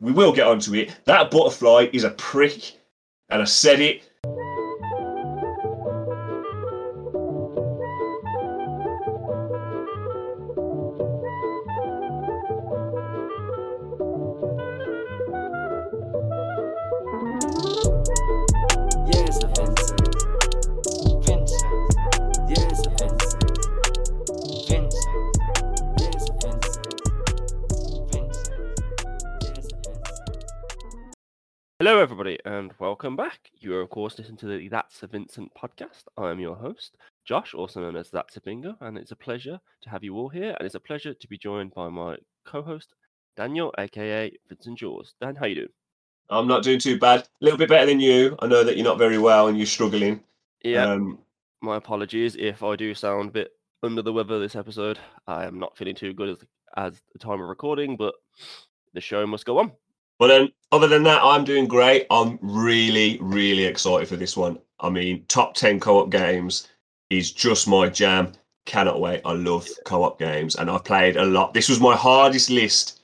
We will get onto it. That butterfly is a prick, and I said it. Of course, listen to the That's a Vincent podcast. I am your host, Josh, also known as That's a Bingo, and it's a pleasure to have you all here. And it's a pleasure to be joined by my co-host, Daniel, aka Vincent Jules. Dan, how you doing? I'm not doing too bad. A little bit better than you. I know that you're not very well and you're struggling. Yeah, Um, my apologies if I do sound a bit under the weather this episode. I am not feeling too good as as the time of recording, but the show must go on. But then, other than that, I'm doing great. I'm really, really excited for this one. I mean, top 10 co op games is just my jam. Cannot wait. I love co op games and I've played a lot. This was my hardest list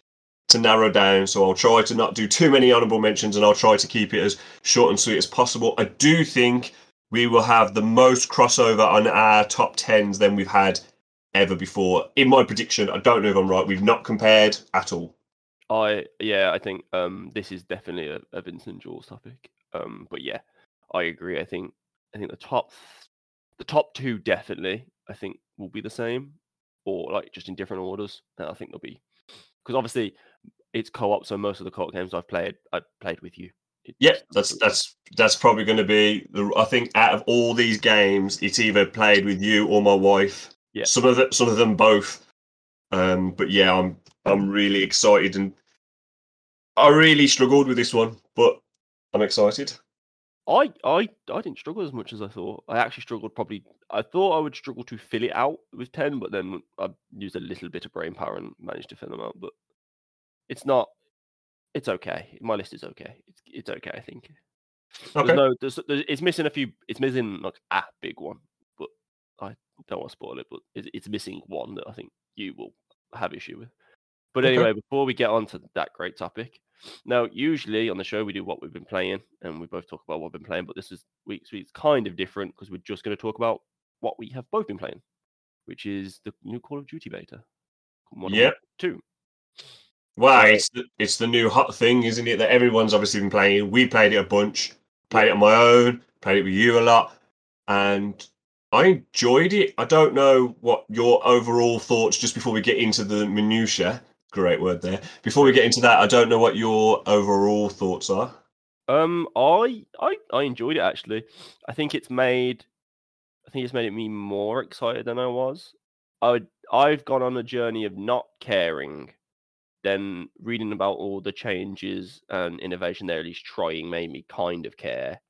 to narrow down, so I'll try to not do too many honorable mentions and I'll try to keep it as short and sweet as possible. I do think we will have the most crossover on our top 10s than we've had ever before. In my prediction, I don't know if I'm right. We've not compared at all. I yeah, I think um this is definitely a, a Vincent Jules topic. Um, but yeah, I agree. I think I think the top the top two definitely I think will be the same, or like just in different orders. And I think they'll be because obviously it's co-op, so most of the co-op games I've played I've played with you. It Yeah, that's that's that's probably going to be the. I think out of all these games, it's either played with you or my wife. Yeah. Some of the, some of them both. Um, but yeah, I'm I'm really excited and I really struggled with this one, but I'm excited. I I I didn't struggle as much as I thought. I actually struggled probably. I thought I would struggle to fill it out with ten, but then I used a little bit of brain power and managed to fill them out. But it's not. It's okay. My list is okay. It's it's okay. I think. Okay. There's no. There's, there's, it's missing a few. It's missing like a big one, but I don't want to spoil it. But it's, it's missing one that I think you will have issue with. But anyway, before we get on to that great topic, now usually on the show we do what we've been playing, and we both talk about what we've been playing. But this is week's week's kind of different because we're just going to talk about what we have both been playing, which is the new Call of Duty beta. Modern Yep. Two. Wow, So- it's the, it's the new hot thing, isn't it? That everyone's obviously been playing. We played it a bunch. Played it on my own. Played it with you a lot, and I enjoyed it. I don't know what your overall thoughts. Just before we get into the minutia, great word there. Before we get into that, I don't know what your overall thoughts are. Um, I I I enjoyed it actually. I think it's made, I think it's made me more excited than I was. I I've gone on a journey of not caring, then reading about all the changes and innovation they're at least trying made me kind of care,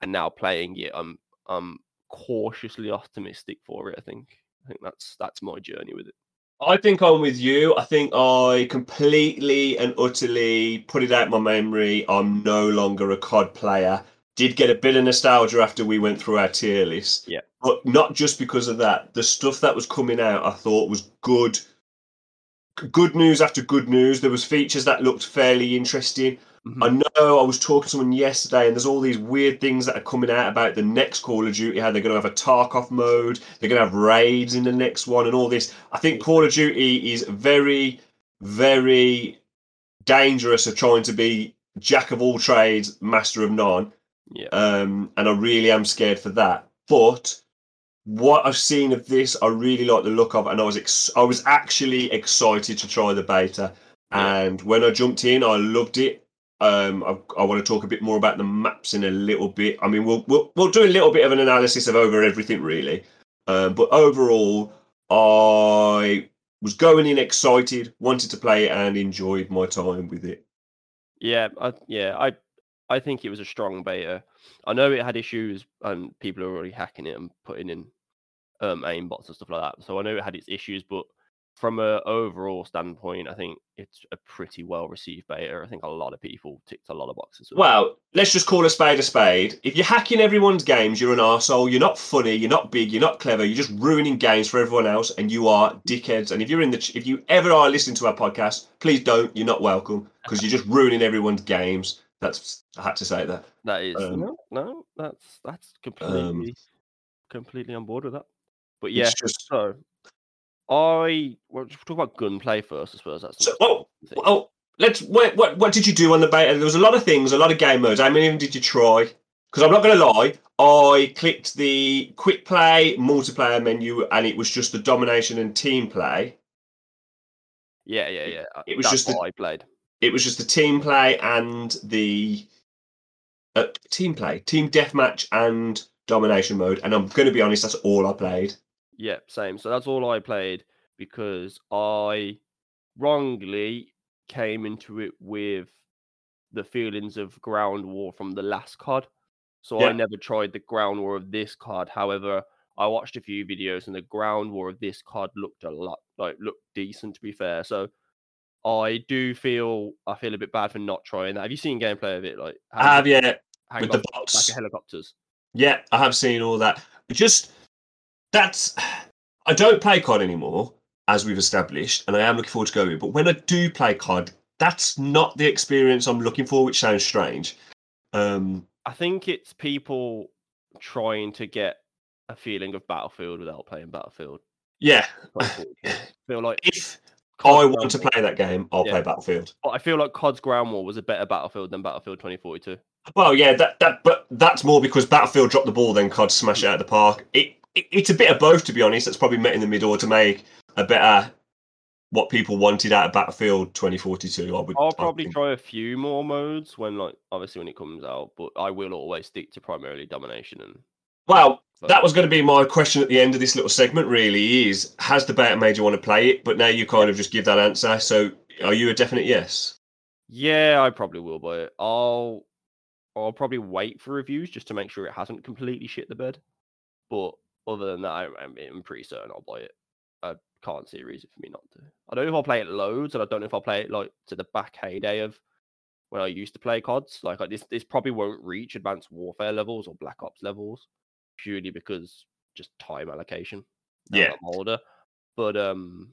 and now playing it, I'm I'm cautiously optimistic for it. I think I think that's that's my journey with it. I think I'm with you. I think I completely and utterly put it out my memory. I'm no longer a COD player. Did get a bit of nostalgia after we went through our tier list. Yeah. But not just because of that. The stuff that was coming out I thought was good. Good news after good news. There was features that looked fairly interesting. Mhm. I know I was talking to someone yesterday, and there's all these weird things that are coming out about the next Call of Duty. How they're going to have a Tarkov mode, they're going to have raids in the next one, and all this. I think Call of Duty is very, very dangerous of trying to be jack of all trades, master of none. Yeah. Um, and I really am scared for that. But what I've seen of this, I really like the look of, and I was ex- I was actually excited to try the beta. And when I jumped in, I loved it. Um, I, I want to talk a bit more about the maps in a little bit. I mean, we'll we'll, we'll do a little bit of an analysis of over everything, really. Um, but overall, I was going in excited, wanted to play it, and enjoyed my time with it. Yeah, I, yeah, I I think it was a strong beta. I know it had issues and people are already hacking it and putting in um aim bots and stuff like that. So I know it had its issues, but from a overall standpoint, I think it's a pretty well received beta. I think a lot of people ticked a lot of boxes. it. Well, let's just call a spade a spade. If you're hacking everyone's games, you're an arsehole. You're not funny. You're not big. You're not clever. You're just ruining games for everyone else, and you are dickheads. And if you're in the, ch- if you ever are listening to our podcast, please don't. You're not welcome because you're just ruining everyone's games. That's I had to say that. that is um, no, no, that's that's completely completely on board with that. But yeah, just so I well, talk about gunplay first. I suppose that's so. Oh, thing. oh. Let's. What, what what did you do on the beta? There was a lot of things, a lot of game modes. How many of them did you try? Because I'm not going to lie, I clicked the quick play multiplayer menu, and it was just the domination and team play. yeah, yeah, yeah. uh, it was that's just the- I played. it was just the team play and the uh, team play, team deathmatch and domination mode. And I'm going to be honest, that's all I played. Yeah, same. So that's all I played because I wrongly came into it with the feelings of ground war from the last COD. So Yeah. I never tried the ground war of this COD. However, I watched a few videos and the ground war of this COD looked a lot like looked decent to be fair. So I do feel I feel a bit bad for not trying that. Have you seen gameplay of it? Like I have, yeah, with the bots. back helicopters. Yeah, I have seen all that. Just that's I don't play COD anymore, as we've established, and I am looking forward to going. But when I do play COD, that's not the experience I'm looking for, which sounds strange. Um, I think it's people trying to get a feeling of Battlefield without playing Battlefield. yeah, I feel like if COD I want to play that game, I'll Yeah. play Battlefield. but I feel like COD's Ground War was a better Battlefield than Battlefield 2042. Well, yeah, that that but that's more because Battlefield dropped the ball, then COD smashed it out of the park. It, it it's a bit of both, to be honest. That's probably met in the middle to make a better what people wanted out of Battlefield 2042. I would. I'll probably try a few more modes when, like, obviously when it comes out, but I will always stick to primarily domination and. Well, that was going to be my question at the end of this little segment. Really, is has the beta made you want to play it? But now you kind of just give that answer. So, are you a definite yes? Yeah, I probably will buy it. I'll I'll probably wait for reviews just to make sure it hasn't completely shit the bed. But other than that, I, I'm, I'm pretty certain I'll buy it. I can't see a reason for me not to. I don't know if I'll play it loads, and I don't know if I'll play it like to the back heyday of when I used to play CODs. Like I, this, this probably won't reach Advanced Warfare levels or Black Ops levels, purely because just time allocation. Yeah. I'm older. But um,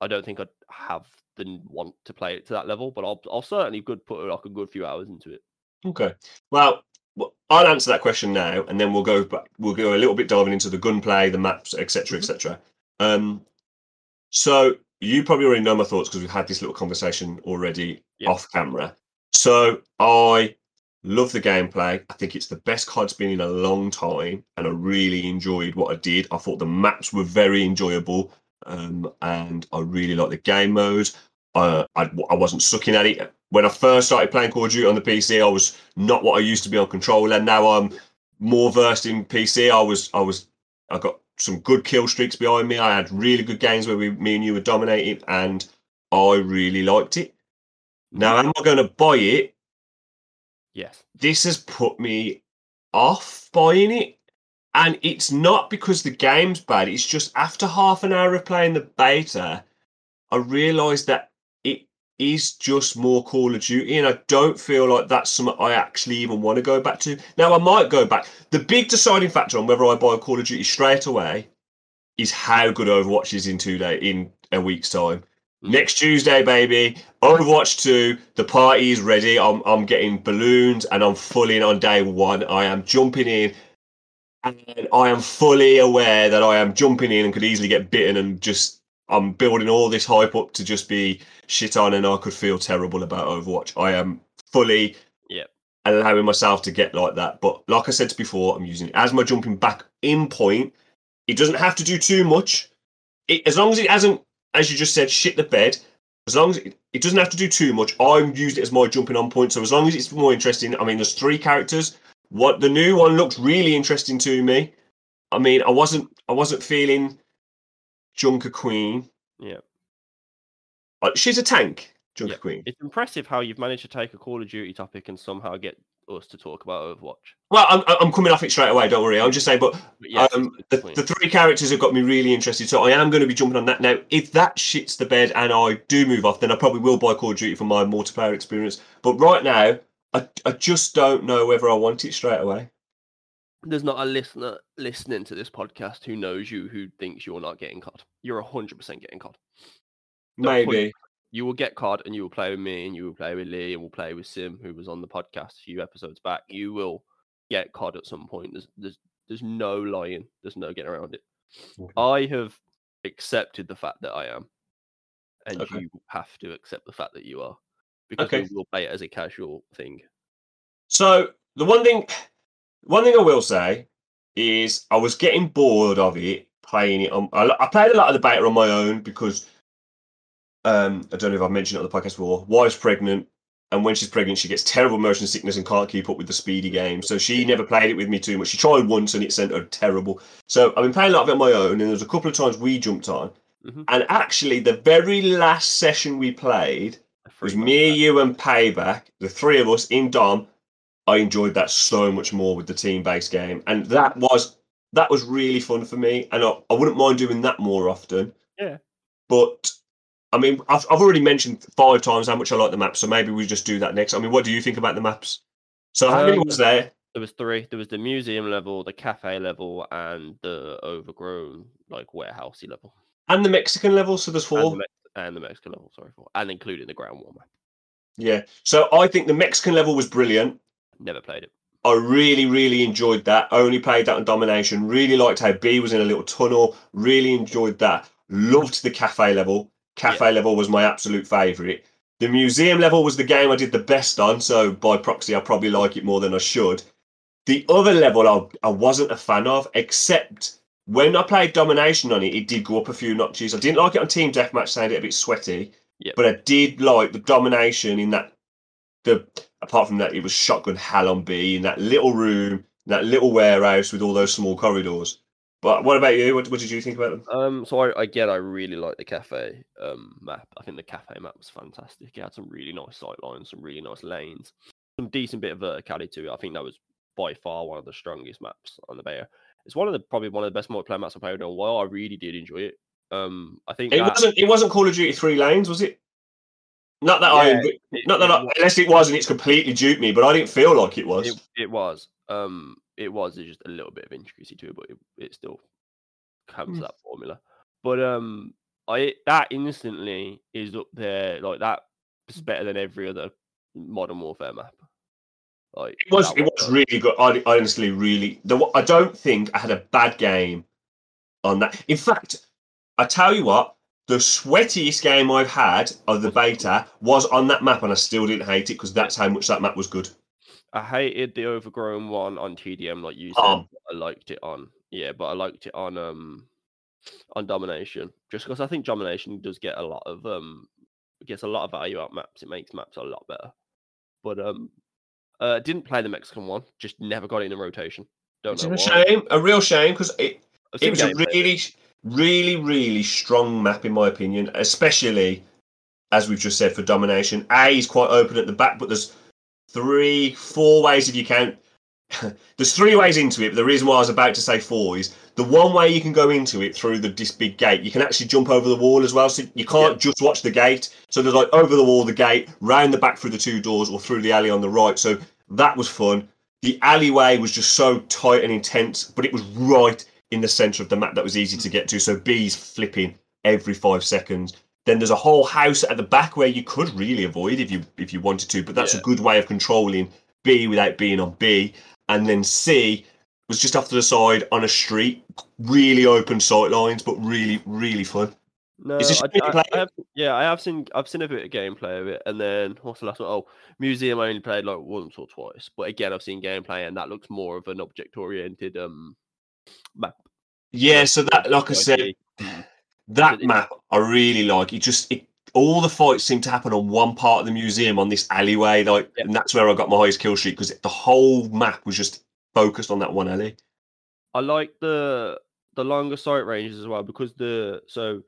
I don't think I'd have the want to play it to that level. But I'll, I'll certainly good put like a good few hours into it. Okay. Well, w- I'll answer that question now, and then we'll go back. We'll go a little bit diving into the gunplay, the maps, etc., etc. Um, so you probably already know my thoughts because we've had this little conversation already Yeah. off camera. So I love the gameplay. I think it's the best COD's been in a long time, and I really enjoyed what I did. I thought the maps were very enjoyable, um, and I really like the game mode. Uh, I, I wasn't sucking at it when I first started playing Call of Duty on the PC. I was not what I used to be on controller. And now I'm more versed in PC. I was I was I got some good kill streaks behind me. I had really good games where we, me and you were dominating, and I really liked it. Now, am I going to buy it? Yes. This has put me off buying it, and it's not because the game's bad. It's just after half an hour of playing the beta, I realised that is just more Call of Duty, and I don't feel like that's something I actually even want to go back to. Now, I might go back. The big deciding factor on whether I buy Call of Duty straight away is how good Overwatch is in two day in a week's time. Mm. Next Tuesday, baby, Overwatch 2, the party is ready. I'm I'm getting balloons and I'm full in on day one. I am jumping in and I am fully aware that I am jumping in and could easily get bitten and just I'm building all this hype up to just be shit on and I could feel terrible about Overwatch. I am fully Yep. allowing myself to get like that. But like I said before, I'm using it as my jumping back in point. It doesn't have to do too much. It, as long as it hasn't, as you just said, shit the bed. As long as it, it doesn't have to do too much, I'm used it as my jumping on point. So as long as it's more interesting, I mean, there's three characters. What the new one looked really interesting to me. I mean, I wasn't, I wasn't feeling Junker Queen. Yeah. Uh, she's a tank, Junker Yeah. Queen. It's impressive how you've managed to take a Call of Duty topic and somehow get us to talk about Overwatch. Well, I'm, I'm coming off it straight away. Don't worry. I'm just saying, but But yes, um, the, the three characters have got me really interested, so I am going to be jumping on that now. If that shits the bed and I do move off, then I probably will buy Call of Duty for my multiplayer experience. But right now, I, I just don't know whether I want it straight away. There's not a listener listening to this podcast who knows you who thinks you're not getting COD. You're 100% getting COD. Don't put it- Maybe. You will get COD and you will play with me and you will play with Lee and we'll play with Sim, who was on the podcast a few episodes back. You will get COD at some point. There's there's there's no lying. There's no getting around it. Okay. I have accepted the fact that I am. And Okay. you have to accept the fact that you are. Because Okay. we will play it as a casual thing. So the one thing, one thing I will say is I was getting bored of it playing it. On, I, I played a lot of the beta on my own because um, I don't know if I've mentioned it on the podcast before. Wife's pregnant, and when she's pregnant, she gets terrible motion sickness and can't keep up with the speedy game. So she never played it with me too much. She tried once and it sent her terrible. So I've been playing a lot of it on my own, and there was a couple of times we jumped on. Mhm. And actually, the very last session we played, was me, you, and Payback, the three of us in Dom. I enjoyed that so much more with the team-based game, and that was that was really fun for me. And I, I wouldn't mind doing that more often. Yeah. But I mean, I've, I've already mentioned five times how much I like the maps, so maybe we just do that next. I mean, what do you think about the maps? So how many Um, was there? There was three. There was the museum level, the cafe level, and the overgrown like warehousey level. And the Mexican level, so there's And four. the, Mex- and the Mexican level, sorry for, and including the ground war map. Yeah. So I think the Mexican level was brilliant. Never played it. I really, really enjoyed that. Only played that on Domination. Really liked how B was in a little tunnel. Really enjoyed that. Loved the cafe level. Cafe level was my absolute favourite. The museum level was the game I did the best on, so by proxy, I probably like it more than I should. The other level I, I wasn't a fan of, except when I played Domination on it, it did go up a few notches. I didn't like it on Team Deathmatch, sounded a bit sweaty. Yep. But I did like the Domination in that the apart from that, it was shotgun hell on B in that little room, that little warehouse with all those small corridors. But what about you? What, what did you think about them? Um, so I again, I really like the cafe um map. I think the cafe map was fantastic. It had some really nice sight lines, some really nice lanes, some decent bit of verticality to it. I think that was by far one of the strongest maps on the beta. It's one of the probably one of the best multiplayer maps I've played in a while. I really did enjoy it. Um, I think It that- wasn't. It wasn't Call of Duty Three Lanes, was it? Not that I. It- Not that it I, unless it was and it's completely duped me, but I didn't feel like it was. It, it was. Um, it was just a little bit of intricacy to it, but it, it still comes Mm. to that formula. But um, I that instantly is up there. Like that is better than every other modern warfare map. Like It was. It was does. really good. I I honestly really. The, I don't think I had a bad game on that. In fact, I tell you what. The sweatiest game I've had of the beta was on that map, and I still didn't hate it because that's how much that map was good. I hated the overgrown one on TDM, like you said. Um, I liked it on yeah, but I liked it on um on domination just because I think domination does get a lot of um gets a lot of value out maps. It makes maps a lot better. But um, uh, didn't play the Mexican one. Just never got it in rotation. Don't It's know a why. shame, a real shame, because it, it was a it. Really, really, strong map in my opinion. Especially as we've just said for domination. A is quite open at the back, but there's three, four ways if you count. there's three ways into it. But the reason why I was about to say four is the one way you can go into it through the this big gate. You can actually jump over the wall as well, so you can't just watch the gate. So there's like over the wall, the gate, round the back through the two doors, or through the alley on the right. So that was fun. The alleyway was just so tight and intense, but it was right in the center of the map that was easy to get to. So B's flipping every five seconds. Then there's a whole house at the back where you could really avoid if you if you wanted to, but that's Yeah. a good way of controlling B without being on B. And then C was just off to the side on a street, really open sight lines, but really really fun. No, I, I- I have, yeah, I have seen I've seen a bit of gameplay of it, and then what's the last one? Oh, museum I only played like once or twice, but again I've seen gameplay, and that looks more of an object oriented um map. Yeah, so that like I said, that map I really like. It just it all the fights seem to happen on one part of the museum on this alleyway, like, Yeah. and that's where I got my highest kill streak because the whole map was just focused on that one alley. I like the the longer sight ranges as well because the so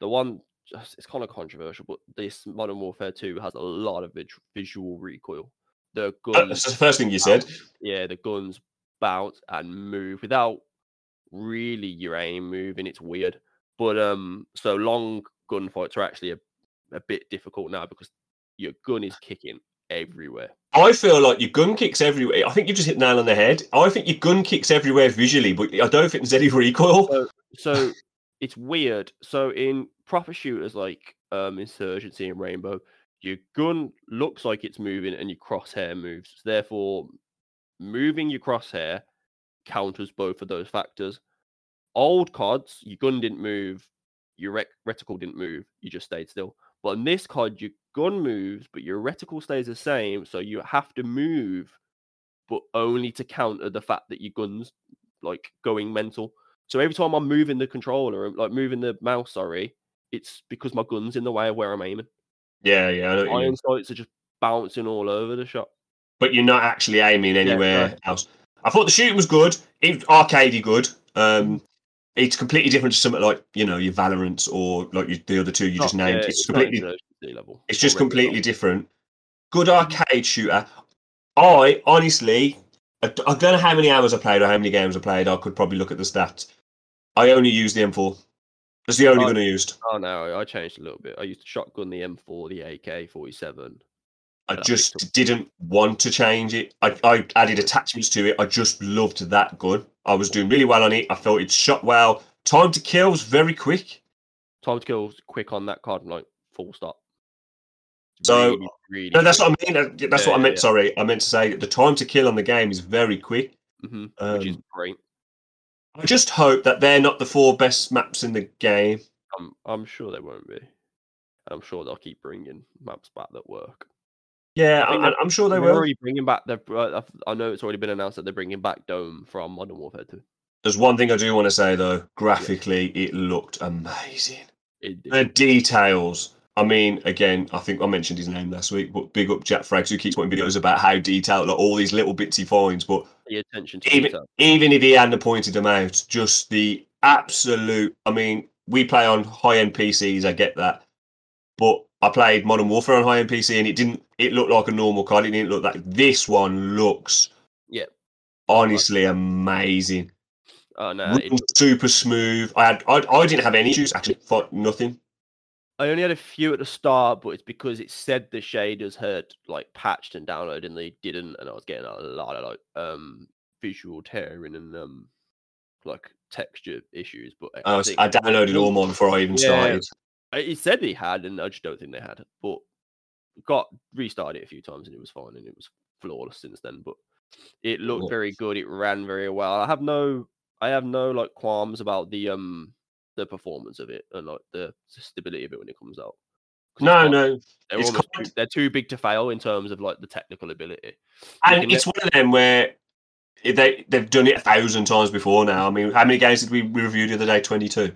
the one it's kind of controversial, but this Modern Warfare 2 has a lot of visual recoil. the Uh, guns, That's the first thing you said. yeah, the guns bounce and move without really your aim moving. It's weird, but um, so long gunfights are actually a, a bit difficult now because your gun is kicking everywhere. I feel like your gun kicks everywhere. I think you just hit nail on the head. I think your gun kicks everywhere visually, but I don't think there's any recoil. So, so it's weird. So in proper shooters like um Insurgency and Rainbow, your gun looks like it's moving and your crosshair moves. Therefore, moving your crosshair counters both of those factors. Old CODs, your gun didn't move, your rec- reticle didn't move, you just stayed still. But in this COD, your gun moves, but your reticle stays the same, so you have to move, but only to counter the fact that your gun's like going mental. So every time I'm moving the controller, like moving the mouse, sorry, it's because my gun's in the way of where I'm aiming. Yeah, yeah. I know what you mean. Iron sights are just bouncing all over the shop. But you're not actually aiming anywhere no. else. I thought the shooting was good. It was arcadey good. Um, it's completely different to something like you know your Valorant or like you, the other two you just named. yeah, it's not completely level. It's just completely level. different. Good arcade shooter. I honestly, I don't know how many hours I played or how many games I played. I could probably look at the stats. I only used the M4. That's the only Oh, gun I used. Oh no, I changed a little bit. I used the shotgun the M4, the AK 47. I just didn't want to change it. I, I added attachments to it. I just loved that gun. I was doing really well on it. I felt it shot well. Time to kill was very quick. Time to kill was quick on that COD, like full stop. So, really, really No, that's quick. what I mean. That's Yeah, what I meant. yeah. Sorry, I meant to say that the time to kill on the game is very quick. Mhm, Um, which is great. I just hope that they're not the four best maps in the game. I'm, I'm sure they won't be. I'm sure they'll keep bringing maps back that work. Yeah, I mean, I, I'm sure they They're already bringing back. They're, uh, I've- I know it's already been announced that they're bringing back Dome from Modern Warfare 2. There's one thing I do want to say though. Graphically, it looked amazing. It. The details. I mean, again, I think I mentioned his name last week, but big up Jack Frags who keeps putting videos about how detailed like, all these little bits he finds. But the attention to even detail. even if he hadn't pointed them out, just the absolute. I mean, we play on high end PCs. I get that, but I played Modern Warfare on high end PC, and it didn't. It looked like a normal COD. It didn't look like this one looks. Yeah. Honestly, amazing. Oh no, it, super smooth. I had. I, I didn't have any issues actually. For nothing. I only had a few at the start, but it's because it said the shaders had like patched and downloaded, and they didn't, and I was getting a lot of like um visual tearing and um like texture issues. But I, was, I downloaded all mine before I even Yeah. started. I- It said they had, and I just don't think they had. But got restarted it a few times, and it was fine, and it was flawless since then. But it looked very good. It ran very well. I have no, I have no like qualms about the um the performance of it and like the stability of it when it comes out. No, no, they're almost too, they're too big to fail in terms of like the technical ability. And it's one of them where they they've done it a thousand times before now. I mean, how many games did we review the other day? Twenty two.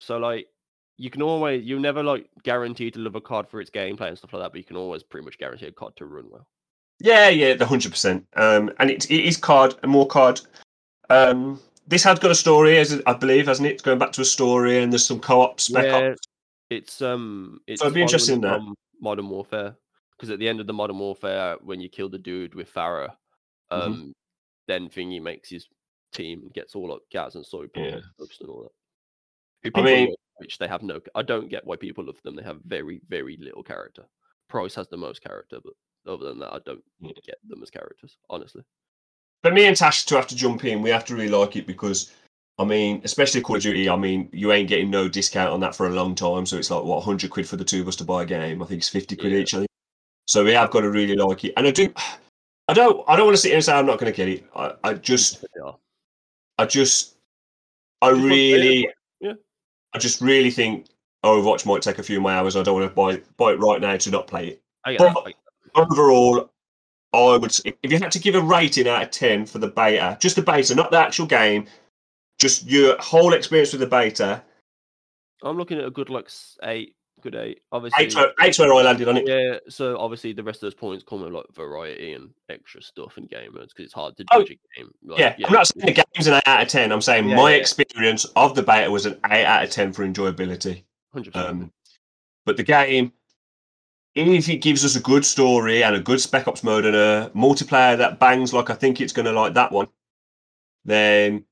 So like you can always you're never like guaranteed to love a COD for its gameplay and stuff like that, but you can always pretty much guarantee a COD to run well. Yeah, yeah, the hundred percent. Um, and it, it is COD and more COD. Um, this has got a story, as I believe, hasn't it? It's going back to a story, and there's some co-op spec Yeah, ops. It's um it's it'd be interesting that. Modern Warfare. Because at the end of the Modern Warfare, when you kill the dude with Farah, Mhm. um then Thingy makes his team gets all like Gaz and Soap Yeah. and all that. Who I mean- which they have no I don't get why people love them. They have very, very little character. Price has the most character, but other than that, I don't hmm. get them as characters, honestly. But me and Tash to have to jump in. We have to really like it because, I mean, especially Call of Duty. I mean, you ain't getting no discount on that for a long time. So it's like what hundred quid for the two of us to buy a game. I think it's fifty quid Yeah. each. I think. So we have got to really like it, and I do. I don't. I don't want to sit here and say I'm not going to get it. I, I just. I just. I Just want to play it, really. I just really think Overwatch might take a few my hours. I don't want to buy buy it right now to not play it. I But- that. Overall, I would. If you had to give a rating out of ten for the beta, just the beta, not the actual game, just your whole experience with the beta. I'm looking at a good like eight, good eight. Obviously, eight's where, eight's where I landed on it. Yeah, so obviously the rest of those points come with like variety and extra stuff and game modes because it's hard to Oh, judge a game. Like, yeah, I'm not saying the game's an eight out of ten. I'm saying Yeah, my yeah. experience of the beta was an eight out of ten for enjoyability. hundred. Um, but the game, if it gives us a good story and a good Spec Ops mode and a multiplayer that bangs like I think it's going to like that one, then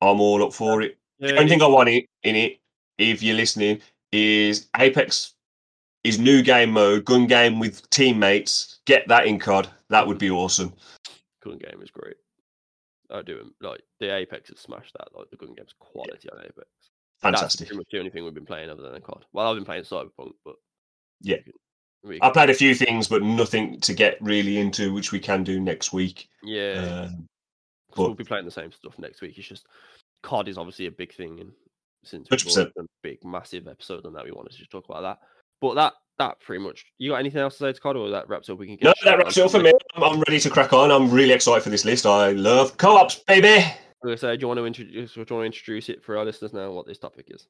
I'm all up for it. The Yeah, only thing I want it, in it, if you're listening, is Apex is new game mode, gun game with teammates. Get that in COD. That would be awesome. gun game is great. I do um, like the Apex has smashed that. Like the gun game's quality on Apex. Fantastic. That's pretty much the only thing we've been playing other than COD. Well, I've been playing Cyberpunk, but Yeah. we can- we I played a few things, but nothing to get really into, which we can do next week. yeah, um, but we'll be playing the same stuff next week. It's just COD is obviously a big thing, and since we've 100%. done a big, massive episode on that, we wanted to just talk about that. But that that pretty much. You got anything else to say to COD, or that wraps up? We can get no, that wraps it up for me. I'm, I'm ready to crack on. I'm really excited for this list. I love co-ops, baby. Like I said, do you want to introduce? Do you want to introduce it for our listeners now? What this topic is?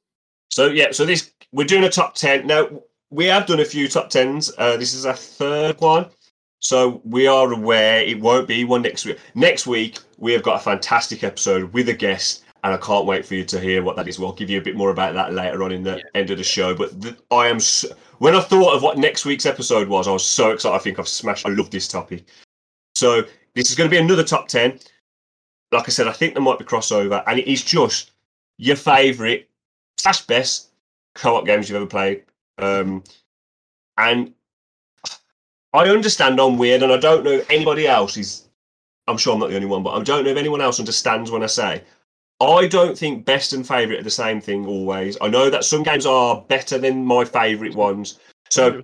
So yeah, so this we're doing a top ten now. We have done a few top tens. Uh, this is our third one, so we are aware it won't be one next week. Next week we have got a fantastic episode with a guest, and I can't wait for you to hear what that is. We'll give you a bit more about that later on in the Yeah. end of the show. But th- I am so, when I thought of what next week's episode was, I was so excited. I think I've smashed. I love this topic. So this is going to be another top ten. Like I said, I think there might be crossover, and it is just your favourite slash best co-op games you've ever played. Um, and I understand I'm weird, and I don't know if anybody else is. I'm sure I'm not the only one, but I don't know if anyone else understands when I say I don't think best and favourite are the same thing always. I know that some games are better than my favourite ones, so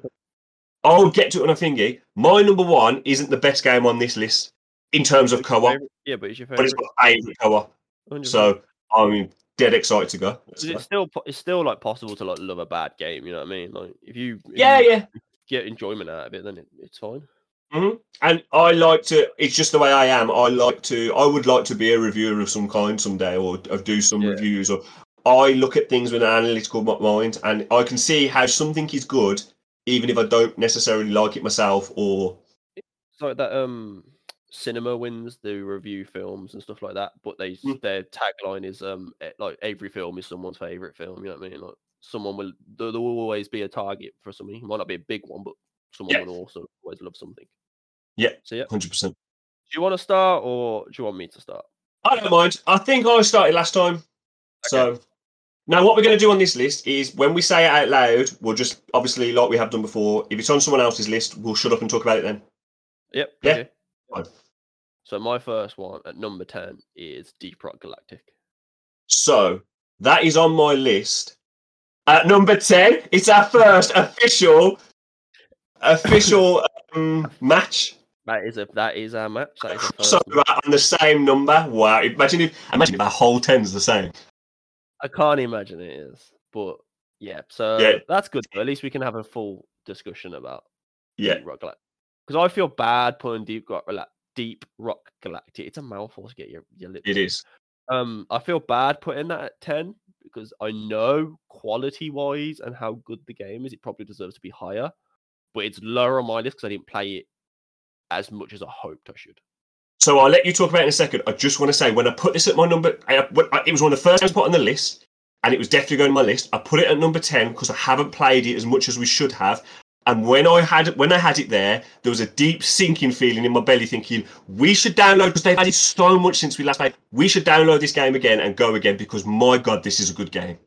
I'll get to it on a thingy. My number one isn't the best game on this list in terms of co-op. Yeah, but it's your but favorite. it's my favourite co-op. So I'm dead excited to go. Let's 'Cause go. it's still it's still like possible to like love a bad game. You know what I mean? Like if you if Yeah, you yeah. get enjoyment out of it, then it, it's fine. And I like to. It's just the way I am. I like to. I would like to be a reviewer of some kind someday, or, or do some Yeah. reviews. Or I look at things with an analytical mind, and I can see how something is good, even if I don't necessarily like it myself. Or It's like that um CinemaWins the review films and stuff like that, but they Mm. their tagline is um like every film is someone's favorite film. You know what I mean? Like someone will there, there will always be a target for something. It might not be a big one, but someone Yeah. will also always love something. Yeah. So yeah, hundred percent. Do you want to start or do you want me to start? I don't mind. I think I started last time. So now what we're going to do on this list is when we say it out loud, we'll just obviously like we have done before. If it's on someone else's list, we'll shut up and talk about it then. Yep. Yeah, okay. fine. So my first one at number ten is Deep Rock Galactic. So that is on my list. At number 10, it's our first official official um, match. That is a that is our match. That is a So we're on the same number. Wow. Imagine if imagine if our whole 10's the same. I can't imagine it is, but yeah. So Yeah. that's good. Though. At least we can have a full discussion about Yeah. Deep Rock Galactic. Because I feel bad putting Deep Rock Gala- Deep Rock Galactic. It's a mouthful to get your your lips. It is. Um, I feel bad putting that at ten because I know quality wise and how good the game is, it probably deserves to be higher. But it's lower on my list because I didn't play it as much as I hoped I should. So I'll let you talk about it in a second. I just want to say when I put this at my number, I, I- it was one of the first times put on the list, and it was definitely going on my list. I put it at number ten because I haven't played it as much as we should have. And when I had when I had it there, there was a deep sinking feeling in my belly, thinking we should download because they've added so much since we last played. We should download this game again and go again because my god, this is a good game.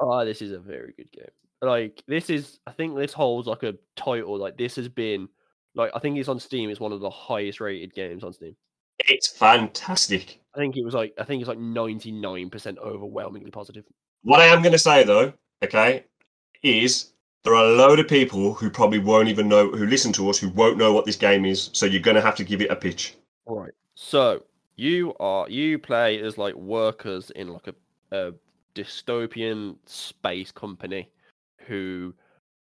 Oh, this is a very good game. Like this is, I think this holds like a title. Like this has been, like I think it's on Steam. It's one of the highest rated games on Steam. It's fantastic. I think it was like, I think it's like ninety nine percent overwhelmingly positive. What I am going to say though, okay, is there are a load of people who probably won't even know who listen to us who won't know what this game is. So you're going to have to give it a pitch. All right. So you are you play as like workers in like a, a dystopian space company who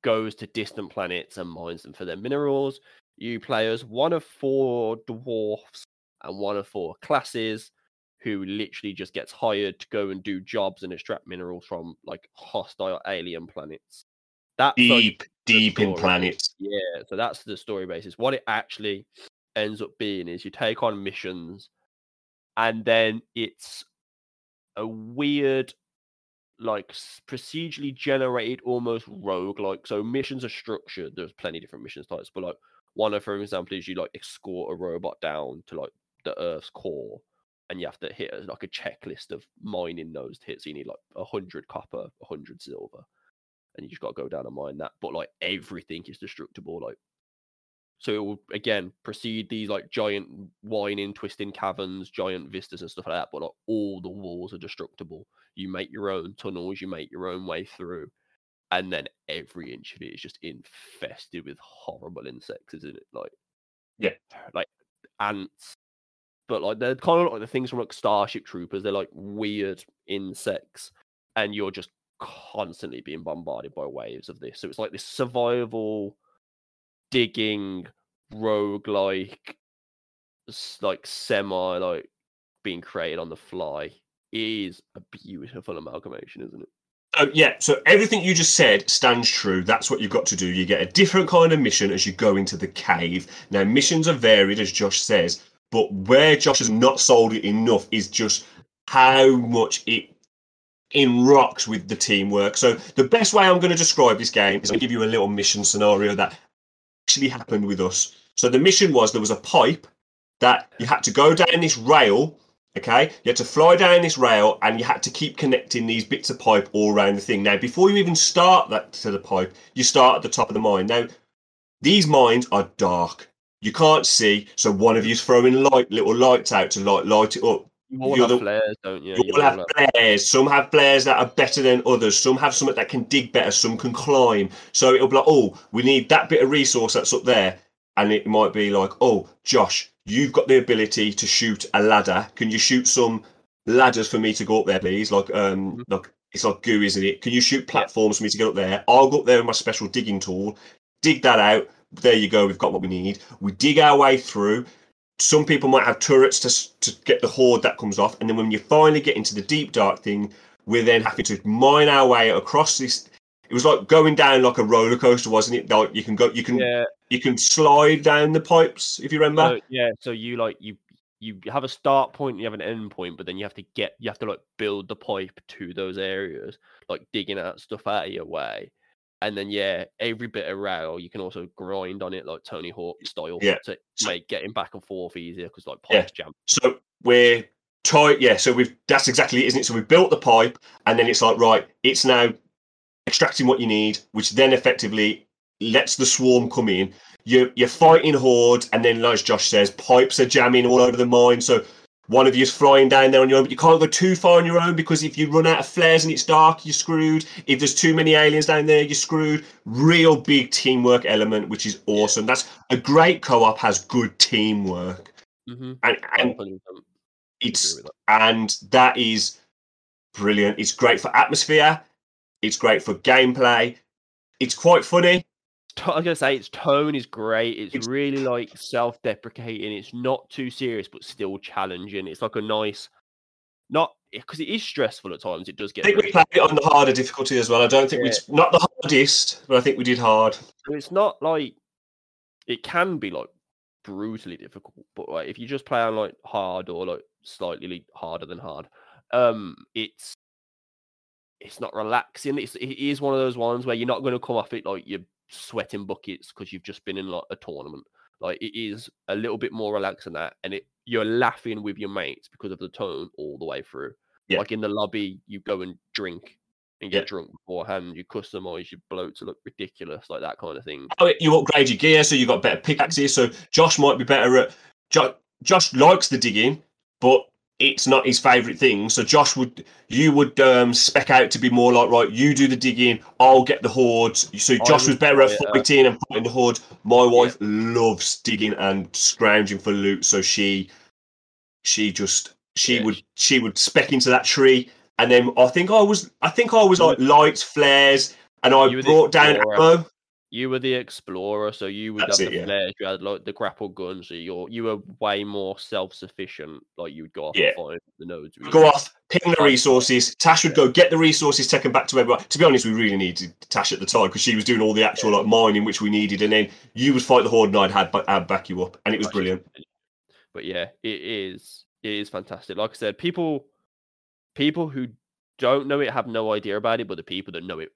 goes to distant planets and mines them for their minerals. You play as one of four dwarfs and one of four classes who literally just gets hired to go and do jobs and extract minerals from like hostile alien planets. That's like, Deep, deep in planets. yeah, so that's the story basis. What it actually ends up being is you take on missions, and then it's a weird like procedurally generated, almost rogue like. So missions are structured. There's plenty different missions types, but like one of, for example, is you like escort a robot down to like the Earth's core, and you have to hit like a checklist of mining those hits. You need like a hundred copper, a hundred silver, and you just got to go down and mine that. But like everything is destructible. Like so it will again proceed these like giant winding, twisting caverns, giant vistas and stuff like that. But like all the walls are destructible. You make your own tunnels, you make your own way through, and then every inch of it is just infested with horrible insects, isn't it? Like Yeah. like ants. But like they're kind of like the things from like Starship Troopers. They're like weird insects, and you're just constantly being bombarded by waves of this. So it's like this survival digging roguelike s- like semi like being created on the fly is a beautiful amalgamation, isn't it? Oh, yeah, so everything you just said stands true. That's what you've got to do. You get a different kind of mission as you go into the cave. Now, missions are varied, as Josh says, but where Josh has not sold it enough is just how much it in rocks with the teamwork. So, the best way I'm going to describe this game is I'll give you a little mission scenario that actually happened with us. So, the mission was there was a pipe that you had to go down this rail Okay, you had to fly down this rail and you had to keep connecting these bits of pipe all around the thing. Now, before you even start that to the pipe, you start at the top of the mine. Now, these mines are dark. You can't see, so one of you's throwing light, little lights out to light light it up. You all The have other- flares, don't you? You You all have flares. Some have flares that are better than others. Some have something that can dig better. Some can climb. So it'll be like, oh, we need that bit of resource that's up there. And it might be like, oh, Josh, you've got the ability to shoot a ladder. Can you shoot some ladders for me to go up there, please? Like, um, Mhm. like it's like goo, isn't it? Can you shoot platforms for me to get up there? I'll go up there with my special digging tool, dig that out. There you go. We've got what we need. We dig our way through some people might have turrets to, to get the horde that comes off and then when you finally get into the deep dark thing we're then having to mine our way across this it was like going down like a roller coaster wasn't it like you can go you can Yeah, you can slide down the pipes if you remember so, yeah. So you like you you have a start point, point, you have an end point, but then you have to get you have to like build the pipe to those areas, like digging out stuff out of your way. And then yeah, every bit of rail you can also grind on it like Tony Hawk style Yeah. to So- make getting back and forth easier because like Yeah. pipes jam. so we're tight yeah so we've that's exactly it isn't it so we've built the pipe and then it's like right it's now extracting what you need which then effectively lets the swarm come in you're, you're mm-hmm. fighting hordes and then as josh says pipes are jamming all over the mine so one of you's flying down there on your own but you can't go too far on your own because if you run out of flares and it's dark you're screwed if there's too many aliens down there you're screwed real big teamwork element which is awesome that's a great co-op has good teamwork Mm-hmm. and, and it's that. and that is brilliant. It's great for atmosphere. It's great for gameplay. It's quite funny. I was gonna say its tone is great. It's, It's- really like self-deprecating. It's not too serious, but still challenging. It's like a nice, not because it is stressful at times. It does get. I think we played it on the harder difficulty as well. I don't think Yeah. we not the hardest, but I think we did hard. So it's not like it can be like brutally difficult, but like if you just play on like hard or like slightly harder than hard, um, it's it's not relaxing. It's it is one of those ones where you're not going to come off it like you're sweating buckets because you've just been in like a tournament. Like it is a little bit more relaxed than that, and it you're laughing with your mates because of the tone all the way through. Yeah. Like in the lobby, you go and drink and get Yeah. drunk beforehand. You customize your bloat to look ridiculous, like that kind of thing. Oh, you upgrade your gear, so you got better pickaxes. So Josh might be better at. Jo- Josh likes the digging, but it's not his favourite thing. So Josh would, you would um, spec out to be more like right. You do the digging, I'll get the hordes. So Josh was better at fighting and fighting the hordes. My wife loves digging and scrounging for loot, so she, she just she Yeah, would she- would spec into that tree, and then I think I was I think I was like lights, flares, and I You were the brought down ammo. You were the explorer, so you would That's have it, the yeah. flares. You had like the grapple gun, so you're you were way more self-sufficient. Like you would go off Yeah. and find the nodes. go off, ping the resources. Tash would go get the resources, take them back to everyone. To be honest, we really needed Tash at the time because she was doing all the actual like mining which we needed, and then you would fight the horde, and I'd had I'd back you up, and it was brilliant. But yeah, it is it is fantastic. Like I said, people people who don't know it have no idea about it, but the people that know it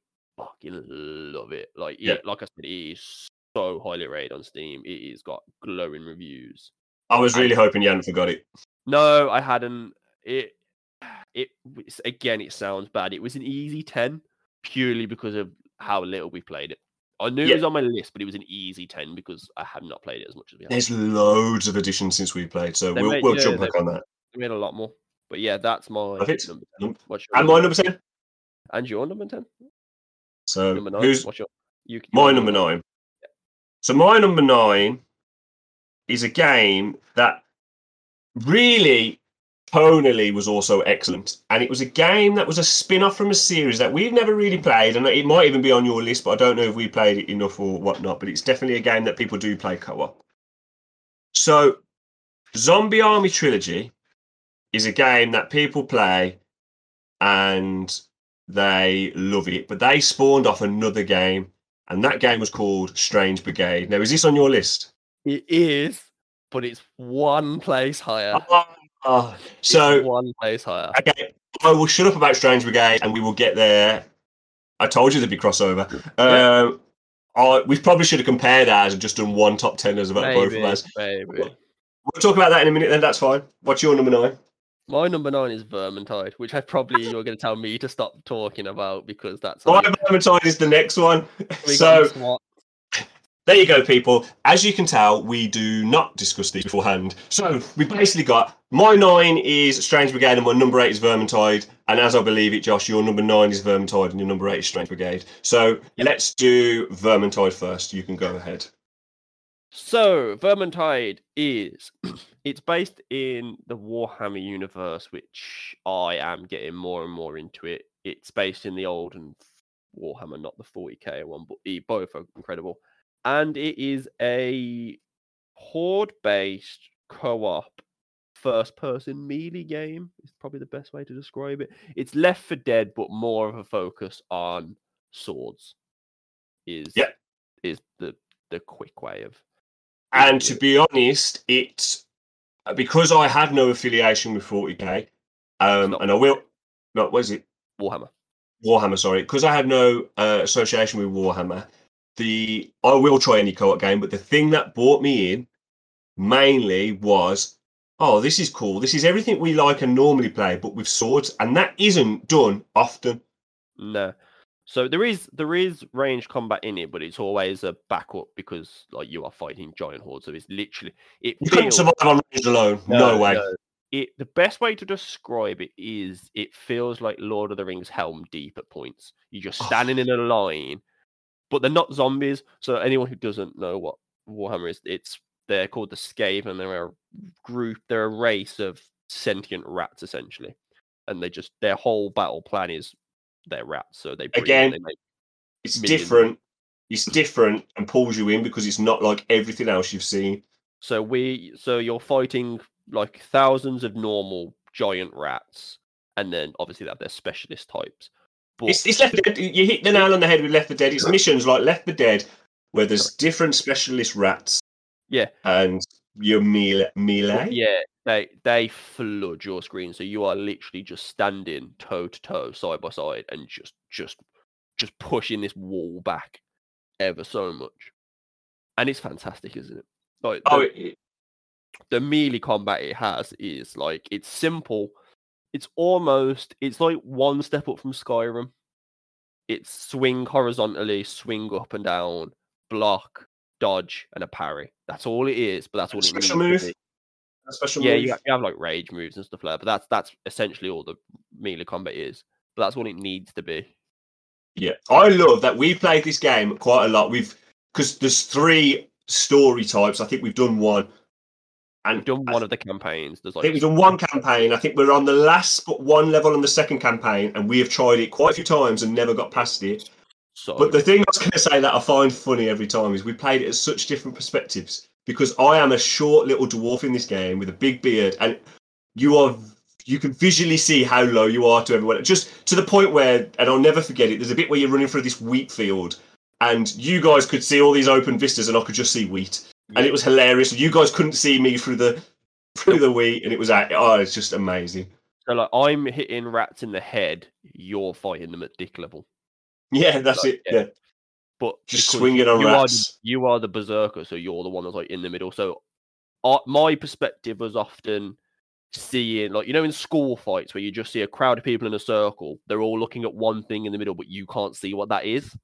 fucking love it. Like, Yeah. it, like I said, it is so highly rated on Steam. It has got glowing reviews. I was really hoping you hadn't forgot it. No, I hadn't. It, it again, it sounds bad. It was an easy ten purely because of how little we played it. I knew Yeah. it was on my list, but it was an easy ten because I have not played it as much as we have. There's loads of additions since we played, so They we'll, made- we'll yeah, jump back on that. We had a lot more, but yeah, that's my Perfect. number ten. And my number 10. And your number ten? So Number nine. who's What's your you? my your number nine? So my number nine is a game that really tonally was also excellent. And it was a game that was a spin-off from a series that we've never really played. And it might even be on your list, but I don't know if we played it enough or whatnot. But it's definitely a game that people do play co-op. So Zombie Army Trilogy is a game that people play and they love it. But they spawned off another game, and that game was called Strange Brigade. Now, is this on your list? It is, but it's one place higher. Ah, It's so one place higher. okay, I will shut up about Strange Brigade, and we will get there. I told you there'd be crossover. Um, I, we probably should have compared ours and just done one top ten as about both of Maybe, us. maybe. We'll talk about that in a minute. Then that's fine. What's your number nine? My number nine is Vermintide, which I probably you're going to tell me to stop talking about because that's My like, Vermintide is the next one. So there you go, people. As you can tell, we do not discuss these beforehand. So we basically got my nine is Strange Brigade, and my number eight is Vermintide. And as I believe it, Josh, your number nine is Vermintide, and your number eight is Strange Brigade. So let's do Vermintide first. You can go ahead. So, Vermintide is it's based in the Warhammer universe, which I am getting more and more into it. It's based in the old and Warhammer, not the 40k one, but both are incredible. And it is a horde-based co-op first-person melee game. Is probably the best way to describe it. It's Left 4 Dead, but more of a focus on swords. Is Yep. is the the quick way of And to be honest, it's because I had no affiliation with 40k, um, and I will. No, what is it? Warhammer. Warhammer, sorry, because I had no uh, association with Warhammer. The I will try any co-op game, but the thing that brought me in mainly was, oh, this is cool. This is everything we like and normally play, but with swords, and that isn't done often. No. So there is there is range combat in it, but it's always a backup because like you are fighting giant hordes. So it's literally it You couldn't survive on range alone. No, way. It the best way to describe it is it feels like Lord of the Rings Helm Deep at points. You're just Oh. standing in a line, but they're not zombies. So anyone who doesn't know what Warhammer is, it's they're called the Skaven. And they're a group. They're a race of sentient rats essentially, and they just their whole battle plan is they're rats. So they Again, they It's million. different. It's different and pulls you in because it's not like everything else you've seen. So we so you're fighting like thousands of normal giant rats, and then obviously they have their specialist types. But It's, it's Left You hit the nail on the head with Left 4 Dead. It's missions like Left 4 Dead where there's different specialist rats. Yeah. And your melee. melee? yeah, they they flood your screen, so you are literally just standing toe to toe, side by side, and just just just pushing this wall back ever so much, and it's fantastic, isn't it? Like Oh, the, it, the melee combat it has is like it's simple. It's almost it's like one step up from Skyrim. It's swing horizontally, swing up and down, block, dodge, and a parry. That's all it is, but that's all it special needs to move. special Yeah, move. you have, you have like rage moves and stuff like that, but that's that's essentially all the melee combat is. But that's what it needs to be. Yeah, I love that we played this game quite a lot. We've because there's three story types. I think we've done one, and We've done one of the campaigns. There's I like think we've done one campaign. I think we're on the last but one level on the second campaign, and we have tried it quite a few times and never got past it. So But the thing I was going to say that I find funny every time is we played it at such different perspectives because I am a short little dwarf in this game with a big beard, and you are you can visually see how low you are to everyone. Just to the point where, and I'll never forget it. There's a bit where you're running through this wheat field, and you guys could see all these open vistas, and I could just see wheat, and it was hilarious. You guys couldn't see me through the through the wheat, and it was uh, oh, it's just amazing. So like I'm hitting rats in the head, you're fighting them at dick level. Yeah, that's Like, it. yeah. Yeah. But Just because swinging on you Are rats. you are the berserker, so you're the one that's like in the middle. So uh, my perspective was often seeing like you know in school fights where you just see a crowd of people in a circle, they're all looking at one thing in the middle, but you can't see what that is.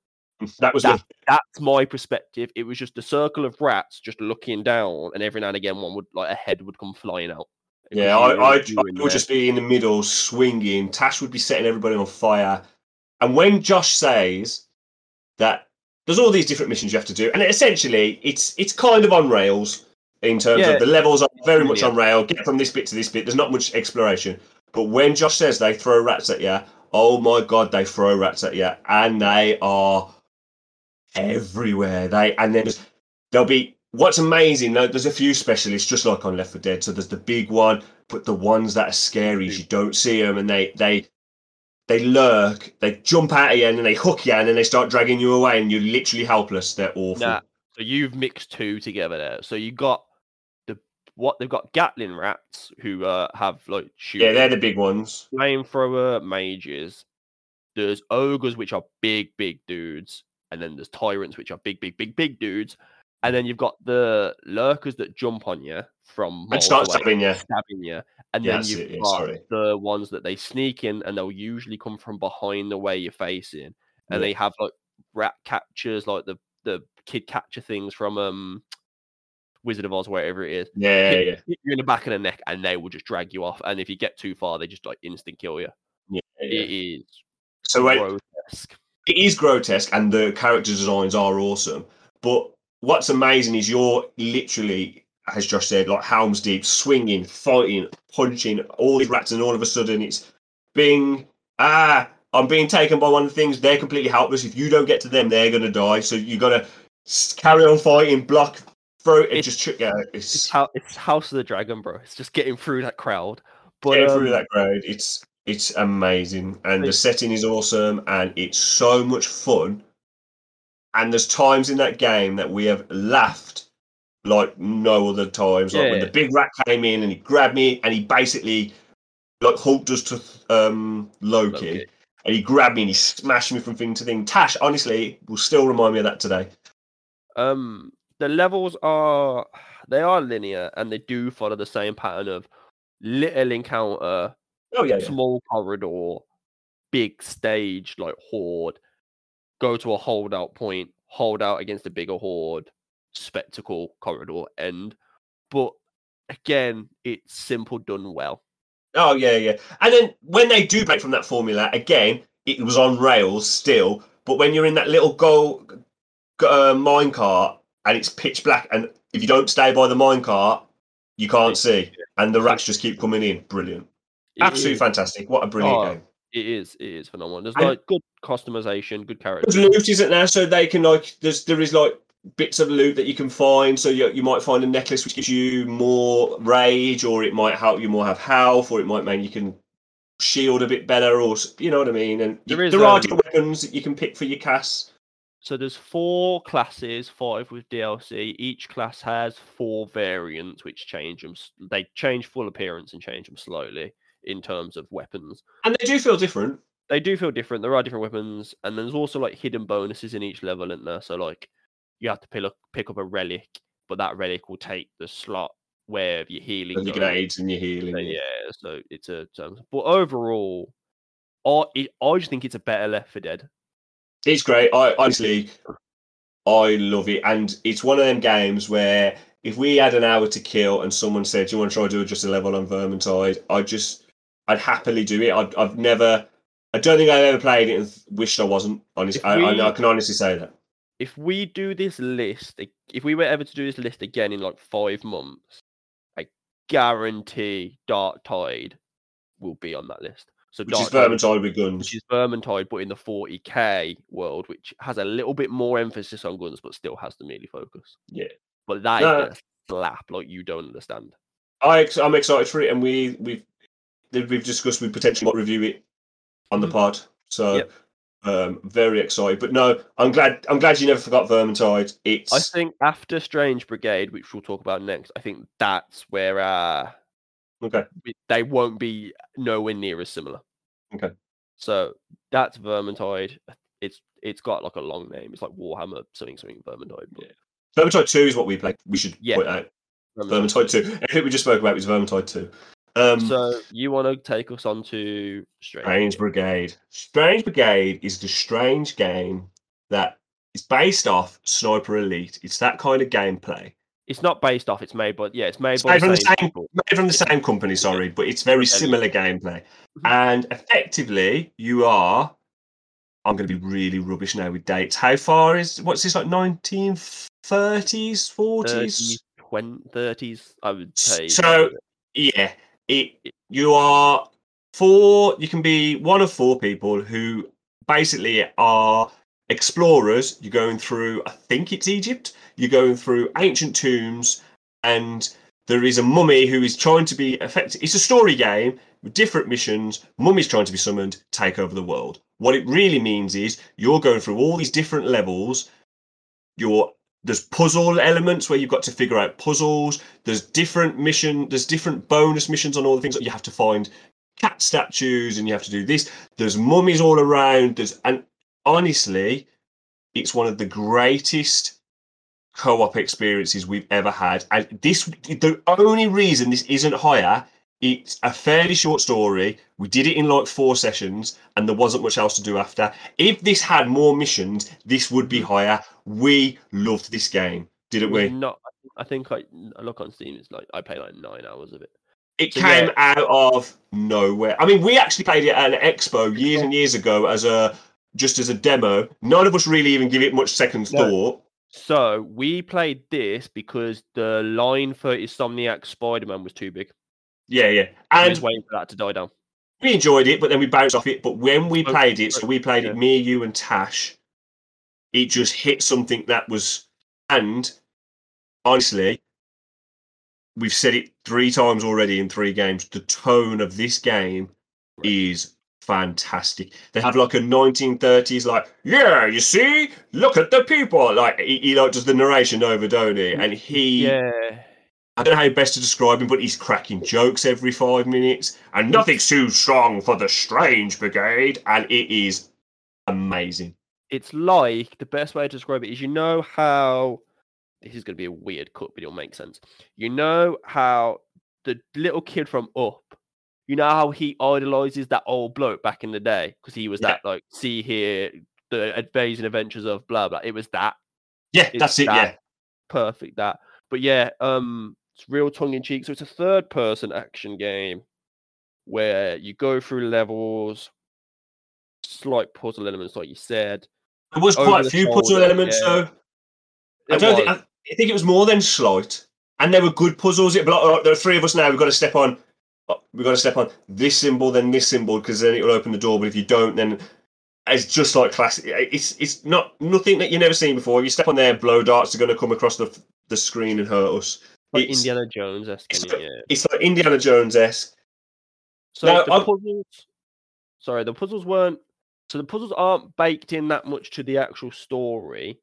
That was That-. That's my perspective. It was just a circle of rats just looking down, and every now and again one would like a head would come flying out. It Yeah, I, I, I would there. just be in the middle swinging. Tash would be setting everybody on fire. And when Josh says that there's all these different missions you have to do, and essentially it's it's kind of on rails in terms Yeah, of the levels are very much yeah. on rail. Get from this bit to this bit. There's not much exploration. But when Josh says they throw rats at you, oh my god, they throw rats at you, and they are everywhere. They and then there'll be what's amazing. though, There's a few specialists just like on Left 4 Dead. So there's the big one, but the ones that are scary is mm. you don't see them, and they they they lurk. They jump out at you and then they hook you, and then they start dragging you away, and you're literally helpless. They're awful. Nah, so you've mixed two together there. So you got the what they've got Gatling rats who uh, have like shooting yeah, they're the big ones. flamethrower mages. There's ogres which are big, big dudes, and then there's tyrants which are big, big, big, big dudes. And then you've got the lurkers that jump on you from And start stabbing you. stabbing you. And Yeah, then you've it, got sorry. the ones that they sneak in, and they'll usually come from behind the way you're facing, and Yeah. they have like rat catchers, like the the kid catcher things from um Wizard of Oz, wherever it is. Yeah, yeah, yeah. hit you in the back of the neck, and they will just drag you off. And if you get too far, they just like instant kill you. yeah. It is So grotesque. it is grotesque and the character designs are awesome. But what's amazing is you're literally, as Josh said, like helms deep, swinging, fighting, punching all these rats, and all of a sudden it's being ah, I'm being taken by one of the things. They're completely helpless. If you don't get to them, they're gonna die. So you gotta carry on fighting, block, throw it, and It's- just ch- yeah, It's, it's how, it's House of the Dragon, bro. It's just getting through that crowd. But get um, through that crowd. It's it's amazing, and the setting is awesome, and it's so much fun. And there's times in that game that we have laughed like no other times. Like when the big rat came in and he grabbed me, and he basically like Hulk does to um, Loki, Loki. and he grabbed me and he smashed me from thing to thing. Tash, honestly, will still remind me of that today. Um, the levels are they are linear and they do follow the same pattern of little encounter, Oh yeah, yeah. small corridor, big stage like horde, go to a holdout point, hold out against a bigger horde, spectacle corridor end. But again, it's simple done well. Oh yeah, yeah. And then when they do break from that formula again, it was on rails still. But when you're in that little goal uh, mine cart and it's pitch black, and if you don't stay by the mine cart, you can't see, and the rats just keep coming in. Brilliant, absolutely fantastic. What a brilliant Oh, game. It is. It is phenomenal. There's And- like good customization, good characters. There's loot, isn't there? So they can like there's there is like bits of loot that you can find. So you you might find a necklace which gives you more rage, or it might help you more have health, or it might mean you can shield a bit better, or you know what I mean. And There is, there are um, different weapons that you can pick for your casts. So there's four classes, five with DLC. Each class has four variants, which change them. They change full appearance and change them slowly in terms of weapons. And they do feel different. They do feel different. There are different weapons, and there's also like hidden bonuses in each level, isn't there? So like you have to pick up pick up a relic, but that relic will take the slot where your healing. And your grenades and your healing. So, yeah. so it's a terms. But overall, I it, I just think it's a better Left 4 Dead. It's great. I honestly, I love it, and it's one of them games where if we had an hour to kill and someone said, "Do you want to try do just a level on Vermintide?" I just, I'd happily do it. I've, I've never, I don't think I've ever played it and wished I wasn't. Honestly, If I, I, can honestly say that. if we do this list, if we were ever to do this list again in like five months, I guarantee Darktide will be on that list. So Which is Darktide, Vermintide with guns. which is Vermintide, but in the 40k world, which has a little bit more emphasis on guns, but still has the melee focus. Yeah. But that is No. slap like you don't understand. I, ex- I'm excited for it, and we we've we've discussed we potentially might review it on the Mhm. pod. So. Yep. Um, very excited, but no, I'm glad. I'm glad you never forgot Vermintide. It's I think after Strange Brigade, which we'll talk about next, I think that's where our Okay. they won't be nowhere near as similar. Okay. So that's Vermintide. It's it's got like a long name. It's like Warhammer something something Vermintide. but Vermintide 2 is what we played. We should Yeah. point out. Vermintide. Vermintide 2. Everything we just spoke about was Vermintide 2. Um, So you want to take us on to Strange? Strange Brigade. Strange Brigade is the strange game that is based off Sniper Elite. It's that kind of gameplay. It's not based off. It's made, but yeah, it's made It's by made from the the same Made from the same company, sorry, but it's very similar gameplay. Mhm. And effectively, you are. I'm going to be really rubbish now with dates. How far is what's this like 1930s, 40s? 30s, 20, 30s, I would say. So yeah, it you are four. You can be one of four people who basically are explorers. You're going through. I think it's Egypt. You're going through ancient tombs, and there is a mummy who is trying to be effective. It's a story game with different missions. Mummy's trying to be summoned, take over the world. What it really means is you're going through all these different levels. You're there's puzzle elements where you've got to figure out puzzles. There's different mission. There's different bonus missions on all the things that you have to find cat statues and you have to do this. There's mummies all around. There's and honestly, it's one of the greatest co-op experiences we've ever had. And this the only reason this isn't higher. It's a fairly short story. We did it in like four sessions, and there wasn't much else to do after. If this had more missions, this would be mm. higher. We loved this game, didn't we? Not, I think I, I look on Steam. It's like I played like nine hours of it. It So, came yeah. out of nowhere. I mean, we actually played it at an expo years and years ago as a just as a demo. None of us really even give it much second No. thought. So we played this because the line for Insomniac Spider-Man was too big. Yeah, yeah. And was waiting for that to die down. we enjoyed it, but then we bounced off it. But when we played it, so we played yeah. it, me, you, and Tash, it just hit something that was. And honestly, we've said it three times already in three games. The tone of this game Right. is fantastic. They have like a 1930s, like, yeah, you see, look at the people. Like he, he like does the narration over, don't he? And he, Yeah. I don't know how best to describe him, but he's cracking jokes every five minutes, and nothing's too strong for the Strange Brigade, and it is amazing. It's like the best way to describe it is you know how this is going to be a weird cut, but it'll make sense. You know how the little kid from Up, you know how he idolizes that old bloke back in the day because he was Yeah. that like see here the amazing adventures of blah blah. It was that Yeah, It's that's it. that. Yeah, perfect that. But yeah, um, it's real tongue in cheek. So it's a third person action game where you go through levels, slight puzzle elements, like you said. there was quite a few puzzle elements, yeah. though. I don't think. I, think it was more than slight, and they were good puzzles. It, like, there are three of us now. We've got to step on. oh, We've got to step on this symbol, then this symbol, because then it will open the door. But if you don't, then it's just like classic. It's it's not nothing that you've never seen before. If you step on there, blow darts are going to come across the the screen and hurt us. Like it's- Indiana Jones esque. it's Yeah. It's like Indiana Jones esque. So Now, the I'm- puzzles. Sorry, the puzzles weren't. So the puzzles aren't baked in that much to the actual story.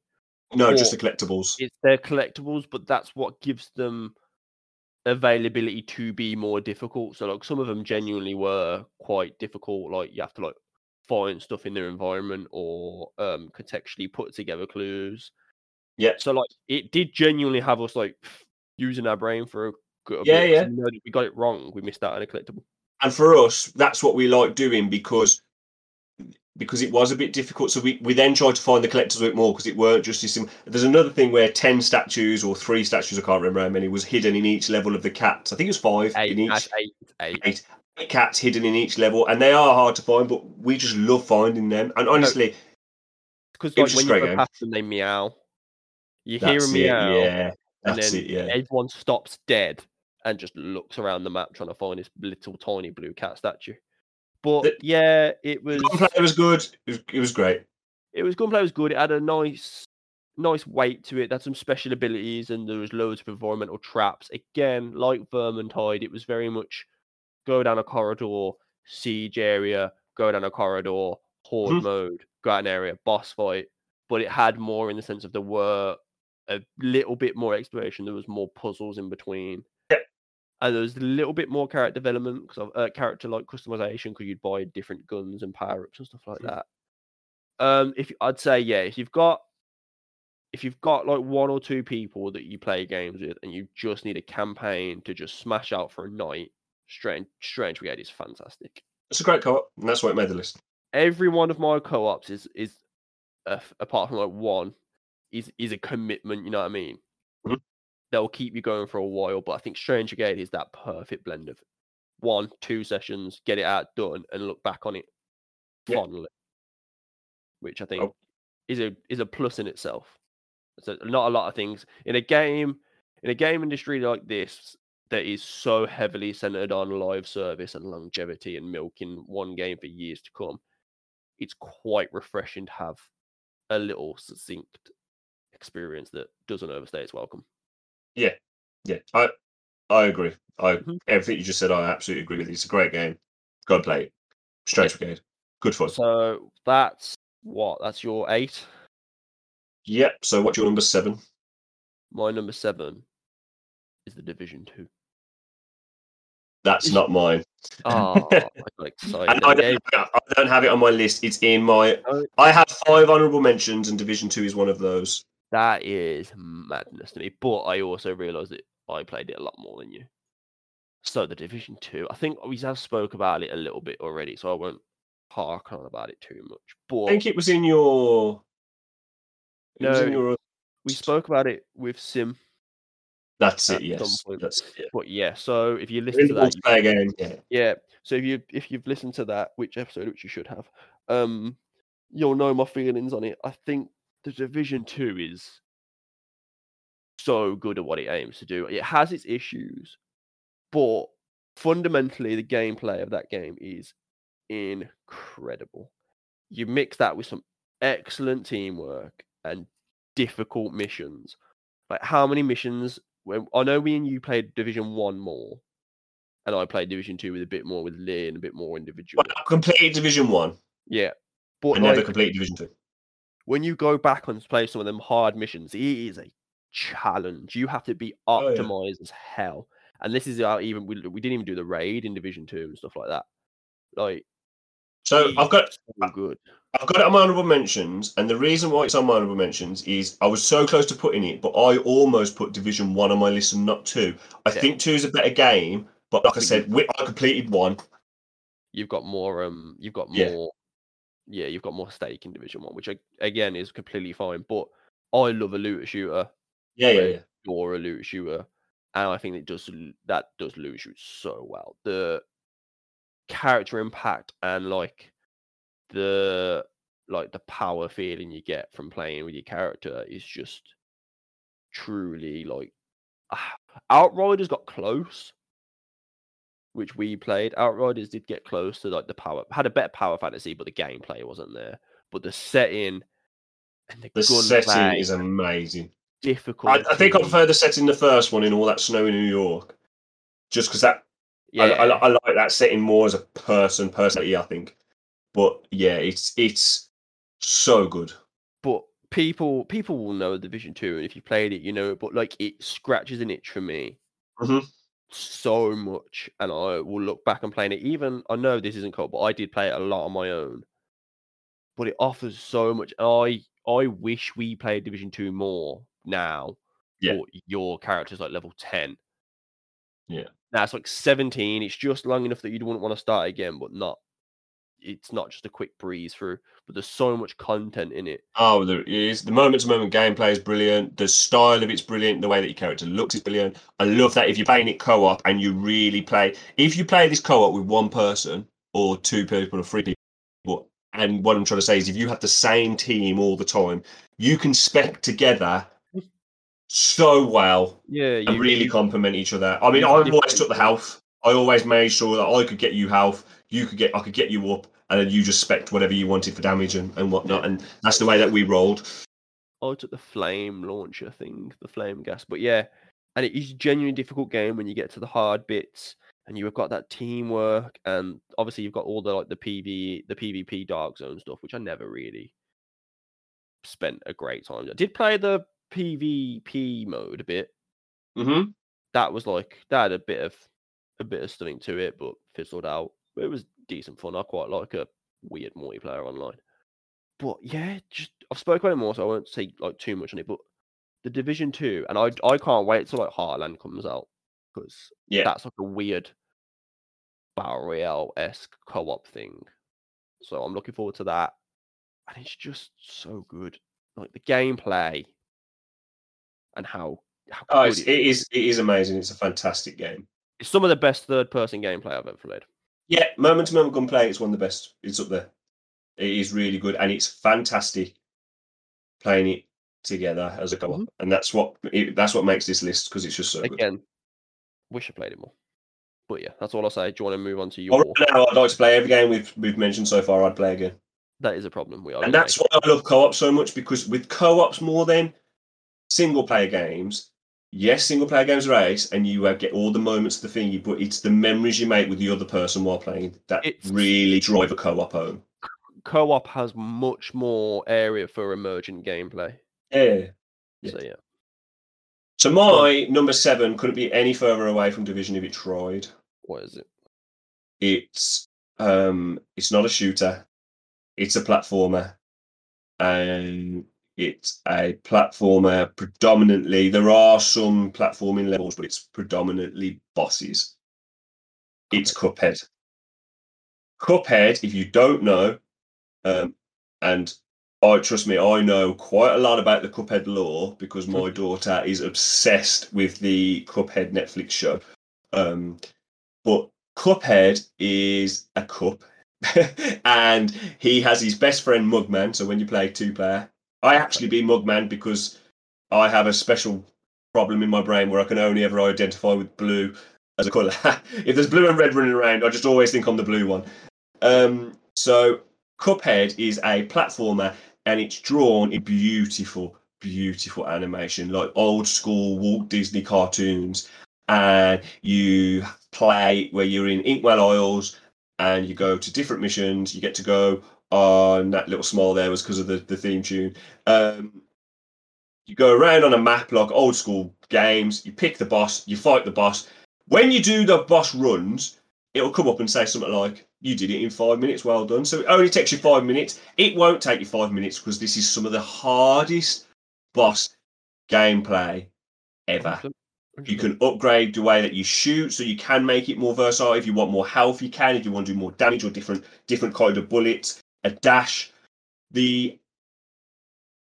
No, just the collectibles. It's their collectibles, but that's what gives them availability to be more difficult. So like some of them genuinely were quite difficult. Like you have to like find stuff in their environment or um contextually put together clues. Yeah. So like it did genuinely have us like using our brain for a good Yeah, bit. yeah. So we got it wrong. We missed out on a collectible. and for us, that's what we like doing because because it was a bit difficult. So we, we then tried to find the collectors a bit more because it weren't just this. sim- There's another thing where ten statues or three statues, I can't remember how many, was hidden in each level of the cats. I think it was five Eight, in each. eight, eight. Eight, eight cats hidden in each level, and they are hard to find, but we just love finding them. And honestly, Because like when you go past them, they meow. You hear that's them it. meow, Yeah, and that's then it. Yeah. everyone stops dead and just looks around the map trying to find this little tiny blue cat statue. But The- yeah, it was Gunplay was good. It was, it was great. it was gunplay was good. It had a nice nice weight to it. It had some special abilities and there was loads of environmental traps. Again, like Vermintide, it was very much go down a corridor, siege area, go down a corridor, horde Mhm. mode, go out an area, boss fight. But it had more in the sense of there were a little bit more exploration. There was more puzzles in between. Yep. and there's a little bit more character development because of uh, character like customization because you'd buy different guns and power ups and stuff like Mm. that. Um, if I'd say yeah, if you've got if you've got like one or two people that you play games with and you just need a campaign to just smash out for a night, Strange Strange Brigade is fantastic. It's a great co-op, and that's why it made the list. Every one of my co-ops is is uh, apart from like one is is a commitment. You know what I mean? Mhm. They'll keep you going for a while, but I think Strange Brigade is that perfect blend of one, two sessions, get it out done, and look back on it Yeah. fondly, which I think Oh. is a is a plus in itself. So not a lot of things in a game in a game industry like this that is so heavily centered on live service and longevity and milking one game for years to come. It's quite refreshing to have a little succinct experience that doesn't overstay its welcome. Yeah, yeah, I I agree. I Mhm. everything you just said, I absolutely agree with. You. It's a great game. Go and play it. Strange Brigade, good fun. So that's what? That's your eight. Yep. So what's your number seven? My number seven is the Division Two. That's not mine. Oh, I And. I don't, I don't have it on my list. It's in my. Oh. I have five honourable mentions, and Division Two is one of those. That is madness to me. But I also realised that I played it a lot more than you. So the Division Two, I think we have spoke about it a little bit already, so I won't hark on about it too much. But I think it was in your. It was in No, your. we spoke about it with Sim. That's it. Yes. That's yeah. But yeah, so if you listen to that, you- game. Yeah. yeah. So if you if you've listened to that, which episode, which you should have, um, you'll know my feelings on it. I think the Division Two is so good at what it aims to do. It has its issues, but fundamentally, the gameplay of that game is incredible. You mix that with some excellent teamwork and difficult missions. Like how many missions? When I know me and you played Division One more, and I played Division Two with a bit more with Lee and a bit more individual. Well, I completed Division One. Yeah, but I never like, completed Division Two. When you go back and play some of them hard missions, it is a challenge. You have to be Oh, yeah. optimized as hell. And this is how even we, we didn't even do the raid in Division Two and stuff like that. Like, So I've got so good. I've got it on my honourable mentions, and the reason why it's on my honourable mentions is I was so close to putting it, but I almost put Division One on my list and not two. I Yeah. think two is a better game, but like I said, we, I completed one. You've got more. Um, you've got more. Yeah, you've got more stake in Division One, which again is completely fine. But I love a looter shooter. Yeah, yeah, yeah. You're a looter shooter, and I think it does that does looter shoot so well. The character impact and like the like the power feeling you get from playing with your character is just truly like ah, Outriders got close, which we played. Outriders did get close to like the power had a better power fantasy, but the gameplay wasn't there. But the setting and the, The setting is amazing. difficult. I, I think I prefer the setting the first one in all that snow in New York, just because that yeah, I, I, I like that setting more as a person, personally. I think, but yeah, it's it's so good. but people people will know Division Two, and if you played it, you know it. But like it scratches an itch for me Mhm. So much, and I will look back and playing it. Even I know this isn't cool, but I did play it a lot on my own. But it offers so much. I I wish we played Division Two more now. Yeah. Your character's like level ten. Yeah. Now it's like seventeen. It's just long enough that you wouldn't want to start again, but not. It's not just a quick breeze through, but there's so much content in it. Oh, there is. The moment to moment gameplay is brilliant. The style of it's brilliant. The way that your character looks is brilliant. I love that if you're playing it co op and you really play, if you play this co op with one person or two people or three people, and what I'm trying to say is if you have the same team all the time, you can spec together so well Yeah, and really you- complement each other. I mean, you I always took the health. I always made sure that I could get you health. You could get, I could get you up, and then you just spec whatever you wanted for damage and, and whatnot. And that's the way that we rolled. I took the flame launcher thing, the flame gas. But yeah, and it is a genuinely difficult game when you get to the hard bits and you've got that teamwork and obviously you've got all the like the PV the PvP dark zone stuff, which I never really spent a great time. I did play the PvP mode a bit. Mm-hmm. That was like that had a bit of a bit of stunning to it, but fizzled out. It was decent fun. I quite like a weird multiplayer online. But yeah, just I've spoken about it more, so I won't say like too much on it. But the Division Two, and I I can't wait till like Heartland comes out because Yeah. that's like a weird battle royale esque co-op thing. So I'm looking forward to that, and it's just so good. Like the gameplay and how how Oh, it's, it it is. It is amazing. It's a fantastic game. It's some of the best third person gameplay I've ever played. Yeah, moment to moment gunplay. It's one of the best. It's up there. It is really good, and it's fantastic playing it together as a co-op, Mhm. and that's what it, that's what makes this list because it's just so good. Again, wish I played it more. But yeah, that's all I'll say. Do you want to move on to your? right, now, I'd like to play every game we've we've mentioned so far. I'd play again. That is a problem. We are. and that's why I love co-op so much because with co-ops more than single player games, yes, single player games are ace, and you uh, get all the moments of the thingy, but it's the memories you make with the other person while playing that It's- really drive a co-op home. co-op has much more area for emergent gameplay. Yeah. Yeah. So yeah, So my number seven couldn't be any further away from Division if it tried. what is it? It's um, it's not a shooter. It's a platformer, and it's a platformer predominantly. There are some platforming levels, but it's predominantly bosses. It's Cuphead. Cuphead, if you don't know, um, and I trust me, I know quite a lot about the Cuphead lore because my daughter is obsessed with the Cuphead Netflix show. Um, but Cuphead is a cup, and he has his best friend Mugman. So when you play two player, I actually be Mugman because I have a special problem in my brain where I can only ever identify with blue as a colour. if there's blue and red running around, I just always think I'm the blue one. Um, so Cuphead is a platformer, and it's drawn in beautiful, beautiful animation, like old school Walt Disney cartoons. And you play where you're in Inkwell Isles, and you go to different missions. You get to go on that little smile there was because of the, the theme tune. Um, you go around on a map like old school games. You pick the boss, you fight the boss. When you do the boss runs, it'll come up and say something like, "You did it in five minutes. Well done." So it only takes you five minutes. It won't take you five minutes because this is some of the hardest boss gameplay ever. You can upgrade the way that you shoot, so you can make it more versatile. If you want more health, you can. If you want to do more damage or different different kind of bullets, a dash. The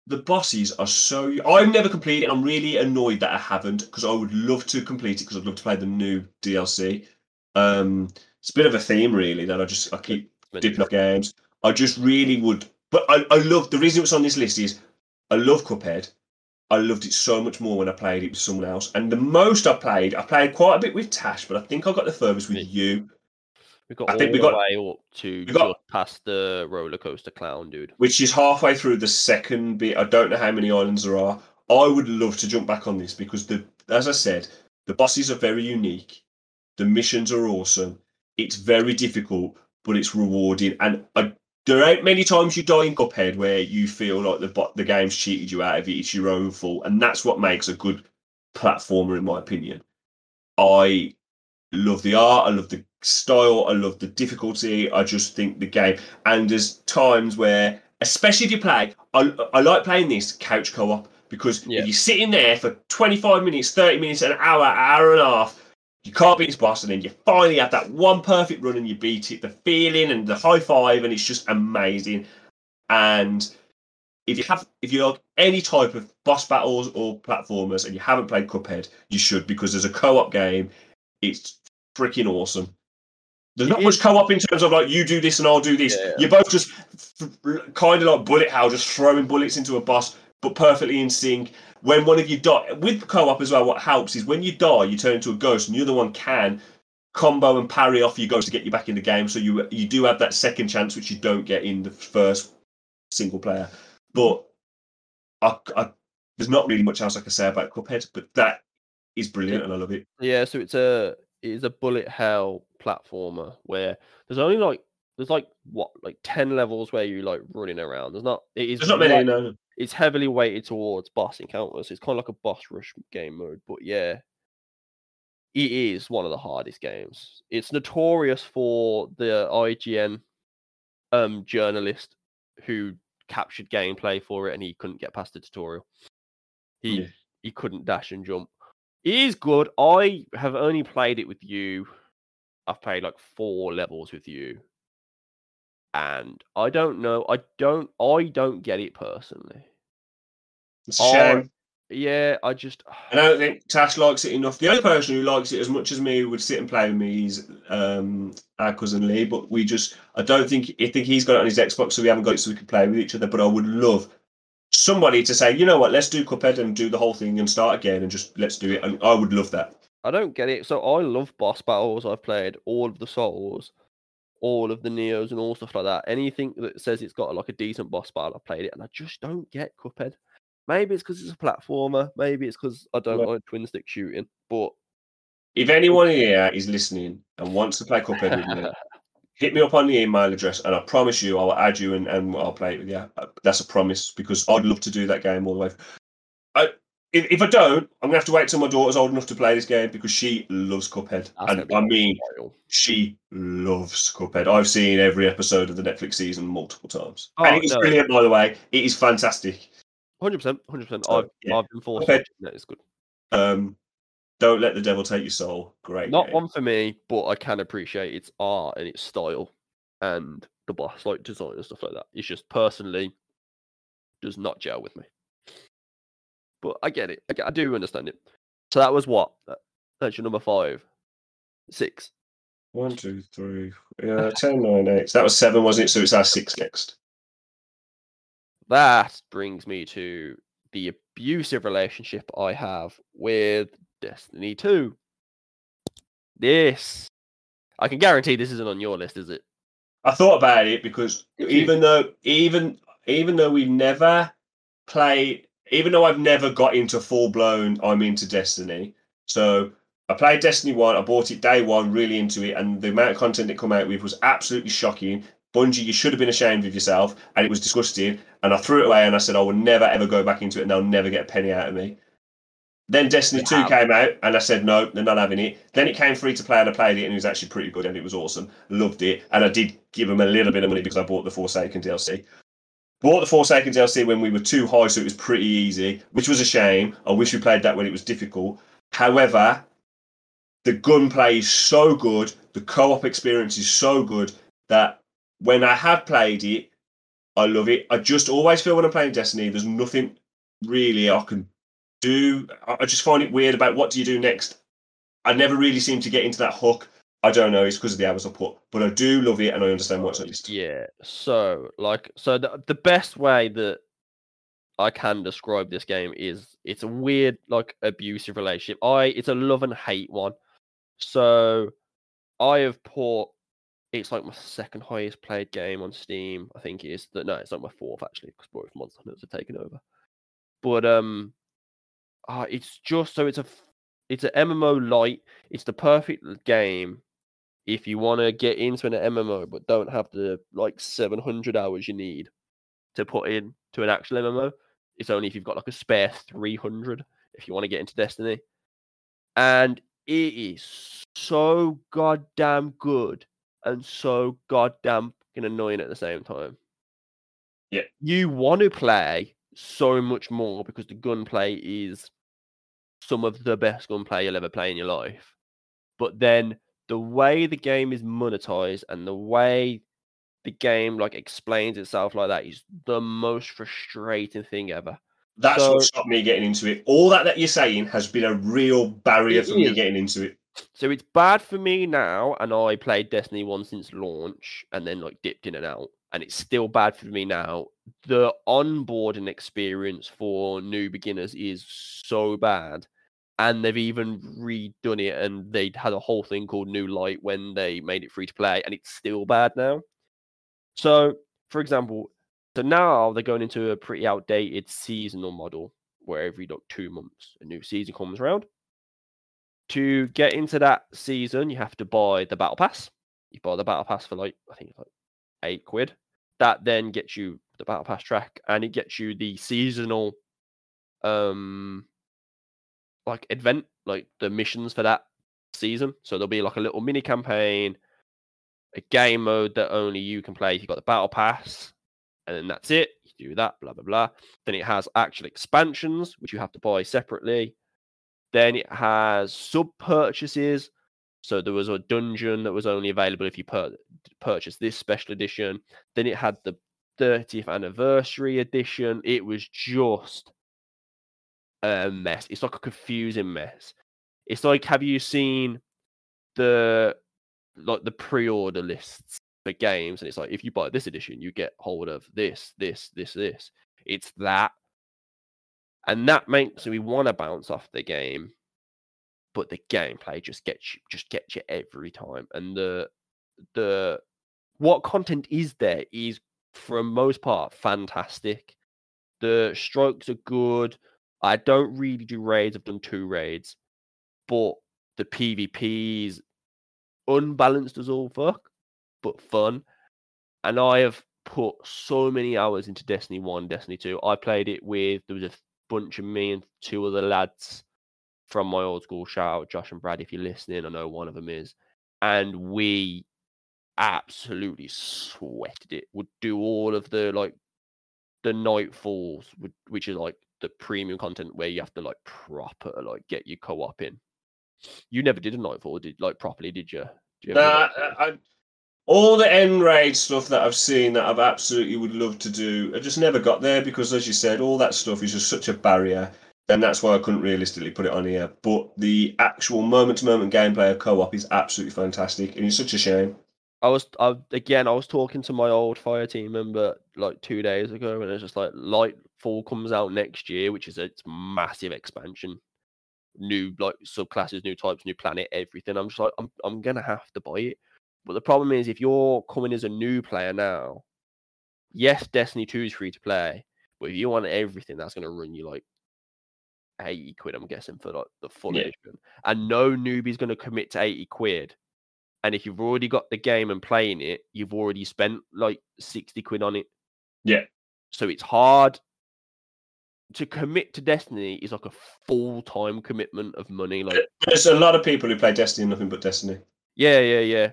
the bosses are so. I've never completed. it. I'm really annoyed that I haven't because I would love to complete it because I'd love to play the new DLC. Um, it's a bit of a theme, really, that I just I keep dipping off games. I just really would. But I, I love the reason it's on this list is I love Cuphead. I loved it so much more when I played it with someone else. And the most I played, I played quite a bit with Tash, but I think I got the furthest with you, We got I think we the got- way up to we got- just past the roller coaster clown, dude. which is halfway through the second bit. I don't know how many islands there are. I would love to jump back on this because the, as I said, the bosses are very unique. The missions are awesome. It's very difficult, but it's rewarding. And I, there ain't many times you die in Cuphead where you feel like the the game's cheated you out of it. It's your own fault, and that's what makes a good platformer, in my opinion. I love the art. I love the style. I love the difficulty. I just think the game. And there's times where, especially if you play, I, I like playing this couch co-op because Yeah. if you're sitting there for 25 minutes, 30 minutes, an hour, hour and a half, you can't beat this boss, and then you finally have that one perfect run and you beat it. The feeling and the high five, and it's just amazing. And if you have, if you like any type of boss battles or platformers, and you haven't played Cuphead, you should because there's a co-op game. It's freaking awesome. There's It not much is- co-op in terms of like you do this and I'll do this. Yeah. You're both just kind of like bullet hell, just throwing bullets into a boss, but perfectly in sync. When one of you die with co-op as well, what helps is when you die, you turn into a ghost, and the other one can combo and parry off your ghost to get you back in the game. So you you do have that second chance, which you don't get in the first single player. But I, I, there's not really much else I can say about Cuphead, but that is brilliant, and I love it. Yeah, so it's a it is a bullet hell platformer where there's only like there's like what like ten levels where you're like running around. There's not it is There's not many. right- No, it's heavily weighted towards boss encounters. It's kind of like a boss rush game mode, but yeah, it is one of the hardest games. It's notorious for the IGN um journalist who captured gameplay for it and he couldn't get past the tutorial. He Yeah. he couldn't dash and jump. It is good. I have only played it with you. I've played like four levels with you. And I don't know. I don't I don't get it personally. It's a Oh, shame. Yeah, I just I don't think Tash likes it enough. The only person who likes it as much as me who would sit and play with me is um, our cousin Lee. But we just, I don't think, I think he's got it on his Xbox, so we haven't got it so we can play with each other. But I would love somebody to say, you know what, let's do Cuphead and do the whole thing and start again and just let's do it. And I would love that. I don't get it. So I love boss battles. I've played all of the Souls, all of the Niohs, and all stuff like that. Anything that says it's got like a decent boss battle, I've played it, and I just don't get Cuphead. Maybe it's because it's a platformer. Maybe it's because I don't Well- like twin stick shooting. But If anyone here is listening and wants to play Cuphead with me, hit me up on the email address and I promise you I will add you and, and I'll play it with you. That's a promise because I'd love to do that game all the way. I, if, if I don't, I'm gonna have to wait till my daughter's old enough to play this game because she loves Cuphead. That's And I mean, wild. she loves Cuphead. I've seen every episode of the Netflix season multiple times. Oh, and it is no. brilliant, by the way. It is fantastic. hundred percent, hundred percent. So, I've yeah. I've been forced. Cuphead. It's good. Um, don't let the devil take your soul. Great. Not game. one for me, but I can appreciate its art and its style and the boss like design and stuff like that. It's just personally does not gel with me. But I get it. I, get- I do understand it. So that was what? Uh, That's your number five. Six. One, two, three, yeah, 10, 9, 8. So that was seven, wasn't it? So it's our six next. That brings me to the abusive relationship I have with Destiny 2. This. I can guarantee this isn't on your list, is it? I thought about it because even though even even though we never played even though I've never got into full blown I'm into Destiny. So I played Destiny 1, I bought it day one, really into it, and the amount of content it come out with was absolutely shocking. Bungie, you should have been ashamed of yourself, and it was disgusting. And I threw it away and I said I will never ever go back into it and they'll never get a penny out of me. Then Destiny You 2 have. came out and I said no, they're not having it. Then it came free to play and I played it and it was actually pretty good and it was awesome. Loved it. And I did give them a little bit of money because I bought the Forsaken DLC. Bought the Forsaken DLC when we were too high, so it was pretty easy, which was a shame. I wish we played that when it was difficult. However, the gunplay is so good, the co-op experience is so good that when I have played it, I love it. I just always feel when I'm playing Destiny, there's nothing really I can do. I just find it weird about what do you do next. I never really seem to get into that hook. I don't know. It's because of the hours I put, but I do love it and I understand what's on list. Yeah. So, like, so the the best way that I can describe this game is it's a weird, like, abusive relationship. I it's a love and hate one. So, I have put it's like my second highest played game on Steam. I think it is that no, it's like my fourth actually because both Monster have taken over. But um, uh, it's just so it's a it's an MMO light. It's the perfect game if you want to get into an MMO but don't have the like 700 hours you need to put in to an actual MMO. It's only if you've got like a spare 300 if you want to get into Destiny. And it is so goddamn good and so goddamn annoying at the same time. Yeah. You want to play so much more because the gunplay is some of the best gunplay you'll ever play in your life. But then the way the game is monetized and the way the game like explains itself like that is the most frustrating thing ever. That's So- what stopped me getting into it. All that that you're saying has been a real barrier for me getting into it. So it's bad for me now, and I played Destiny 1 since launch and then like dipped in and out. And it's still bad for me now. The onboarding experience for new beginners is so bad. And they've even redone it and they had a whole thing called New Light when they made it free to play, and it's still bad now. So, for example, so now they're going into a pretty outdated seasonal model where every like two months a new season comes around to get into that season, you have to buy the battle pass. You buy the battle pass for like I think like eight quid. That then gets you the battle pass track, and it gets you the seasonal, um, like event, like the missions for that season. So there'll be like a little mini campaign, a game mode that only you can play if you've got the battle pass, and then that's it. You do that, blah blah blah. Then it has actual expansions, which you have to buy separately. Then it has sub purchases. So there was a dungeon that was only available if you pur- purchased this special edition. Then it had the 30th anniversary edition. It was just a mess. It's like a confusing mess. It's like have you seen the like the pre-order lists for games and it's like if you buy this edition you get hold of this this this this it's that and that makes me want to bounce off the game but the gameplay just gets you just gets you every time and the the what content is there is for most part fantastic. The strokes are good. I don't really do raids i've done two raids but the pvp is unbalanced as all fuck but fun. And i have put so many hours into destiny 1 destiny 2 i played it with there was a bunch of me and two other lads from my old school. Shout out Josh and Brad if you're listening. I know one of them is. And we absolutely sweated it. Would do all of the like the nightfalls, which is like the premium content where you have to like proper like get your co-op in. You never did a nightfall, did like properly, did you? You Nah, I, I, all the end raid stuff that I've seen that I've absolutely would love to do, I just never got there because, as you said, all that stuff is just such a barrier. And that's why I couldn't realistically put it on here. But the actual moment to moment gameplay of co op is absolutely fantastic. And it's such a shame. I was I, again. I was talking to my old fire team member like two days ago, and it's just like Lightfall comes out next year, which is a massive expansion, new like subclasses, new types, new planet, everything. I'm just like I'm I'm gonna have to buy it. But the problem is, if you're coming as a new player now, yes, Destiny Two is free to play, but if you want everything, that's gonna run you like eighty quid. I'm guessing for like the full Yeah. edition, and no newbie's gonna commit to eighty quid and if you've already got the game and playing it, you've already spent like 60 quid on it. Yeah. So it's hard to commit to Destiny is like a full time commitment of money. Like, There's a lot of people who play Destiny and nothing but Destiny. yeah, yeah, yeah.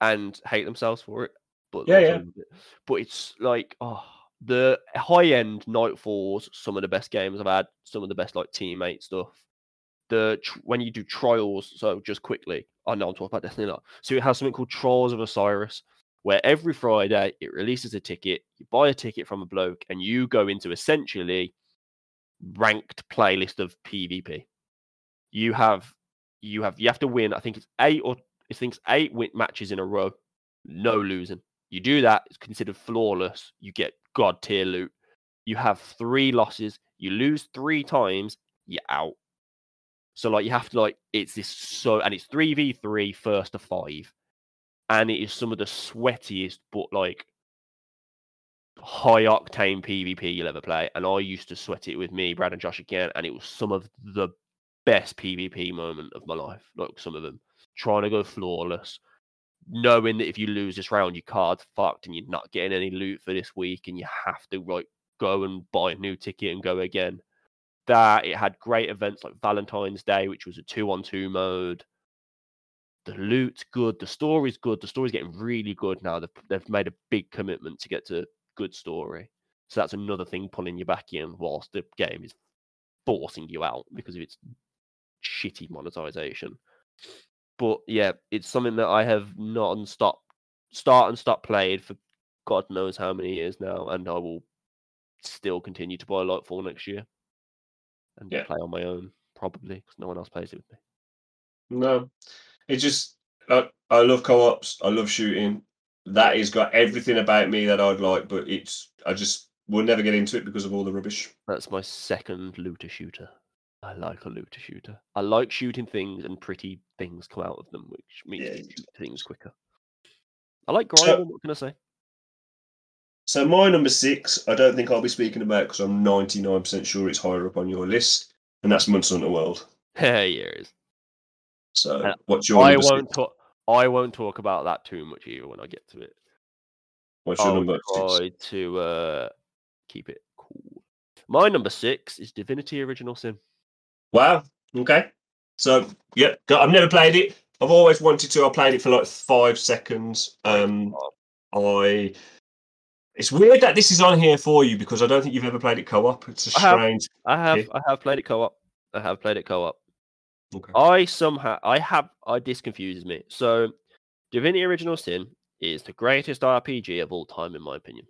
And hate themselves for it. But Yeah, yeah. it. But it's like, oh, the high end Nightfalls, some of the best games I've had, some of the best like teammate stuff. The tr- when you do trials, so just quickly, I know I'm talking about Destiny not. So it has something called Trials of Osiris, where every Friday it releases a ticket. You buy a ticket from a bloke, and you go into essentially ranked playlist of PvP. You have you have you have to win. I think it's eight or I think it's eight win matches in a row, no losing. You do that, it's considered flawless. You get god tier loot. You have three losses. You lose three times, you're out. So like you have to like it's this so and it's three v three first to five, and it is some of the sweatiest but like high octane PvP you'll ever play. And I used to sweat it with me, Brad and Josh again, and it was some of the best PvP moment of my life. Like some of them, trying to go flawless, knowing that if you lose this round, your card's fucked and you're not getting any loot for this week, and you have to like go and buy a new ticket and go again. That it had great events like Valentine's Day, which was a two-on-two mode. The loot's good, the story's good. The story's getting really good now. They've, they've made a big commitment to get to good story. So that's another thing pulling you back in whilst the game is forcing you out because of its shitty monetization. But yeah, it's something that I have non-stop start and stop played for God knows how many years now, and I will still continue to buy a Lightfall next year and Yeah. play on my own probably because no one else plays it with me. No, it just I, I love co-ops. I love shooting. That has got everything about me that I'd like, but it's I just will never get into it because of all the rubbish. That's my second looter shooter. I like a looter shooter. I like shooting things and pretty things come out of them, which means Yeah, you shoot things quicker. I like So- grinding. what can I say? So my number six, I don't think I'll be speaking about because I'm 99% sure it's higher up on your list, and that's Monster Hunter World. Here it is. So Uh, what's your I won't talk. I won't talk about that too much either when I get to it. What's your I'll number six? try to uh, keep it cool. My number six is Divinity Original Sin. Wow. Okay. So yeah, I've never played it. I've always wanted to. I played it for like five seconds. Um, I. It's weird that this is on here for you because I don't think you've ever played it co-op. It's a I have. strange. I have. I have played it co-op. I have played it co-op. Okay. I somehow I have I this confuses me. So Divinity Original Sin is the greatest RPG of all time, in my opinion.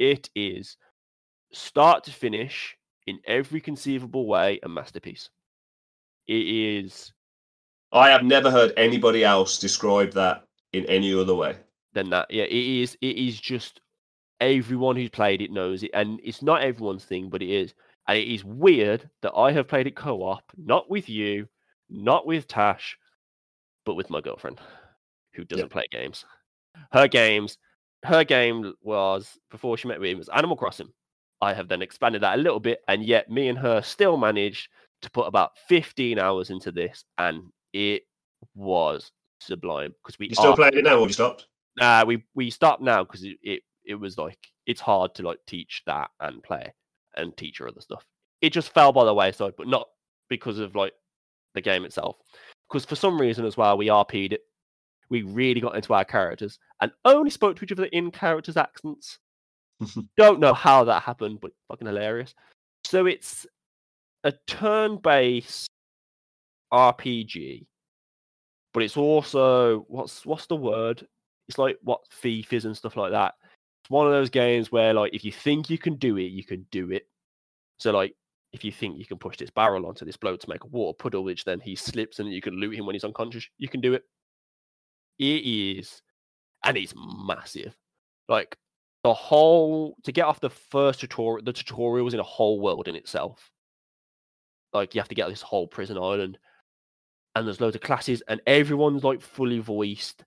It is start to finish in every conceivable way a masterpiece. It is I have never heard anybody else describe that in any other way. than that. Yeah, it is. It is just everyone who's played it knows it, and it's not everyone's thing, but it is. And it is weird that I have played it co-op, not with you, not with Tash, but with my girlfriend, who doesn't play games. Her games, her game was before she met me was Animal Crossing. I have then expanded that a little bit, and yet me and her still managed to put about 15 hours into this, and it was sublime because we You still are playing it now, or have you stopped? Nah, we we stopped now because it, it it was like it's hard to like teach that and play and teach her other stuff. It just fell by the wayside, but not because of like the game itself. Because for some reason as well, we RP'd it. We really got into our characters and only spoke to each other in characters' accents. Don't know how that happened, but fucking hilarious. So it's a turn-based RPG, but it's also what's what's the word? It's like what Thief is and stuff like that. It's one of those games where like if you think you can do it, you can do it. So like if you think you can push this barrel onto this bloke to make a water puddle, which then he slips and you can loot him when he's unconscious, you can do it. It is, and it's massive. Like the whole to get off the first tutorial, the tutorial was in a whole world in itself. Like you have to get this whole prison island, and there's loads of classes, and everyone's like fully voiced.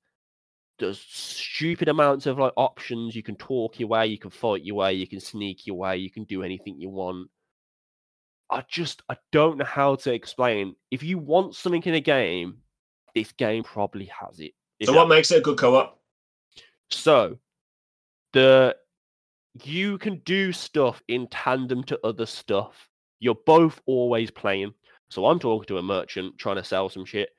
There's stupid amounts of like options. You can talk your way, you can fight your way, you can sneak your way, you can do anything you want. I just I don't know how to explain. If you want something in a game, this game probably has it. So what makes it a good co-op? so the you can do stuff in tandem to other stuff. You're both always playing. So I'm talking to a merchant trying to sell some shit.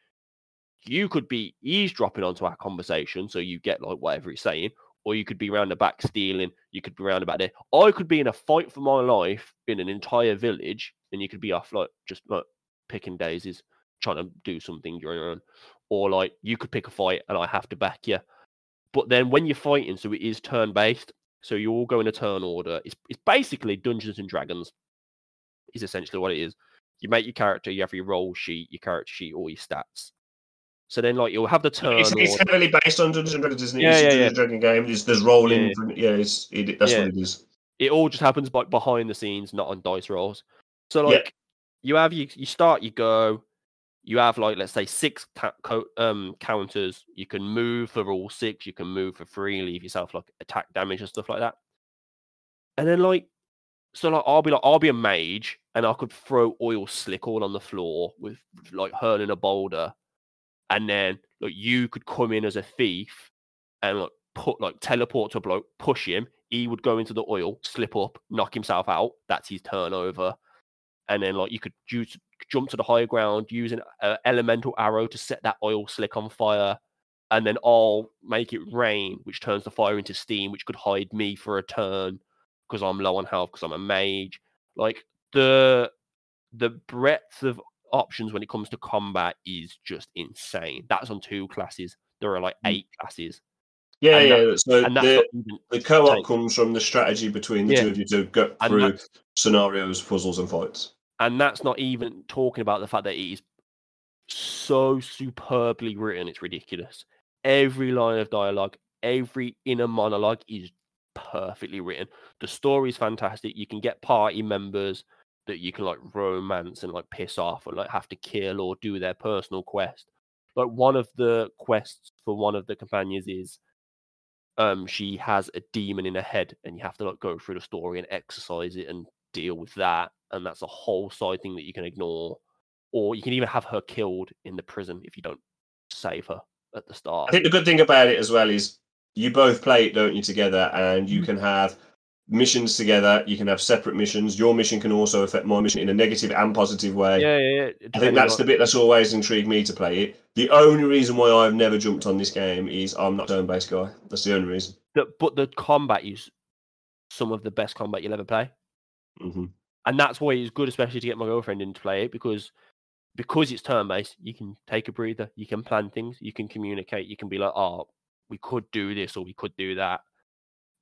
You could be eavesdropping onto our conversation, so you get like whatever he's saying, or you could be round the back stealing. You could be round about there. I could be in a fight for my life in an entire village, and you could be off like just like picking daisies, trying to do something your own. Or like you could pick a fight, and I have to back you. But then when you're fighting, so it is turn based. So you all go in a turn order. It's it's basically Dungeons and Dragons. Is essentially what it is. You make your character, you have your roll sheet, your character sheet, all your stats. So then, like you'll have the turn It's, it's heavily based on Dungeons and Dragons, isn't it? Yeah, it's yeah, a yeah. Dungeons and Dragon game. There's, there's rolling. Yeah. Yeah, it's it, that's Yeah. what it is. It all just happens like behind the scenes, not on dice rolls. So Yeah. like you have you you start, you go. You have like let's say six ta- co- um counters. You can move for all six. You can move for free. Leave yourself like attack damage and stuff like that. And then like so like I'll be like I'll be a mage and I could throw oil slick all on the floor with like hurling a boulder, and then like you could come in as a thief and like put like teleport to a bloke, push him. He would go into the oil, slip up, knock himself out. That's his turnover. And then like you could use, jump to the higher ground, use an uh, elemental arrow to set that oil slick on fire, and then I'll make it rain, which turns the fire into steam, which could hide me for a turn because I'm low on health because I'm a mage. Like the the breadth of options when it comes to combat is just insane. That's on two classes. There are like Mm. eight classes, Yeah, And yeah. so the, the co-op comes from the strategy between the Yeah. two of you to go through scenarios, puzzles, and fights. And that's not even talking about the fact that it is so superbly written it's ridiculous. Every line of dialogue every inner monologue is perfectly written. The story is fantastic. You can get party members that you can like romance and like piss off and like have to kill or do their personal quest. Like one of the quests for one of the companions is um she has a demon in her head and you have to like go through the story and exercise it and deal with that and that's a whole side thing that you can ignore or you can even have her killed in the prison if you don't save her at the start I think the good thing about it as well is you both play it, don't you, together, and you mm. can have missions together. You can have separate missions. Your mission can also affect my mission in a negative and positive way. Yeah, yeah, yeah. I think that's on- the bit that's always intrigued me to play it. The only reason why I've never jumped on this game is I'm not a turn-based guy. That's the only reason. but the combat is some of the best combat you'll ever play. Hmm and that's why it's good, especially to get my girlfriend into play it because because it's turn based, you can take a breather, you can plan things, you can communicate, you can be like, oh, we could do this or we could do that,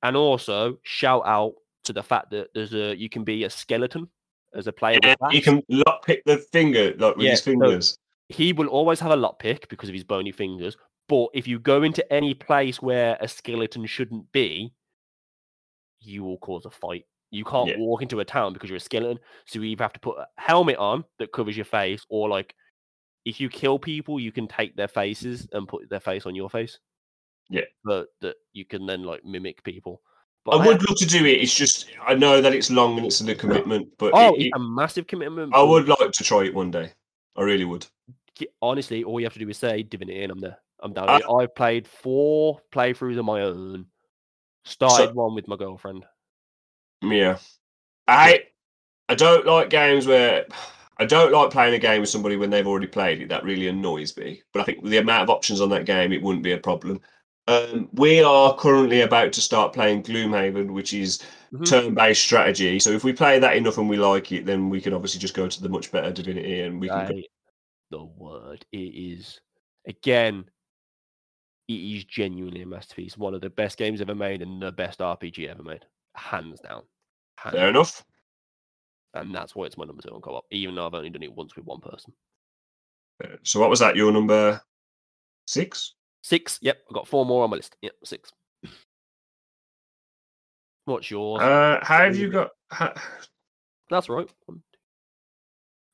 and also shout out to the fact that there's a you can be a skeleton as a player. Yeah, you can lock pick the finger like with Yeah, his so- fingers. He will always have a lock pick because of his bony fingers. But if you go into any place where a skeleton shouldn't be, you will cause a fight. You can't Yeah. walk into a town because you're a skeleton. So you either have to put a helmet on that covers your face, or like if you kill people, you can take their faces and put their face on your face. Yeah. But that you can then like mimic people. But I would love to do it. It's just I know that it's long and it's a commitment, but Oh, it- it's it- a massive commitment. I would like to try it one day. I really would. honestly, all you have to do is say Divinity, and I'm there. I'm down. I- I've played four playthroughs of my own. Started one with my girlfriend. Yeah. I I don't like games where I don't like playing a game with somebody when they've already played it. That really annoys me. But I think with the amount of options on that game, it wouldn't be a problem. Um, we are currently about to start playing Gloomhaven, which is Mhm. turn-based strategy. So if we play that enough and we like it, then we can obviously just go to the much better Divinity and we can. Go, The word it is again. It is genuinely a masterpiece. One of the best games ever made and the best RPG ever made, hands down. Hands fair enough. And that's why it's my number two on co-op, even though I've only done it once with one person. So what was that? Your number six? Six. Yep, I've got four more on my list. Yep, six. What's yours? Uh, how have you got? How, That's right.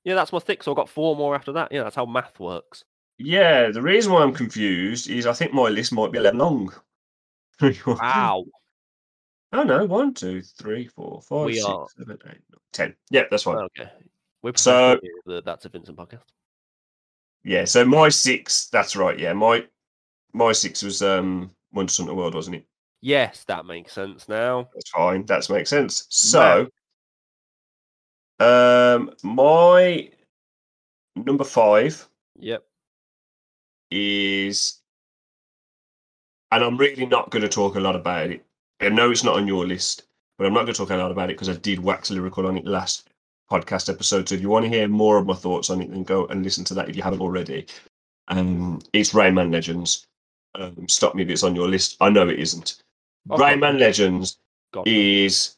Yeah, that's my six. So I've got four more after that. Yeah, that's how math works. Yeah, the reason why I'm confused is I think my list might be 11 long. Wow. Oh no, one, two, three, four, five, We six, are- seven, eight, nine, ten. Yeah, that's fine. Okay. We're So- professional here at the That's a Vincent podcast. Yeah, so my six, that's right. Yeah, my my six was um Wonder Hunter World, wasn't it? Yes, that makes sense now. That's fine. That makes sense. So, um, my number five Yep. is, and I'm really not going to talk a lot about it. I know it's not on your list, but I'm not going to talk a lot about it because I did wax lyrical on it last podcast episode. So if you want to hear more of my thoughts on it, then go and listen to that if you haven't already. Um, it's Rayman Legends. Um, stop me if it's on your list. I know it isn't. Rayman Legends God, is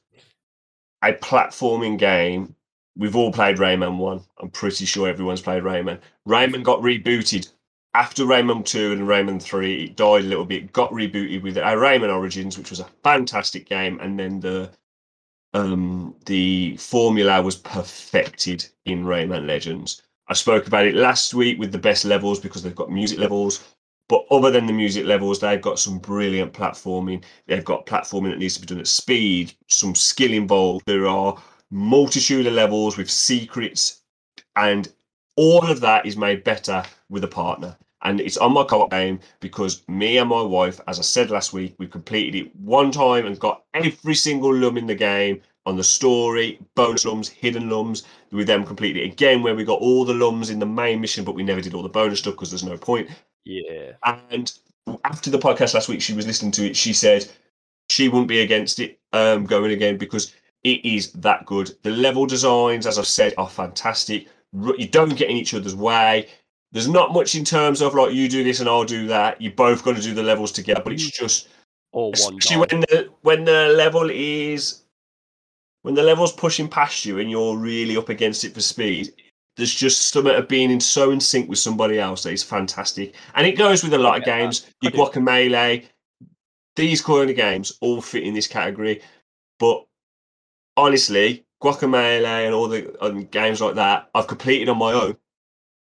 a platforming game. We've all played Rayman 1. I'm pretty sure everyone's played Rayman. Rayman got rebooted after Rayman 2 and Rayman 3. It died a little bit, got rebooted with Rayman Origins, which was a fantastic game. And then the um, the formula was perfected in Rayman Legends. I spoke about it last week with the best levels because they've got music levels. But other than the music levels, they've got some brilliant platforming. They've got platforming that needs to be done at speed, some skill involved. There are multitude of levels with secrets, and all of that is made better with a partner. And it's on my co-op game because me and my wife, as I said last week, we completed it one time and got every single lum in the game on the story, bonus lums, hidden lums. We then completed it again where we got all the lums in the main mission, but we never did all the bonus stuff because there's no point. Yeah. And after the podcast last week, she was listening to it. She said she wouldn't be against it um, going again because it is that good. The level designs, as I've said, are fantastic. You don't get in each other's way. There's not much in terms of like you do this and I'll do that. You both got to do the levels together, but it's just Or one. especially when the when the level is when the level's pushing past you and you're really up against it for speed. There's just something of being in so in sync with somebody else that is fantastic, and it goes with a lot of games. Your. Guacamelee, these kind of games all fit in this category. But honestly, Guacamelee and all the um, games like that, I've completed on my own,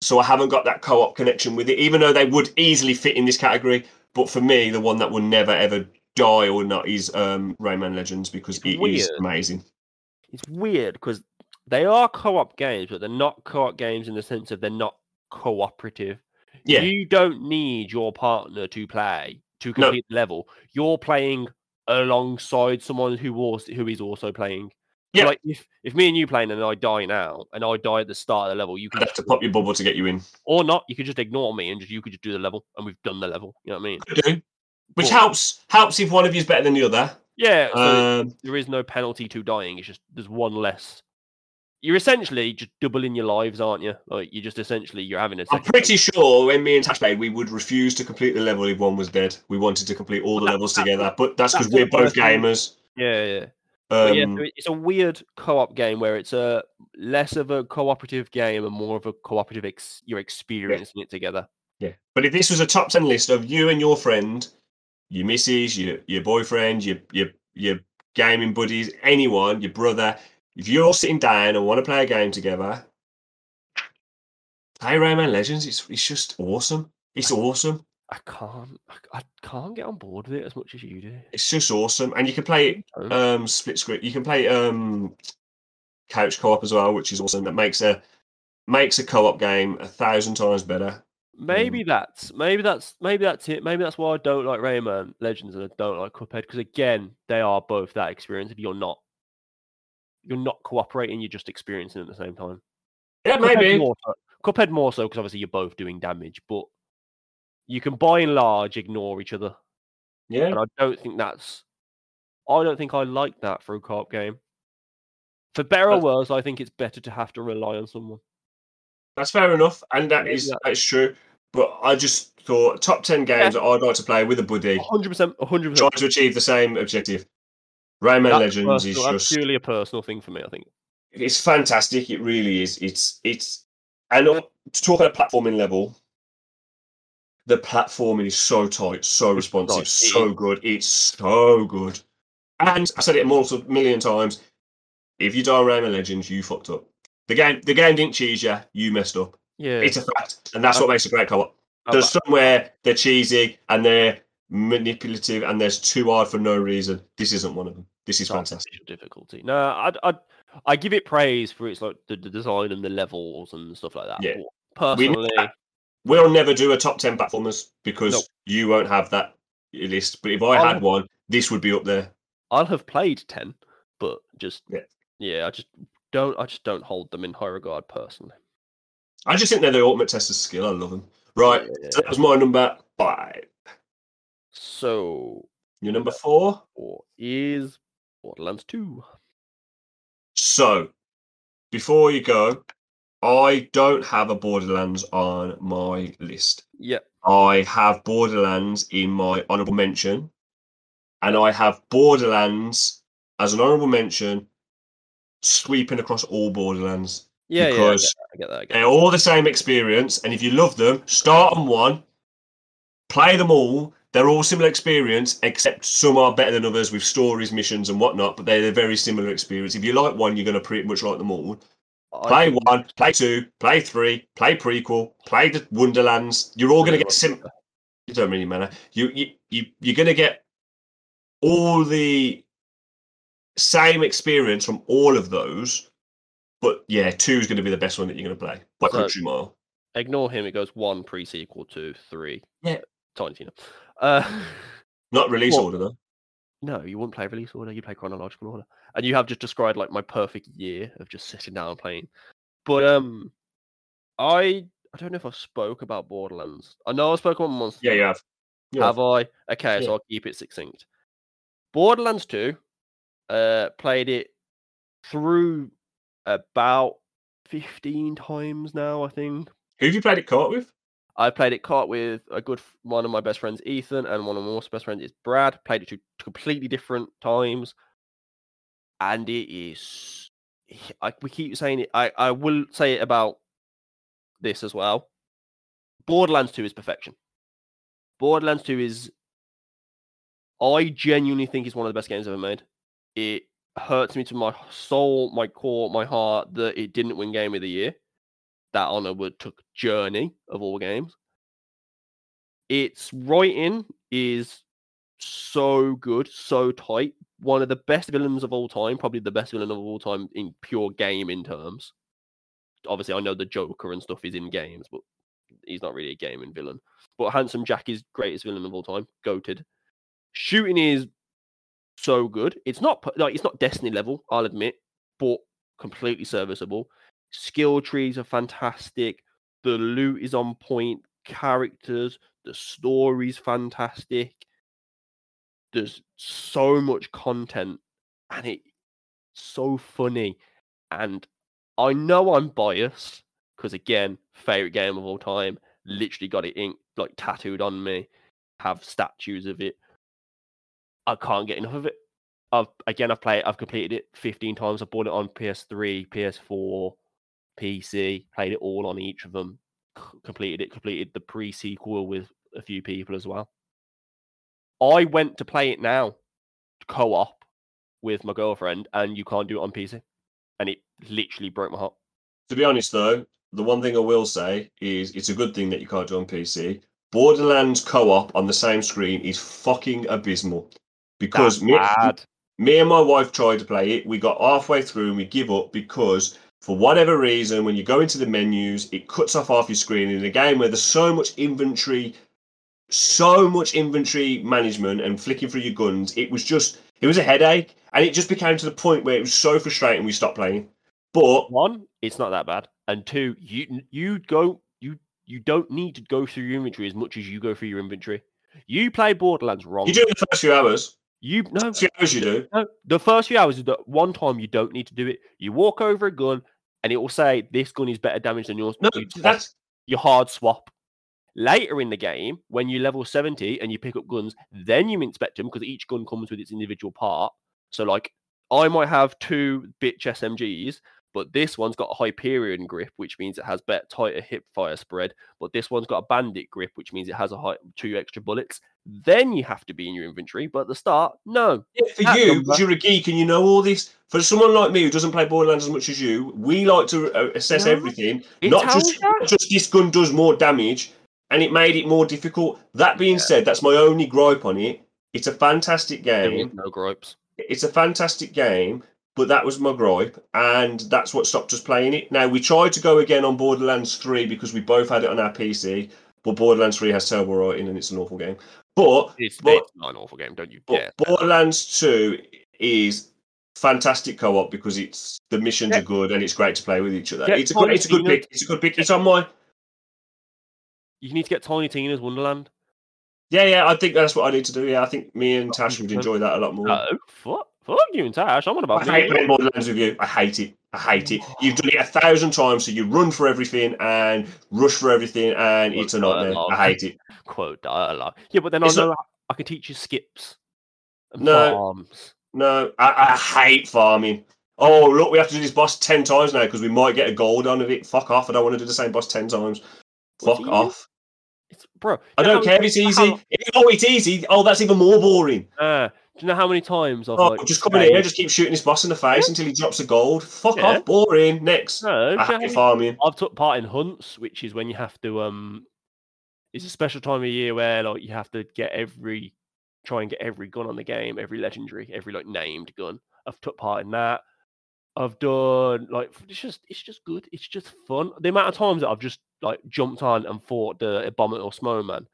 so I haven't got that co-op connection with it. Even though they would easily fit in this category, but for me, the one that will never ever die or not is um, Rayman Legends because It's it is weird. amazing. It's weird because they are co-op games, but they're not co-op games in the sense of they're not cooperative. Yeah, You don't need your partner to play to No. complete the level. You're playing alongside someone who was who is also playing. Yeah. Like if if me and you playing and I die now and I die at the start of the level, you can I'd have just to pop your bubble to get you in. or not. You could just ignore me and just you could just do the level, and we've done the level. You know what I mean? Could do. Which helps helps if one of you is better than the other. Yeah. So Um, there is no penalty to dying. It's just there's one less. You're essentially just doubling your lives, aren't you? Like you're just essentially you're having a. I'm pretty sure when me and Tash played, we would refuse to complete the level if one was dead. We wanted to complete all the That- levels that- together, but that's because we're both gamers. Yeah, yeah. But yeah, Um, so it's a weird co-op game where it's a less of a cooperative game and more of a cooperative. Ex- you're experiencing it together. yeah. But if this was a top ten list of you and your friend, your missus, your your boyfriend, your your your gaming buddies, anyone, your brother, if you're all sitting down and want to play a game together, play Rayman Legends. It's it's just awesome. It's awesome. I can't. I, I can't get on board with it as much as you do. It's just awesome, and you can play it um split screen. You can play um couch co-op as well, which is awesome. That makes a makes a co-op game a thousand times better. Maybe that's maybe that's maybe that's it. Maybe that's why I don't like Rayman Legends and I don't like Cuphead because again, they are both that experience. If you're not, you're not cooperating, you're just experiencing it at the same time. Yeah, Cuphead maybe. more so, Cuphead more so because obviously you're both doing damage, but you can by and large ignore each other, Yeah, and I don't think that's. I don't think I like that for a co-op game. For better or worse, I think it's better to have to rely on someone. that's fair enough, and that is that is true. But I just thought top ten games that I'd like to play with a buddy, hundred percent, one hundred percent. trying to achieve the same objective. Rayman Legends is That's just purely a personal thing for me. I think. it's fantastic. It really is. It's it's and to talk at a platforming level, the platforming is so tight, so responsive, so good. It's so good. And I said it a multiple million times. If you die Rayman Legends, you fucked up. The game, the game didn't cheese you. You messed up. Yeah. It's a fact, and that's what makes a great co-op. There's ba- some where they're cheesy and they're manipulative, and there's too hard for no reason. This isn't one of them. This is fantastic. difficulty. No, I I I give it praise for its like the, the design and the levels and stuff like that. Yeah. but We Personally, We'll never do a top 10 platformers because you won't have that list. But if I I'll- had one, this would be up there. I'll have played ten, but just Yeah. yeah, I just don't I just don't hold them in high regard personally. I just think they're the ultimate test of skill. I love them. Right. Yeah. So that was my number five. So Your number four. four is Borderlands Two. So before you go, I don't have a Borderlands on my list. Yep. I have Borderlands in my honorable mention, and I have Borderlands as an honorable mention, sweeping across all Borderlands. Yeah, Because yeah, I get that. I get that. I get They're all the same experience, and if you love them, start on one, play them all. They're all similar experience, except some are better than others with stories, missions, and whatnot. But they're a very similar experience. If you like one, you're going to pretty much like them all. I Play think- one, play two, play three, play prequel, play the Wonderlands. You're all going to get sim. It don't really matter. You you you you're going to get all the same experience from all of those. But yeah, two is going to be the best one that you're going to play by So- country mile. Ignore him. It goes one pre-sequel, two, three. Yeah. Tiny Tina. Uh, Not release Well- order though. no, you wouldn't play release order. You play chronological order, and you have just described like my perfect year of just sitting down and playing. But um, I I don't know if I spoke about Borderlands. I know I spoke about Monster. Yeah, you have. Have I? Okay, Yeah. so I'll keep it succinct. Borderlands 2, uh, played it through about 15 times now, I think. Who have you played it co-op with? I played it caught with a good one of my best friends, Ethan, and one of my most best friends is Brad. Played it two completely different times, and it is. I, we keep saying it. I, I will say it about this as well. Borderlands 2 is perfection. Borderlands 2 is. I genuinely think it's one of the best games ever made. It hurts me to my soul, my core, my heart that it didn't win Game of the Year that honor would took journey of all games. Its writing is so good, so tight. One of the best villains of all time, probably the best villain of all time in pure game in terms. Obviously, I know the Joker and stuff is in games, but he's not really a gaming villain. But Handsome Jack is greatest villain of all time, goated. Shooting is so good. It's not like it's not Destiny level, I'll admit, but completely serviceable. Skill trees are fantastic. The loot is on point. Characters, the story's fantastic. There's so much content, and it's so funny. And I know I'm biased because again, favorite game of all time. Literally got it ink like tattooed on me. Have statues of it. I can't get enough of it. I've again, I've played. I've completed it 15 times. I bought it on PS3, PS4, PC. Played it all on each of them. c- Completed it. Completed the pre-sequel with a few people as well. I went to play it now, co-op with my girlfriend, and you can't do it on PC, and it literally broke my heart. To be honest, though, the one thing I will say is it's a good thing that you can't do on PC. Borderlands co-op on the same screen is fucking abysmal. Because me, me and my wife tried to play it. We got halfway through and we give up because for whatever reason, when you go into the menus, it cuts off half your screen in a game where there's so much inventory, so much inventory management and flicking through your guns. It was just, it was a headache, and it just became to the point where it was so frustrating. We stopped playing. But One, it's not that bad, and two, you you go you you don't need to go through your inventory as much as you go through your inventory. You play Borderlands wrong. you do it the first few hours. You no, few hours you do. no. The first few hours is the one time you don't need to do it. You walk over a gun, and it will say this gun is better damage than yours. No, you that's your hard swap. Later in the game, when you level 70 and you pick up guns, then you inspect them because each gun comes with its individual part. So, like, I might have two bitch SMGs, but this one's got a Hyperion grip, which means it has better, tighter hip fire spread. But this one's got a Bandit grip, which means it has a high, two extra bullets. Then you have to be in your inventory, but at the start, no. Yeah, for That you, number- because you're a geek and you know all this. For someone like me who doesn't play Borderlands as much as you, we like to uh, assess No, everything. it Not just, not just this gun does more damage, and it made it more difficult. That being said, that's my only gripe on it. It's a fantastic game. no gripes. It's a fantastic game, but that was my gripe, and that's what stopped us playing it. Now we tried to go again on Borderlands 3 because we both had it on our PC, but Borderlands 3 has terrible writing and it's an awful game. But It's, But- it's not an awful game, don't you but. Borderlands 2 is fantastic co-op because it's the missions Yeah. are good and it's great to play with each other. Get It's a good it's a good pick. It's a good pick. It's on my You need to get Tiny Tina's Wonderland. yeah, yeah, I think that's what I need to do. Yeah, I think me and Tash would enjoy that a lot more. No, fuck, fuck you and Tash. I'm on about I hate playing Borderlands with you. I hate it. I hate it. You've done it a thousand times, so you run for everything and rush for everything, and Well, it's a nightmare. dialogue. I hate it. quote dialogue. Yeah, but then It's I not- know I can teach you skips No. farms. No, I, I hate farming. Oh, look, we have to do this boss 10 times now because we might get a gold on of it. Fuck off. I don't want to do the same boss 10 times. Fuck off. It's bro. I do you know don't how care if it's how- easy. Oh, it's easy. Oh, that's even more boring. Uh, do you know how many times I've Oh, like just come in here, just keep shooting his boss in the face until he drops a gold. Fuck Yeah. off, boring. Next. No, I have farming. I've took part in hunts, which is when you have to um it's a special time of year where like you have to get every try and get every gun on the game, every legendary, every like named gun. I've took part in that. I've done like it's just it's just good. It's just fun. The amount of times that I've just like jumped on and fought the abominable snowman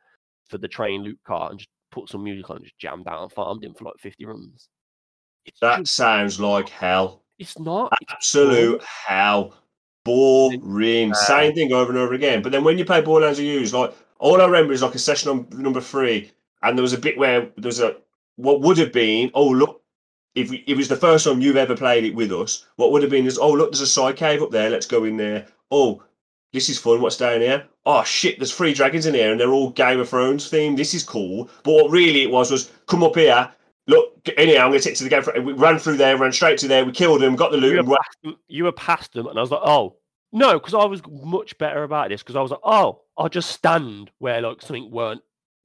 for the train loot cart and just put some music on and just jammed out and farmed him for like 50 runs. It's That just, sounds like hell. it's not it's Absolute hell. Boring. Same thing over and over again. But then when you play Borderlands you use like all I remember is like a session on number three, and there was a bit where there was a what would have been, oh look, if we- it was the first time you've ever played it with us, what would have been is, oh look, there's a side cave up there, let's go in there. Oh, this is fun. What's down here? Oh shit, there's three dragons in here, and they're all Game of Thrones themed. This is cool. But what really it was was come up here. Look, anyhow, I'm to take to the game. We ran through there, ran straight to there. We killed them, got the loot. you And were, past them, you were past them, and I was like, oh no, because I was much better about this because I was like, oh, I'll just stand where like something weren't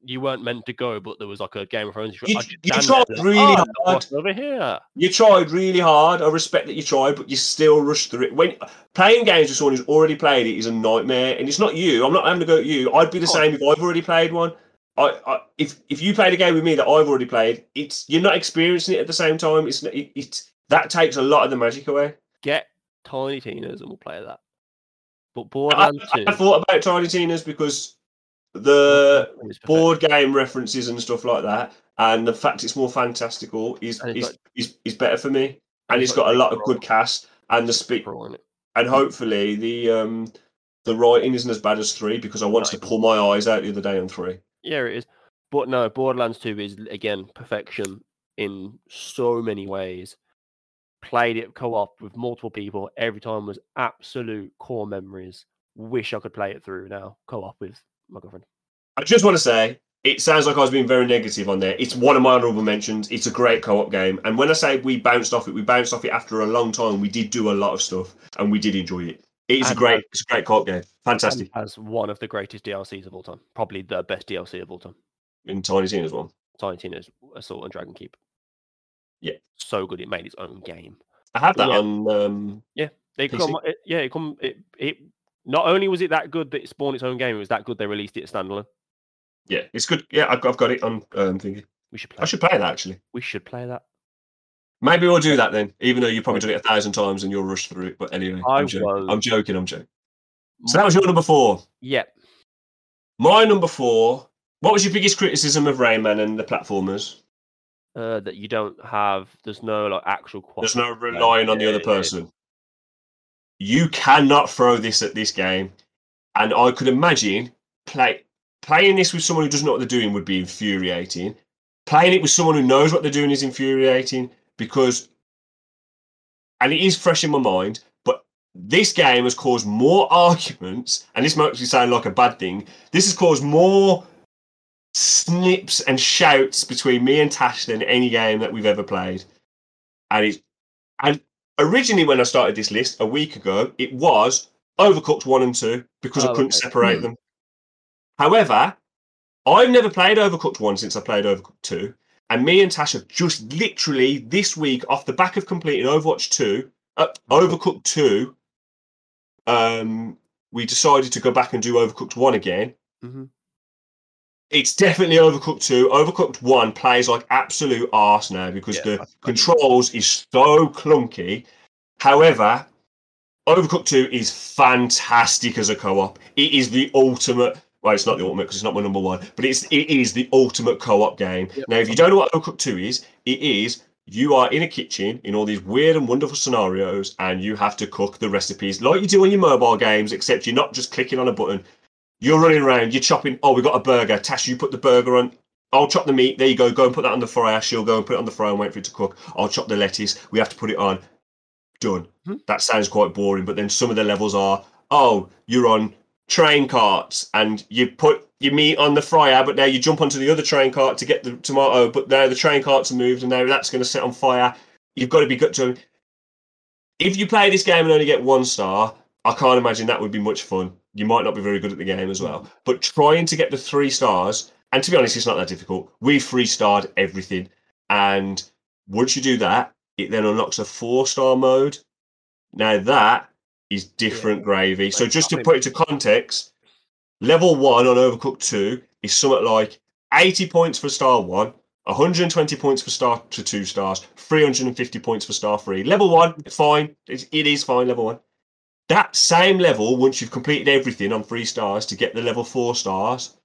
you weren't meant to go, but there was like a Game of Thrones. You- you tried there, like, really "Oh, hard." over here. You tried really hard. I respect that you tried, but you still rushed through it. When playing games with someone who's already played it is a nightmare, and it's not you. I'm not having to go at you. I'd be the Oh. same if I've already played one. I, I if if you played a game with me that I've already played, it's you're not experiencing it at the same time. It's it, it's that takes a lot of the magic away. Get Tiny Tina's and we'll play that. But I, Borderlands I, 2 I thought about Tiny Tina's because the board game references and stuff like that. and the fact it's more fantastical is is, is, is better for me. And it's it's got a lot of good cast and the speed for all in it. and hopefully the um the writing isn't as bad as three because I wanted No. to pull my eyes out the other day on three. Yeah, it is. But no, Borderlands 2 is again perfection in so many ways. Played it co-op with multiple people. Every time was absolute core memories. Wish I could play it through now, co-op with my girlfriend. I just want to say it sounds like I was being very negative on there. It's one of my honorable mentions. It's a great co-op game, and when I say we bounced off it, we bounced off it after a long time. We did do a lot of stuff, and we did enjoy it. It is a great, has- it's a great co-op game. Fantastic. As one of the greatest DLCs of all time, probably the best DLC of all time. In Tiny Tina's as well. Tiny Tina's Assault on Dragon Keep. Yeah. so good it made its own game. I have that Yeah. on. Um, They PC? come, it, yeah, it come, it, it. Not only was it that good that it spawned its own game, it was that good they released it standalone. yeah, it's good. Yeah, I've got, I've got it on. Um, thingy. We should play. I should play that actually. We should play that. Maybe we'll do that then. Even though you've probably done it a thousand times and you'll rush through it. But anyway, I I'm joking. I'm joking. I'm joking. So that was your number four. Yeah. My number four. What was your biggest criticism of Rayman and the platformers? Uh, that you don't have. There's no like actual. There's no relying on the other person. You cannot throw this at this game, and I could imagine play playing this with someone who doesn't know what they're doing would be infuriating. Playing it with someone who knows what they're doing is infuriating because, and it is fresh in my mind. But this game has caused more arguments, and this might actually sound like a bad thing. This has caused more snips and shouts between me and Tash than any game that we've ever played. And it's and originally when I started this list a week ago, it was Overcooked one and two because I Oh, couldn't okay. separate them. However, I've never played Overcooked one since I played Overcooked two, and me and Tash have just literally this week, off the back of completing Overwatch two, uh, Overcooked two, um, we decided to go back and do Overcooked one again. Mhm. It's definitely Overcooked 2. Overcooked 1 plays like absolute arse now because Yeah, the controls is so clunky. However, Overcooked 2 is fantastic as a co-op. It is the ultimate well, it's not the ultimate because it's not my number one, but it's it is the ultimate co-op game. Yep. Now, if you don't know what Overcooked 2 is, it is you are in a kitchen in all these weird and wonderful scenarios, and you have to cook the recipes like you do on your mobile games, except you're not just clicking on a button. You're running around, you're chopping. Oh, we got a burger. Tash, you put the burger on. I'll chop the meat. There you go. Go and put that on the fryer. She'll go and put it on the fryer and wait for it to cook. I'll chop the lettuce. We have to put it on. Done. Mhm. That sounds quite boring, but then some of the levels are oh, you're on train carts and you put your meat on the fryer, but now you jump onto the other train cart to get the tomato, but now the train carts are moved and now that's going to set on fire. You've got to be good to. If you play this game and only get one star, I can't imagine that would be much fun. You might not be very good at the game as well. But trying to get the three stars, and to be honest, it's not that difficult. We three starred everything. And once you do that, it then unlocks a four star mode. Now that is different gravy. So just to put it to context, level one on Overcooked 2 is somewhat like 80 points for star one, 120 points for star to two stars, 350 points for star three. Level one, fine. It's, it is fine, level one. That same level, once you've completed everything on three stars to get the level four stars,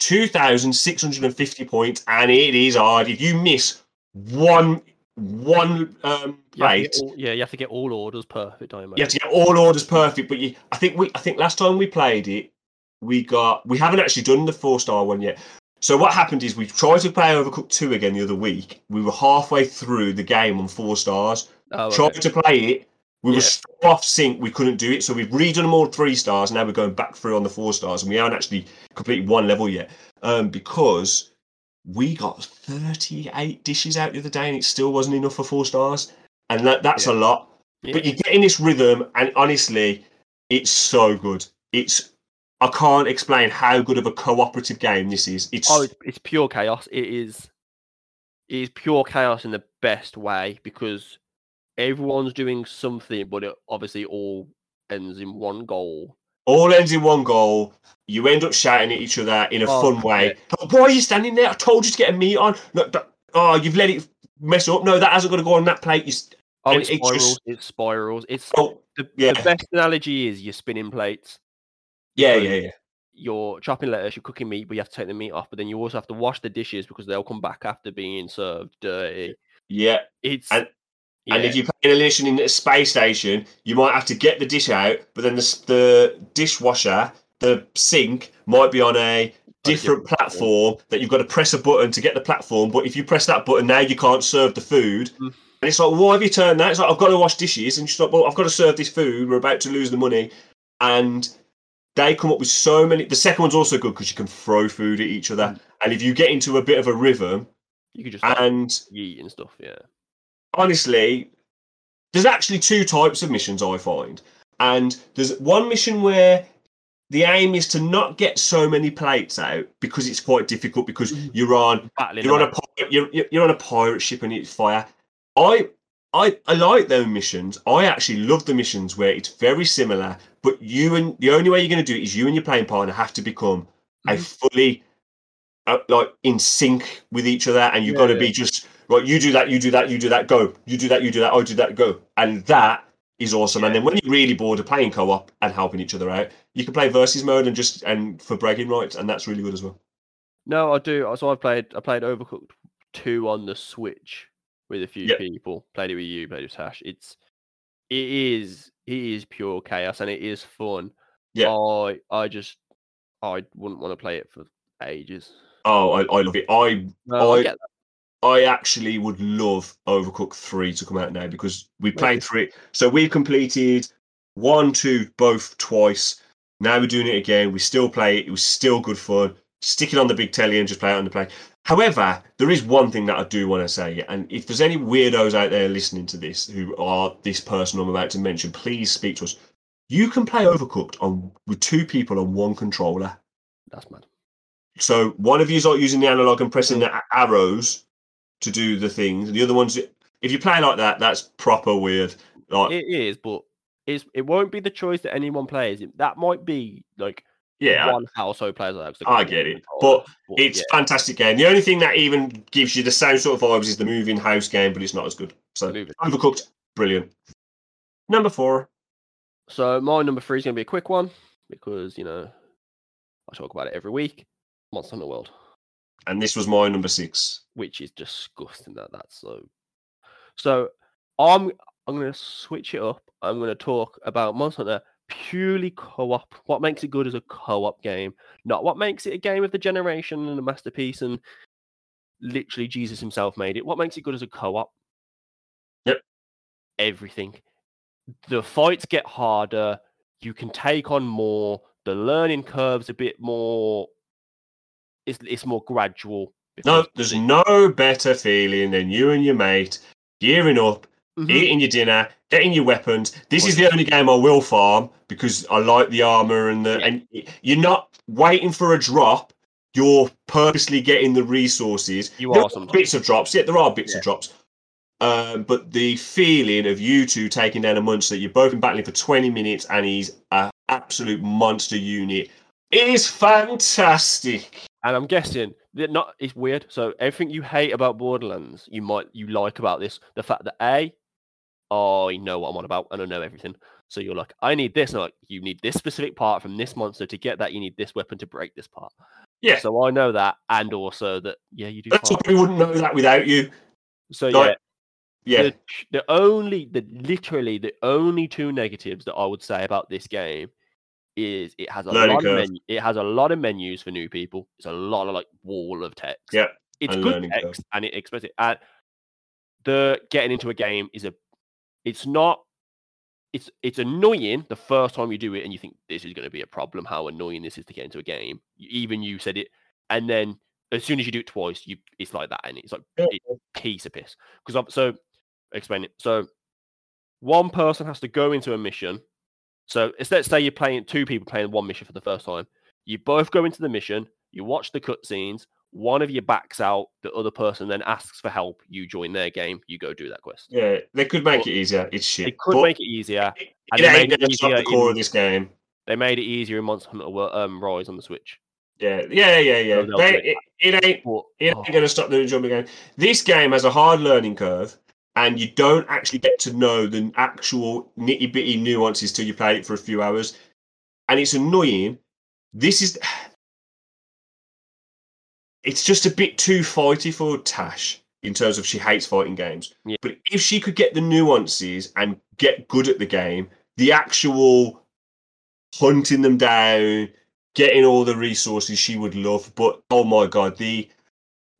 2,650 points, and it is hard. If you miss one one um, You plate, get all, yeah, you have to get all orders perfect. Imagine. you have to get all orders perfect. But you, I think we, I think last time we played it, we got, we haven't actually done the four star one yet. So what happened is we tried to play Overcooked two again the other week. We were halfway through the game on four stars. Oh, okay. Tried to play it. We were so off sync. We couldn't do it. So we've redone them all three stars. Now we're going back through on the four stars, and we haven't actually completed one level yet um, because we got 38 dishes out the other day, and it still wasn't enough for four stars. And that, that's a lot. Yeah. But you get in this rhythm, and honestly, it's so good. It's I can't explain how good of a cooperative game this is. It's Oh, it's, it's pure chaos. It is. It is pure chaos in the best way because everyone's doing something, but it obviously all ends in one goal. all ends in one goal. You end up shouting at each other in a Oh, fun way. Like, Why are you standing there? I told you to get a meat on. No, oh, you've let it mess up. No, that hasn't got to go on that plate. You st- Oh, it it spirals. just- It spirals. It's oh, the, yeah. the best analogy is you're spinning plates. yeah, yeah, yeah. you're chopping lettuce, you're cooking meat, but you have to take the meat off. But then you also have to wash the dishes because they'll come back after being served dirty. Yeah. It's And- yeah, And if you're playing a mission in a space station, you might have to get the dish out, but then the, the dishwasher, the sink, might be on a different platform that you've got to press a button to get the platform. But if you press that button now, you can't serve the food. Mm. And it's like, why have you turned that? It's like, I've got to wash dishes. And she's like, well, I've got to serve this food. We're about to lose the money. And they come up with so many. The second one's also good because you can throw food at each other. Mm. And if you get into a bit of a rhythm, you could just and eat and stuff. Yeah, honestly, there's actually two types of missions I find. And there's one mission where the aim is to not get so many plates out because it's quite difficult because Mhm. you're on battling. you're on them a pi- you're, you're you're on a pirate ship and it's fire. I I I like those missions. I actually love the missions where it's very similar, but you and the only way you're going to do it is you and your playing partner have to become a Mhm. fully uh, like in sync with each other, and you've Yeah, got to yeah. be just right. You do that, you do that, you do that, go. You do that, you do that, I do that, go. And that is awesome. And then when you're really bored of playing co-op and helping each other out, you can play versus mode and just and for bragging rights, and that's really good as well. No, I do. So I played. I played Overcooked two on the Switch with a few Yep. people. Played it with you. Played it with Tash. It's it is it is pure chaos and it is fun. Yeah. I I just I wouldn't want to play it for ages. Oh, I, I love it. I No, I I- get that. I actually would love Overcooked 3 to come out now because we played three. So we've completed one, two, both twice. Now we're doing it again. We still play it. It was still good fun. Stick it on the big telly and just play it on the play. However, there is one thing that I do want to say, and if there's any weirdos out there listening to this who are this person I'm about to mention, please speak to us. You can play Overcooked on with two people on one controller. That's mad. So one of you's like using the analog and pressing the arrows to do the things. The other one's if you play like that, that's proper weird. Like It is, but it's it won't be the choice that anyone plays. That might be like yeah, one household plays like I get it. controller, But it's yeah, fantastic game. The only thing that even gives you the same sort of vibes is the moving house game, but it's not as good. So Moving. overcooked, brilliant. Number four. So my number three is going to be a quick one because you know I talk about it every week. Monster Hunter World, And this was my number six. which is disgusting. That that's so. So I'm I'm going to switch it up. I'm going to talk about Monster Hunter purely co-op. What makes it good as a co-op game, not what makes it a game of the generation and a masterpiece. And literally, Jesus himself made it. What makes it good as a co-op? Yep. Everything. The fights get harder. You can take on more. The learning curve's a bit more. It's it's more gradual. No, there's no better feeling than you and your mate gearing up, Mhm. eating your dinner, getting your weapons. This is the only game I will farm because I like the armor and the Yeah. and you're not waiting for a drop. You're purposely getting the resources. You are sometimes. bits of drops. Yeah, there are bits Yeah. of drops. Um, but the feeling of you two taking down a monster, that you've both been battling for 20 minutes, and he's an absolute monster unit, is fantastic. And I'm guessing that not it's weird. So everything you hate about Borderlands, you might you like about this. The fact that A, I know what I'm on about and I know everything. So you're like, I need this. And I'm like, you need this specific part from this monster to get that. You need this weapon to break this part. Yeah. So I know that, and also that yeah, you do. That's why we wouldn't know that without you. So like, yeah, Yeah. the, the only the literally the only two negatives that I would say about this game is it has a Learning lot curve. of menu, it has a lot of menus for new people. It's a lot of like wall of text. Yeah, it's good learning curve. text and it expresses it. And the getting into a game is a it's not it's it's annoying the first time you do it and you think this is going to be a problem how annoying this is to get into a game even you said it and then as soon as you do it twice you it's like that and it's like Yeah. it's a piece of piss because i'm so explain it so one person has to go into a mission so it's, let's say you're playing two people playing one mission for the first time you both go into the mission you watch the cutscenes one of you backs out the other person then asks for help you join their game you go do that quest Yeah, they could make But- it easier. It's shit. they could but make it easier it, and it they ain't made it going to stop the easier core in- of this game. they made it easier in monster hunter um, rise on the switch Yeah, yeah, yeah, yeah. They, it, it ain't it oh, ain't going to stop the enjoyment game. This game has a hard learning curve, and you don't actually get to know the actual nitty bitty nuances till you play it for a few hours. And it's annoying. this is it's just a bit too fighty for Tash in terms of she hates fighting games. Yeah. But if she could get the nuances and get good at the game, the actual hunting them down, getting all the resources she would love. But oh my god, the,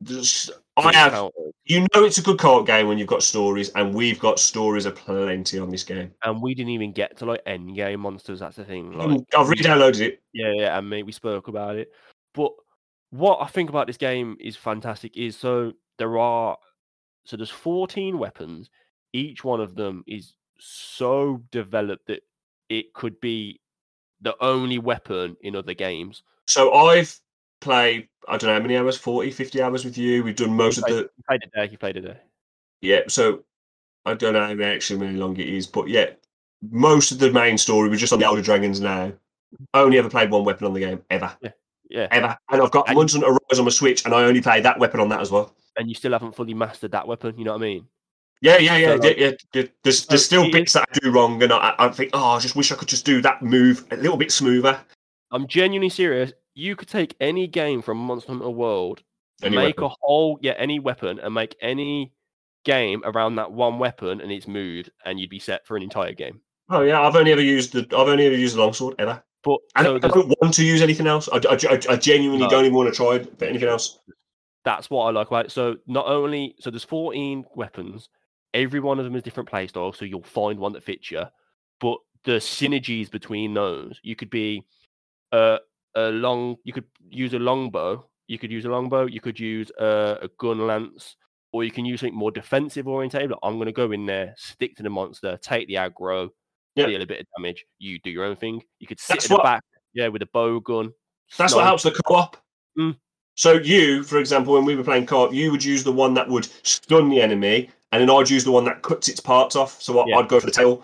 the I have you know it's a good co-op game when you've got stories, and we've got stories aplenty on this game. and we didn't even get to like end game monsters. That's the thing. Like, I've re-downloaded it. Yeah, yeah, and me, we spoke about it. But what I think about this game is fantastic is so there are so there's 14 weapons. Each one of them is so developed that it could be the only weapon in other games. So I've played, I don't know how many hours, 40, 50 hours with you. We've done most of played- the, You played a day, you played a day. yeah. So I don't know how many actually how long it is, but yeah, most of the main story, we're just on the Elder Dragons now. I only ever played one weapon on the game, ever, Yeah. ever. And I've got And- Monster Hunter on my Switch, and I only play that weapon on that as well. And you still haven't fully mastered that weapon, you know what I mean? Yeah, yeah, yeah, So, yeah, like- yeah, yeah. There's, there's still it bits that I do wrong, and I, I think, oh, I just wish I could just do that move a little bit smoother. I'm genuinely serious. You could take any game from Monster Hunter World, Any make weapon. a whole yeah, any weapon, and make any game around that one weapon and its mood, and you'd be set for an entire game. Oh yeah, I've only ever used the, I've only ever used the longsword ever. But so I don't want to use anything else. I, I, I- genuinely No. don't even want to try it for anything else. that's what I like about it. So not only so there's 14 weapons, every one of them is different playstyle, so you'll find one that fits you. But the synergies between those, you could be a a long, you could use a longbow, you could use a longbow, you could use a, a gun lance, or you can use something more defensive orientated. Like, I'm going to go in there, stick to the monster, take the aggro, deal a bit of damage. You do your own thing. You could sit That's at the back, yeah, with a bow gun. That's what helps the co-op. Mm. So you, for example, when we were playing co-op, you would use the one that would stun the enemy, and then I'd use the one that cuts its parts off. So I, Yeah. I'd go for the tail.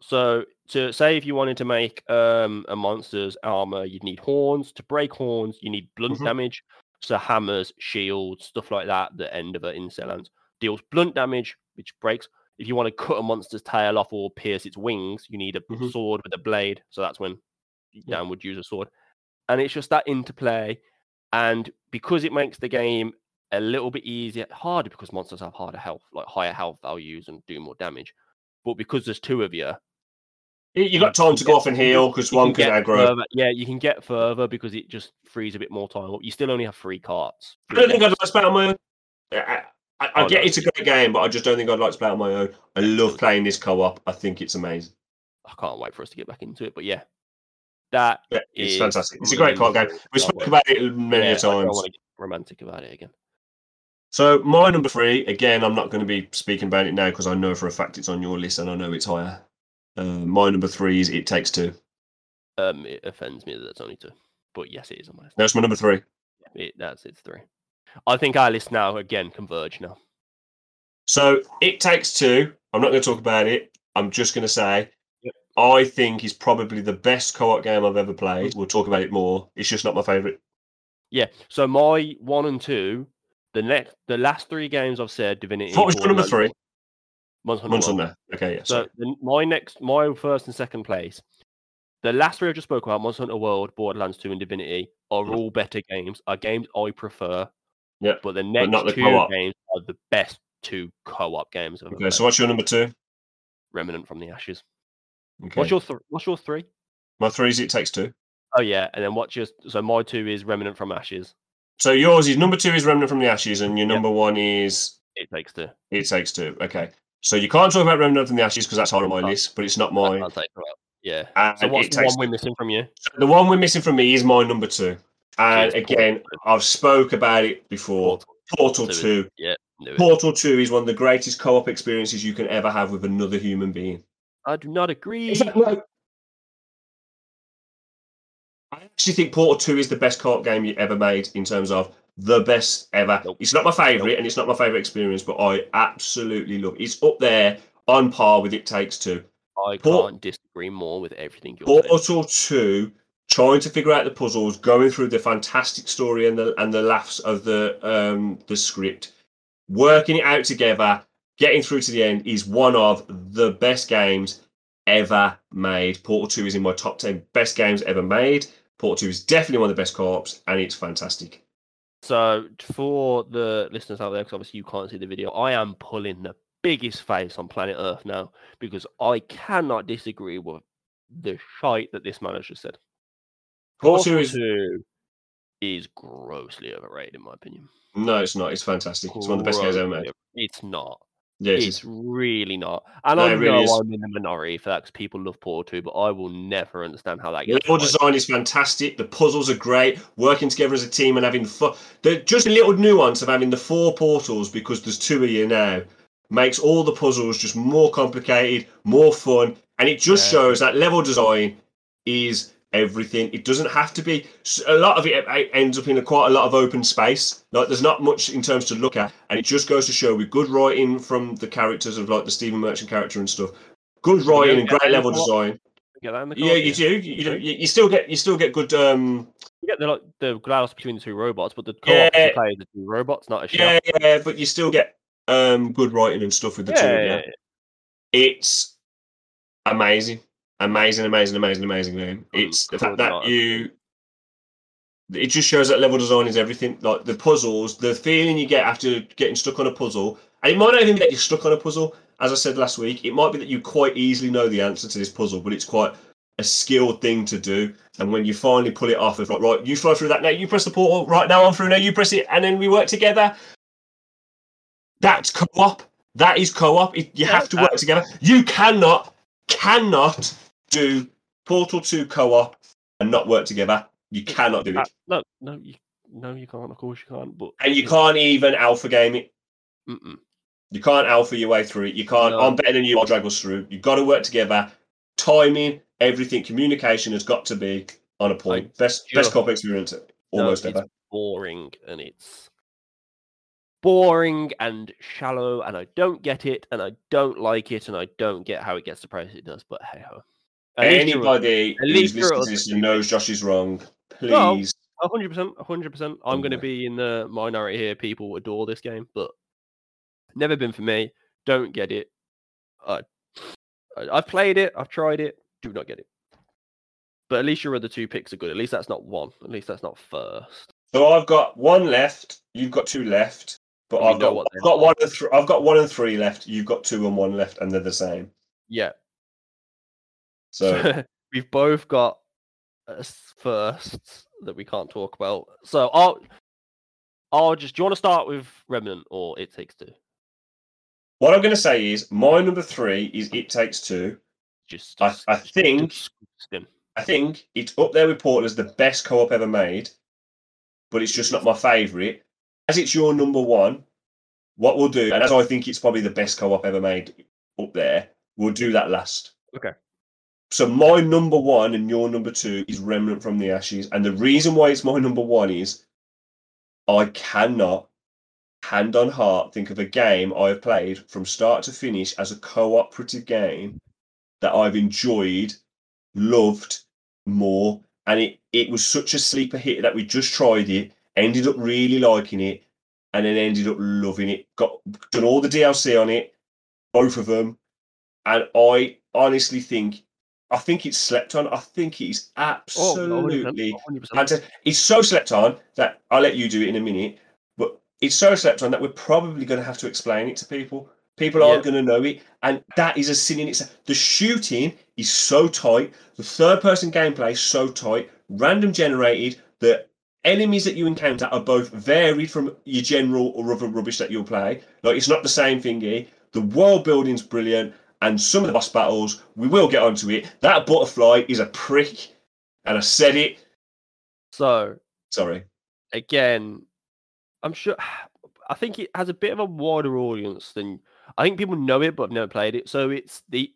So to say if you wanted to make um, a monster's armor, you'd need horns. To break horns, you need blunt Mhm. damage. So hammers, shields, stuff like that. The end of an in Sellands deals blunt damage, which breaks. If you want to cut a monster's tail off or pierce its wings, you need a Mhm. sword with a blade. So that's when Yeah. Dan would use a sword. And it's just that interplay. And because it makes the game a little bit easier, harder because monsters have harder health, like higher health values and do more damage. But because there's two of you, You- got time to go off and heal because one can can aggro. further- Yeah, you can get further because it just frees a bit more time. up. You still only have three carts. I don't think I'd like to play on my own. I, I, I Oh, get no. it's a great game, but I just don't think I'd like to play on my own. I love playing this co-op. I think it's amazing. I can't wait for us to get back into it. But yeah, that Yeah, it's is fantastic. It's a great co-op game. We spoke about it many Yeah, a I don't times. want to get romantic about it again. So my number three, again, I'm not going to be speaking about it now because I know for a fact it's on your list and I know it's higher. Uh, my number three is It Takes Two. Um, it offends me that it's only two, but yes, it is on my list. That's my number three. It, that's it's three. I think our list now again converge now. So It Takes Two. I'm not going to talk about it. I'm just going to say Yep. I think is probably the best co-op game I've ever played. We'll talk about it more. It's just not my favorite. Yeah. So my one and two, the next, the last three games I've said Divinity. What was your number three? Monster Hunter Monster World. Hunter. Okay, yeah. So the, my next, my first and second place, the last three I just spoke about, Monster Hunter World, Borderlands 2, and Divinity, are Mhm. all better games. Are games I prefer. Yeah, But the next not the two co-op. games are the best two co-op games I've Okay, so what's your number two? Remnant from the Ashes. Okay. What's your th- What's your three? My three is It Takes Two. Oh yeah, and then what's your so my two is Remnant from Ashes. So yours is number two is Remnant from the Ashes, and your Yep. number one is It takes two. It Takes Two. Okay. So you can't talk about Remnant from the Ashes because that's on my list, but it's not mine. Yeah. And So what's the Takes one we're missing from you? The one we're missing from me is my number two. And Cheers, again, Portal. I've spoke about it before. Portal, Two is- 2. Yeah. Portal 2 is one of the greatest co-op experiences you can ever have with another human being. I do not agree. No. I actually think Portal 2 is the best co-op game you ever made in terms of the best ever. Nope. It's not my favourite Nope. and it's not my favourite experience, but I absolutely love it. It's up there on par with It Takes Two. I Port- can't disagree more with everything you're saying. Portal 2, trying to figure out the puzzles, going through the fantastic story and the and the laughs of the um the script, working it out together, getting through to the end is one of the best games ever made. Portal 2 is in my top 10 best games ever made. Portal 2 is definitely one of the best co-ops, and it's fantastic. So for the listeners out there, because obviously you can't see the video, I am pulling the biggest face on planet Earth now because I cannot disagree with the shite that this man has just said. Portal is is grossly overrated, in my opinion. no, it's not. It's fantastic. It's one of the best games ever made. It's not. It It's really not. And No, I really know is. I'm in the minority for that because people love Portal 2, but I will never understand how that gets. Level right. design is fantastic. The puzzles are great. Working together as a team and having the fun. The, just a little nuance of having the four portals because there's two of you now makes all the puzzles just more complicated, more fun, and it just Yeah. shows that level design is everything. It doesn't have to be. a lot of it uh, ends up in a, quite a lot of open space. Like there's not much in terms to look at, and it just goes to show with good writing from the characters of like the Stephen Merchant character and stuff. Good writing and great level design. Get that in the Yeah, you do. You, know, you, you still get you still get good. um You get the like the glass between the two robots, but the co-op Yeah. you play the two robots, not a shell. Yeah, yeah, but you still get um good writing and stuff with the two. yeah, Yeah, it's amazing, amazing, amazing, amazing, amazing game. It's the fact that you. It just shows that level design is everything. Like the puzzles, the feeling you get after getting stuck on a puzzle, and it might not even be that you're stuck on a puzzle. As I said last week, it might be that you quite easily know the answer to this puzzle, but it's quite a skilled thing to do. And when you finally pull it off, it's like, right, you fly through that now, you press the portal, right now I'm through, now you press it, and then we work together. That's co-op. That is co-op. You have to work together. You cannot, cannot do Portal 2 co-op and not work together. You cannot do Uh, it. no, no, you, no, you can't. Of course, you can't. But And you can't even alpha game it. Mm-mm. You can't alpha your way through it. You can't. No. I'm better than you. I'll drag us through. You've got to work together. Timing, everything, communication has got to be on a point. best best just- cop experience No, almost it's ever. boring and it's boring and shallow, and I don't get it, and I don't like it, and I don't get how it gets the price it does. But hey ho. Anybody who's listening to this and knows Josh is wrong, please. hundred percent, hundred percent. I'm going to be in the minority here. People adore this game, but never been for me. Don't get it. I, I- I've played it. I've tried it. Do not get it. But at least your other two picks are good. At least that's not one. At least that's not first. So I've got one left. You've got two left. But I've got, I've got one and three. I've got one and three left. You've got two and one left, and they're the same. Yeah. So we've both got firsts that we can't talk about. So I'll, I'll just. Do you want to start with Remnant or It Takes Two? what I'm going to say is my number three is It Takes Two. Just. I- I just think- disgusting. I think it's up there with Portal as the best co-op ever made, but it's just not my favourite. As it's your number one, what we'll do, and as I think it's probably the best co-op ever made up there, we'll do that last. Okay. So my number one and your number two is Remnant from the Ashes, and the reason why it's my number one is I cannot, hand on heart, think of a game I have played from start to finish as a cooperative game that I've enjoyed loved more and it it was such a sleeper hit that we just tried it ended up really liking it and then ended up loving it. Got done all the dlc on it both of them and i honestly think i think it's slept on i think it's Oh, 100%, absolutely 100%. Fanta- It's so slept on that I'll let you do it in a minute, but it's so slept on that we're probably going to have to explain it to people. People aren't Yeah. going to know it, and that is a sin in itself. The shooting is so tight, the third-person gameplay is so tight, random generated. The enemies that you encounter are both varied from your general or other rubbish that you'll play. Like it's not the same thingy. The world building's brilliant, and some of the boss battles we will get onto it. That butterfly is a prick, and I said it. So Sorry. again, I'm sure. I think it has a bit of a wider audience than I think people know it, but have never played it. So it's the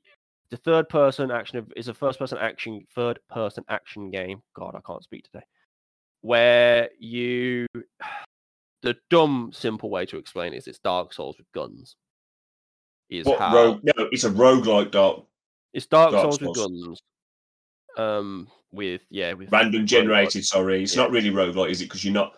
the third person action of is a first person action third person action game. God, I can't speak today. Where you the dumb simple way to explain it is it's Dark Souls with guns. Is What how rogue? No, it's a roguelike dark it's Dark, Dark Souls, with guns. Um, with yeah, with random roguelike. generated. Sorry, it's Yeah. not really roguelike, is it? Because you're not.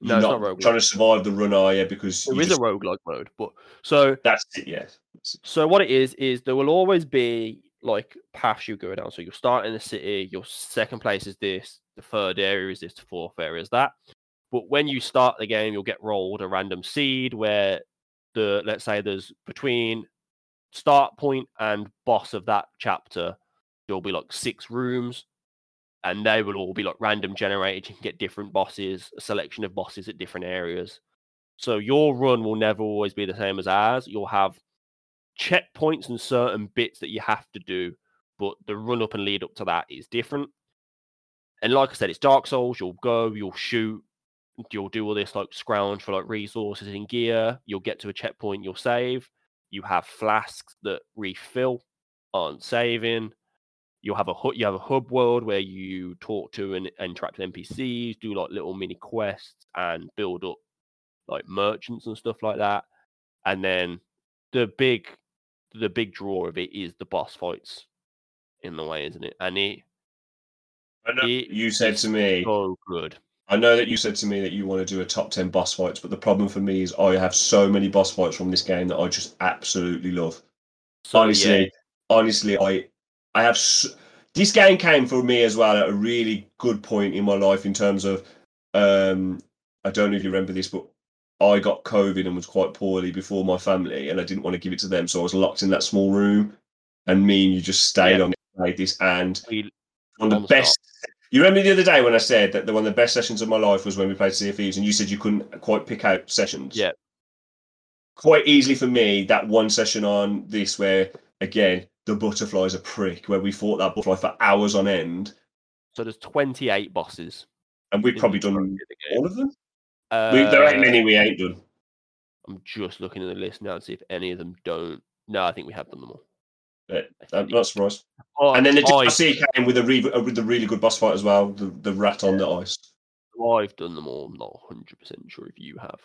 No, You're it's not, not roguelike. trying to survive the run, are you? Because there is just, a roguelike mode, but so that's it. Yes. So what it is is there will always be like paths you go down. So you'll start in the city. Your second place is this. the third area is this, the fourth area is that. But when you start the game, you'll get rolled a random seed where the let's say there's between start point and boss of that chapter, there'll be like six rooms, and they will all be like random generated. You can get different bosses, a selection of bosses at different areas. So your run will never always be the same as ours. You'll have checkpoints and certain bits that you have to do, but the run up and lead up to that is different. And like I said, it's Dark Souls. You'll go, you'll shoot, you'll do all this like scrounge for like resources and gear. You'll get to a checkpoint, you'll save. You have flasks that refill aren't saving. You'll have a hub. You have a hub world where you talk to and interact with NPCs, do like little mini quests, and build up like merchants and stuff like that. And then the big, the big draw of it is the boss fights in the way, isn't it? And it I know It you said to me, so good. I know that you said to me that you want to do a top 10 boss fights, but the problem for me is I have so many boss fights from this game that I just absolutely love. So honestly, yeah, honestly, I I have s- this game came for me as well at a really good point in my life in terms of um I don't know if you remember this, but I got COVID and was quite poorly before my family, and I didn't want to give it to them, so I was locked in that small room, and me and you just stayed Yeah. on it, played this, and one of the best. You remember the other day when I said that the one of the best sessions of my life was when we played Sea of Thieves, and you said you couldn't quite pick out sessions. Yeah. Quite easily for me, that one session on this where again the butterfly's a prick, where we fought that butterfly for hours on end, So there's 28 bosses. and we've probably done entirety of the game. all of them. we, there ain't Uh, many we ain't done. I'm just looking at the list now to see if any of them don't. No, I think we have done them all. But I'm not surprised. Oh, And then the DLC came with a re- uh, with a really good boss fight as well. The, the rat on the ice. I've done them all. I'm not 100 percent sure if you have.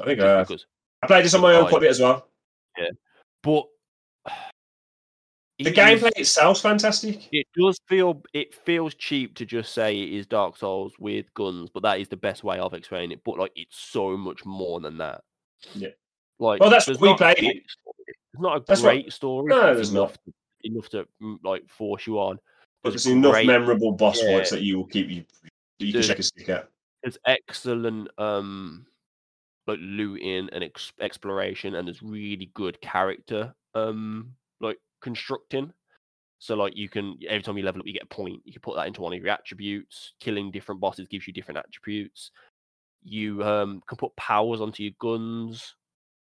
I think I have. I played this on my own quite a bit as well. Yeah, but The it gameplay is- itself's fantastic. It does feel it feels cheap to just say it is Dark Souls with guns, but that is the best way of explaining it. But like, it's so much more than that. Yeah. Like, Well, that's there's we not played it. It's not a That's what- great story. No, there's enough, to, enough to mm, like force you on. But There's there's enough great- memorable boss yeah. fights that you will keep you you can There's- shake a stick at. there's excellent um like looting and ex- exploration and there's really good character um like constructing so like you can every time you level up you get a point you can put that into one of your attributes killing different bosses gives you different attributes you um can put powers onto your guns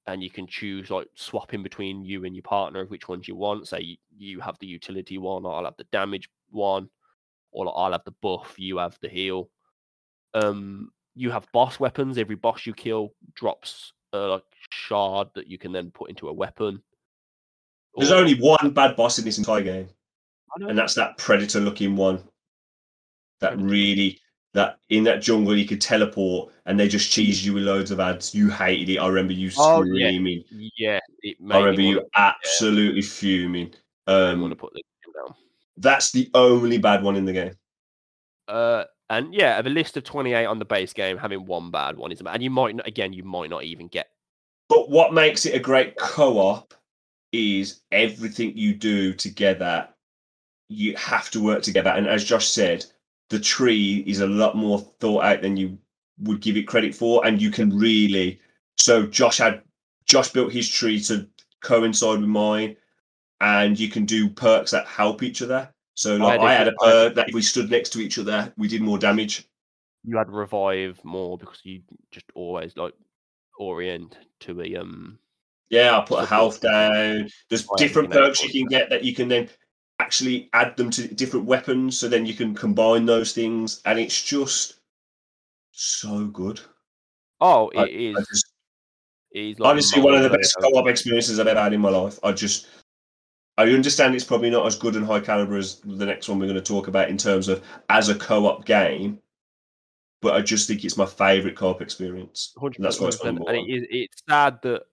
and you can choose like swapping between you and your partner of which ones you want. Say you, you have the utility one i'll have the damage one or like, i'll have the buff you have the heal. Um you have boss weapons every boss you kill drops a like shard that you can then put into a weapon. There's Or- only one bad boss in this entire game, and that's that predator looking one. That really that in that jungle you could teleport and they just cheese you with loads of ads. You hated it. I remember you Oh, yeah. screaming. yeah it made I remember you wanna, absolutely fuming. Um want to put the game down that's the only bad one in the game. uh and yeah of a list of 28 on the base game having one bad one is and you might not again you might not even get But what makes it a great co-op is everything you do together. You have to work together, and as Josh said, the tree is a lot more thought out than you would give it credit for, and you can really. So Josh had Josh built his tree to coincide with mine, and you can do perks that help each other. So like a I had a I perk that if we stood next to each other, we did more damage. you had revive more because you just always like orient to a um Yeah, I'll put a health down. There's different perks you can get that you can then actually add them to different weapons, so then you can combine those things, and it's just so good. oh I- it is I just, it is like honestly, one of the best co-op experiences I've ever had in my life. I just, I understand it's probably not as good and high caliber as the next one we're going to talk about in terms of as a co-op game, but I just think it's my favorite co-op experience. 100%, That's why it's 100%, and it is, it's sad that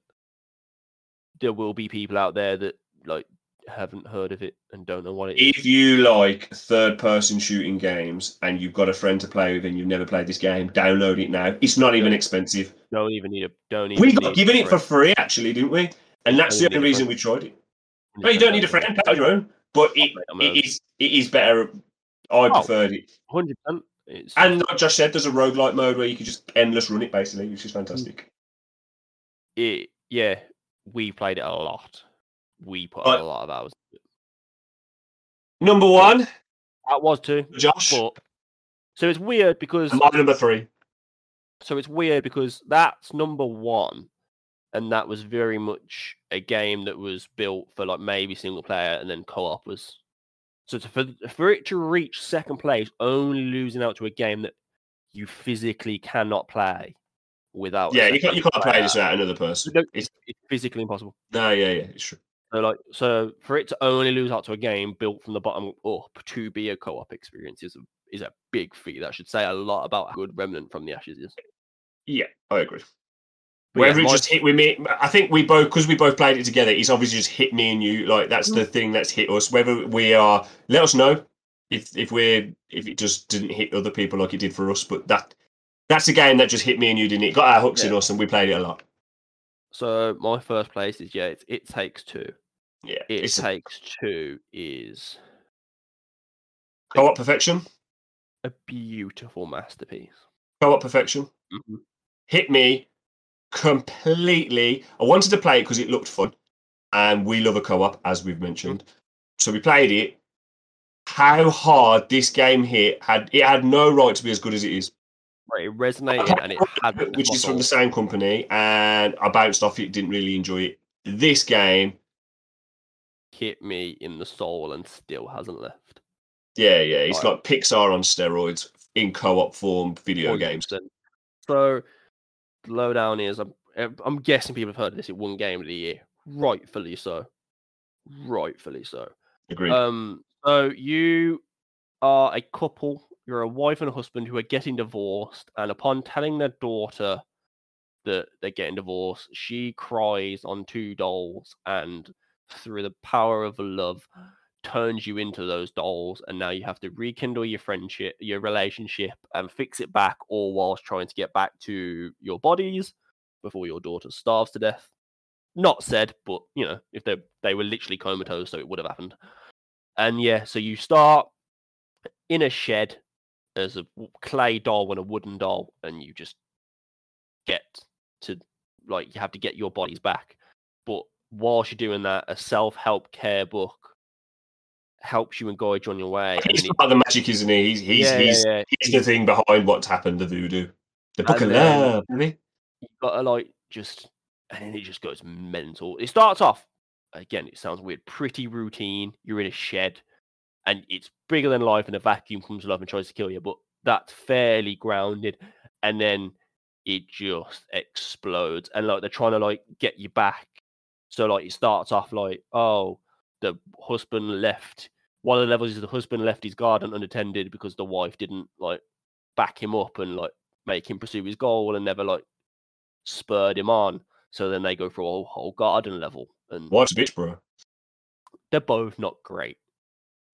there will be people out there that like haven't heard of it and don't know what it is. if you like third person shooting games and you've got a friend to play with and you've never played this game, download it now. It's not even expensive. Don't even need a don't even. We got given it for free actually, didn't we? And that's the only reason we tried it. No, you don't need a friend. play on your own. But it, I'll make my it is it is better. I Oh. preferred it. Hundred percent. It's And like Josh said, there's a roguelike mode where you can just endless run it basically, which is hmm. fantastic. it, yeah, we played it a lot. We put Right. a lot of hours. Number one, That was two. Josh. but so it's weird because my number three. so it's weird because that's number one, and that was very much a game that was built for like maybe single player, and then co-op was. So to, for for it to reach second place, only losing out to a game that you physically cannot play without. Yeah, you can't you can't play this without another person. It's, It's physically impossible. no, yeah, yeah, it's true. So like so for it to only lose out to a game built from the bottom up to be a co-op experience is a is a big feat. That should say a lot about how good Remnant from the Ashes is. Yeah, I agree. But yeah, Whether it just hit with me, I think we both because we both played it together. It's obviously just hit me and you. Like that's Mm. the thing that's hit us. Whether we are, let us know if if we're if it just didn't hit other people like it did for us. But that that's a game that just hit me and you, didn't it? Got our hooks in Yeah. us and we played it a lot. So my first place is yeah, it's, it takes two. Yeah, It it's a takes two is co-op perfection. a beautiful masterpiece. Co-op perfection. Mhm. hit me completely. I wanted to play it because it looked fun, and we love a co-op, as we've mentioned. So we played it. How hard this game hit had it had no right to be as good as it is, Right, it resonated and it had which is from the same company, and I bounced off it. Didn't really enjoy it. This game, hit me in the soul and still hasn't left. yeah, yeah, it's Right. like Pixar on steroids in co-op form video games. 100%. So, the lowdown is I'm, I'm- I'm guessing people have heard of this. It won game of the year, rightfully so. Rightfully so. Agreed. Um, so you are a couple. You're a wife and a husband who are getting divorced, and upon telling their daughter that they're getting divorced, she cries on two dolls, and through the power of love, turns you into those dolls, and now you have to rekindle your friendship, your relationship, and fix it back, all whilst trying to get back to your bodies before your daughter starves to death. Not said, but you know, if they they were literally comatose, so it would have happened. And yeah, so you start in a shed as a clay doll and a wooden doll, and you just get to like you have to get your bodies back. But whilst you're doing that, a self-help care book helps you you on your way. And he's it- part of the magic, isn't he? He's he's yeah, he's, yeah, yeah. he's the thing behind what's happened. The voodoo, the book And of love, baby. you gotta like just and then it just goes mental. It starts off again, it sounds weird, pretty routine. You're in a shed and it's bigger than life and a vacuum comes along and tries to kill you, but that's fairly grounded. And then it just explodes. And like they're trying to like get you back. So like it starts off like, oh, the husband left one of the levels is the husband left his garden unattended because the wife didn't like back him up and like make him pursue his goal and never like spurred him on. So then they go through a whole, whole garden level, and What's a bitch, bro? they're both not great.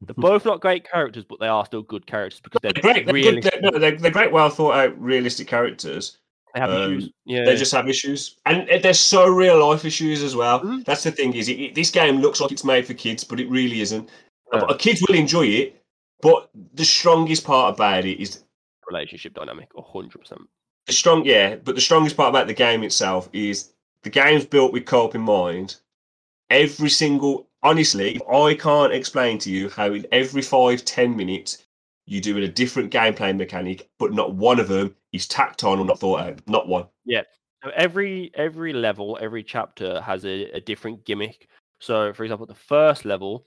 They're both not great characters, but they are still good characters because they're, They're great. They're, good, they're, no, they're, they're great, well thought out, realistic characters. They have um, issues. Yeah, They just have issues, and they're so real life issues as well. Mm. That's the thing is, it, it- this game looks like it's made for kids, but it really isn't. Uh, Kids will enjoy it, but the strongest part about it is relationship dynamic, hundred percent. the strong. Yeah, but the strongest part about the game itself is the game's built with co-op in mind. Every single, honestly, I can't explain to you how in every five ten minutes you do with a different gameplay mechanic, but not one of them is tacked on or not thought out. Not one. Yeah. So every every level, every chapter has a, a different gimmick. So, for example, the first level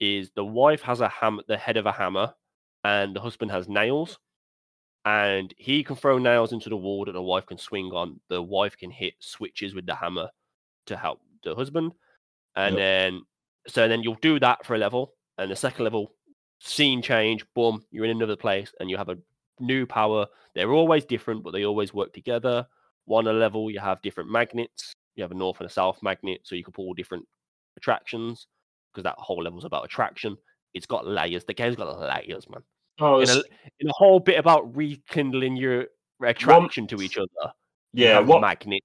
is the wife has a hammer, the head of a hammer, and the husband has nails, and he can throw nails into the wall that the wife can swing on. The wife can hit switches with the hammer to help the husband, and Yep. then so then you'll do that for a level, and the second level, scene change, boom, you're in another place, and you have a new power. They're always different, but they always work together. One a level, you have different magnets. You have a north and a south magnet, so you can pull different attractions because that whole level's about attraction. It's got layers. The game's got layers, man. Oh, In a, in a whole bit about rekindling your attraction to each other. yeah. What magnet?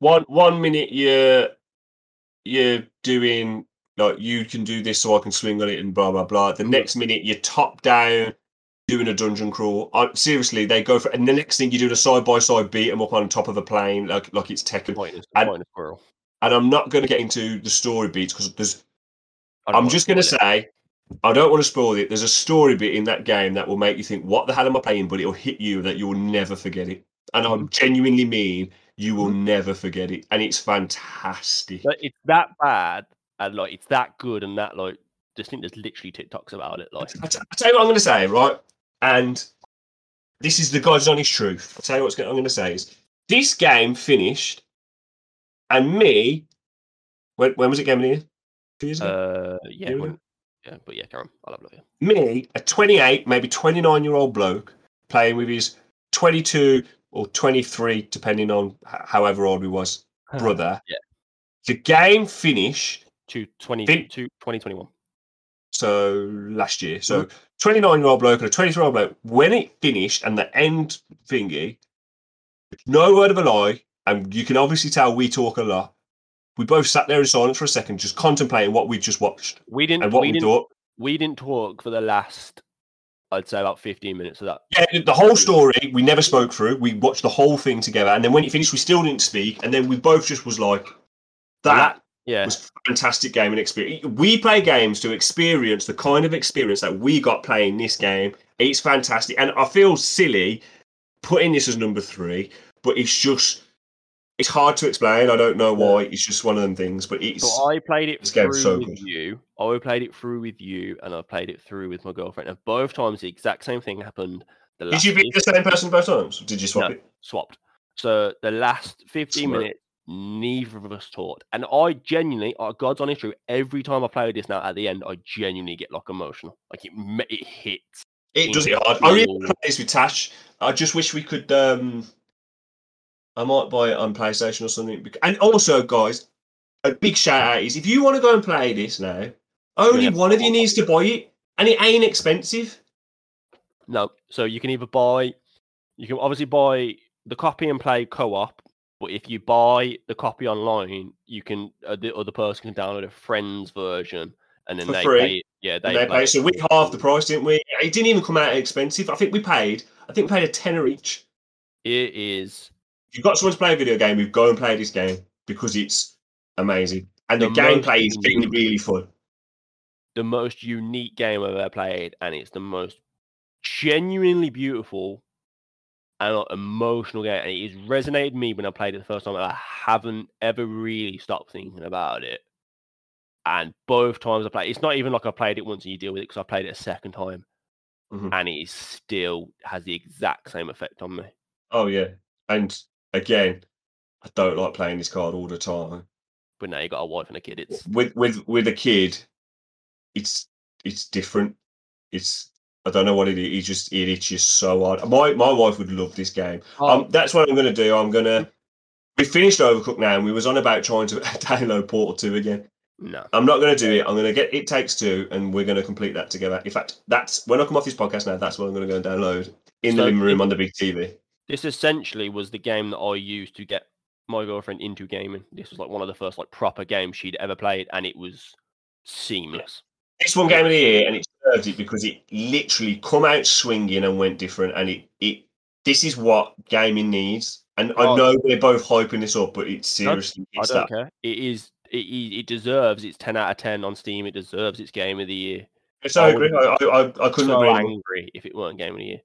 one one minute you're you're doing like you can do this so I can swing on it and blah blah blah. The Mhm. next minute you're top down doing a dungeon crawl. I, seriously, they go for, and the next thing you do a side by side beat them up on top of a plane, like like it's Tekken. Pointless, And- squirrel. And I'm not going to get into the story beats because there's. I'm just going to say, I don't want to spoil it. There's a story bit in that game that will make you think, "What the hell am I playing?" But it'll hit you that you will never forget it. And I Mm-hmm. genuinely mean you will never forget it, and it's fantastic. But it's that bad and like it's that good and that like just think there's literally TikToks about it. Like I t- I tell you what I'm going to say, right? And this is the God's honest truth. I tell you what's go- I'm going to say is this game finished, and me, when, when was it game of the year? Two years ago. uh yeah, when- yeah, but yeah, Karen, I love you. me, a 28, maybe 29 year old bloke, playing with his 22 or 23, depending on h- however old he was, brother. Yeah. The game finished To 20 Fin- to 2021. so last year. So mm-hmm. 29 year old bloke and a 23 year old bloke, when it finished and the end thingy, no word of a lie, and you can obviously tell we talk a lot. We both sat there in silence for a second, just contemplating what we just watched We didn't and what we we, didn't thought. we didn't talk for the last I'd say about 15 minutes of that. Yeah, the whole story we never spoke through. We watched the whole thing together, and then when it finished, we still didn't speak. And then we both just was like, "That Yeah. was a fantastic game and experience." We play games to experience the kind of experience that we got playing this game. It's fantastic, and I feel silly putting this as number three, but it's just it's hard to explain. I don't know why. It's just one of them things, but it's So I played it This through so with good. you. I played it through with you, and I played it through with my girlfriend. And both times the exact same thing happened. Did you beat the same person both times? Did you swap No. it? swapped. So the last 15 Smart. minutes, neither of us talked. And I genuinely, uh, God's honest truth, every time I play this now at the end, I genuinely get like emotional. Like it, it hits. It does it hard. I really play this with Tash. I just wish we could. um I might buy it on PlayStation or something. And also, guys, a big shout out is if you want to go and play this now, only Yeah. one of you needs to buy it, and it ain't expensive. No, so you can either buy, you can obviously buy the copy and play co-op. But if you buy the copy online, you can uh, the other person can download a friend's version, and then For they free, play it. Yeah, they, they pay. So we halved the price, didn't we? It didn't even come out expensive. I think we paid. I think we paid a tenner each. It is If you've got someone to play a video game, we've go and play this game because it's amazing, and the, The gameplay is really, really fun. the most unique game I've ever played, and it's the most genuinely beautiful and like, emotional game. And it has resonated with me when I played it the first time. and I haven't ever really stopped thinking about it. And both times I played, it's not even like I played it once and you deal with it because I played it a second time, Mhm. and it still has the exact same effect on me. Oh yeah, and again, I don't like playing this card all the time. But now you got a wife and a kid. It's With with with a kid, it's it's different. It's I don't know what it is. It just it itches so hard. My my wife would love this game. Oh. Um, that's what I'm going to do. I'm going to. We finished Overcooked now, and we was on about trying to download Portal Two again. no. I'm not going to do it. I'm going to get It Takes Two, and we're going to complete that together. In fact, that's when I come off this podcast now. That's what I'm going to go and download in the living room on the big TV. This essentially was the game that I used to get my girlfriend into gaming. This was like one of the first like proper games she'd ever played, and it was seamless. This one game of the year, and it served it because it literally come out swinging and went different. And it, it this is what gaming needs. And I Oh. know we're both hyping this up, but it's seriously I don't that. care. It is. It, it deserves its ten out of ten on Steam. It deserves its game of the year. So I agree. I, I, I, I couldn't so agree. angry if it weren't game of the year.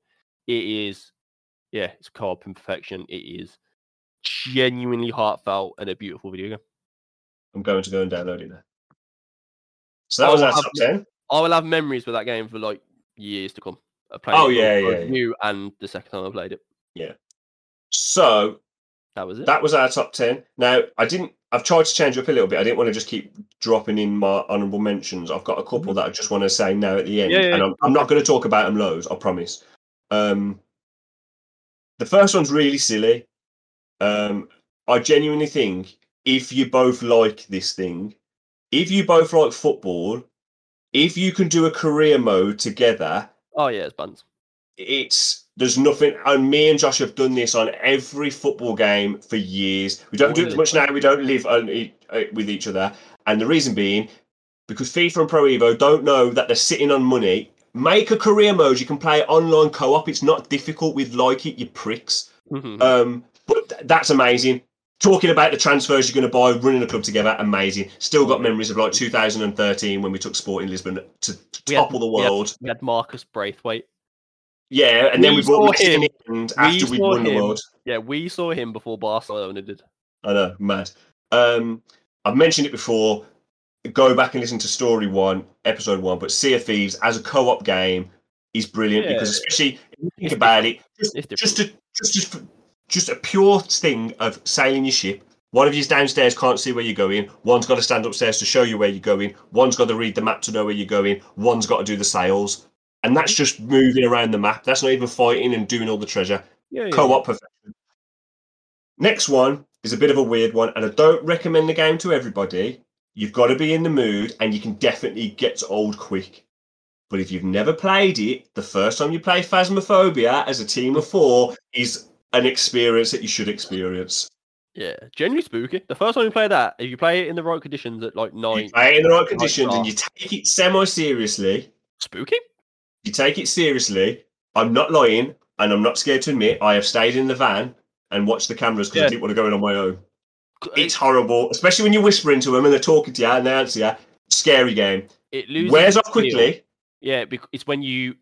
It is. Yeah, it's co-op perfection. It is genuinely heartfelt and a beautiful video game. I'm going to go and download it now. So that I was our top ten. I will have memories with that game for like years to come. I played Oh, yeah, yeah, yeah. You and the second time I played it. Yeah. So That was it. that was our top ten. Now I didn't. I've tried to change up a little bit. I didn't want to just keep dropping in my honourable mentions. I've got a couple that I just want to say now at the end, Mm-hmm. Yeah, yeah, and I'm, I'm not going to talk about them loads. I promise. Um, the first one's really silly. Um, I genuinely think if you both like this thing, if you both like football, if you can do a career mode together, oh yeah, it's buns. it's there's nothing and me and josh have done this on every football game for years we don't do it as much now we don't live on, with each other and the reason being because fifa and pro evo don't know that they're sitting on money make a career mode. You can play online co-op. It's not difficult with like it, you pricks. Mhm. Um, but th- that's amazing. Talking about the transfers you're going to buy, running a club together, amazing. Still got memories of like 2013 when we took Sporting Lisbon to, to We had- topple the we had- world. we had Marcus Braithwaite. Yeah, and then We we brought him- in after we won the world. Yeah, we saw him before Barcelona did. I know, mad. Um, I've mentioned it before. Go back and listen to Story One, Episode One. But Sea of Thieves as a co-op game is brilliant because, especially if you think about it, just, just a just just just a pure thing of sailing your ship. One of you's downstairs can't see where you're going. One's got to stand upstairs to show you where you're going. One's got to read the map to know where you're going. One's got to do the sails, and that's mm-hmm. just moving around the map. That's not even fighting and doing all the treasure Yeah, yeah. co-op perfection. Next one is a bit of a weird one, and I don't recommend the game to everybody. You've got to be in the mood, and you can definitely get old quick. But if you've never played it, the first time you play Phasmophobia as a team of four is an experience that you should experience. Yeah, genuinely spooky. The first time you play that, if you play it in the right conditions at like You play it in the right conditions, and you take it semi-seriously. spooky. You take it seriously. I'm not lying, and I'm not scared to admit I have stayed in the van and watched the cameras because Yeah. I didn't want to go in on my own. It's horrible, especially when you're whispering to them and they're talking to you and they answer you. Scary game. it loses. Wears off quickly. Yeah, it's when you,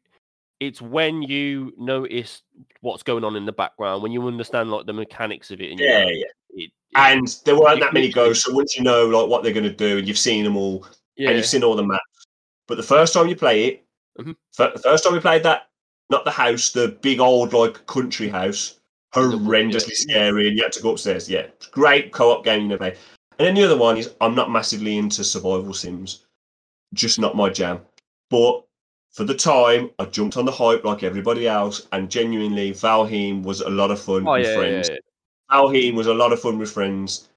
it's when you notice what's going on in the background, when you understand like the mechanics of it, and you Yeah, know, yeah. it, it- And there weren't that many ghosts, so once you know like what they're going to do and you've seen them all yeah, and you've seen all the maps, but the first time you play it, Mhm. the first time we played that, not the house, the big old like country house, wood, yeah. horrendously scary, and you had to go upstairs. Yeah, great co-op game you played. And then the other one is I'm not massively into survival sims, just not my jam. But for the time, I jumped on the hype like everybody else, and genuinely, Valheim was a lot of fun oh with yeah, yeah, friends. yeah. Valheim was a lot of fun with friends,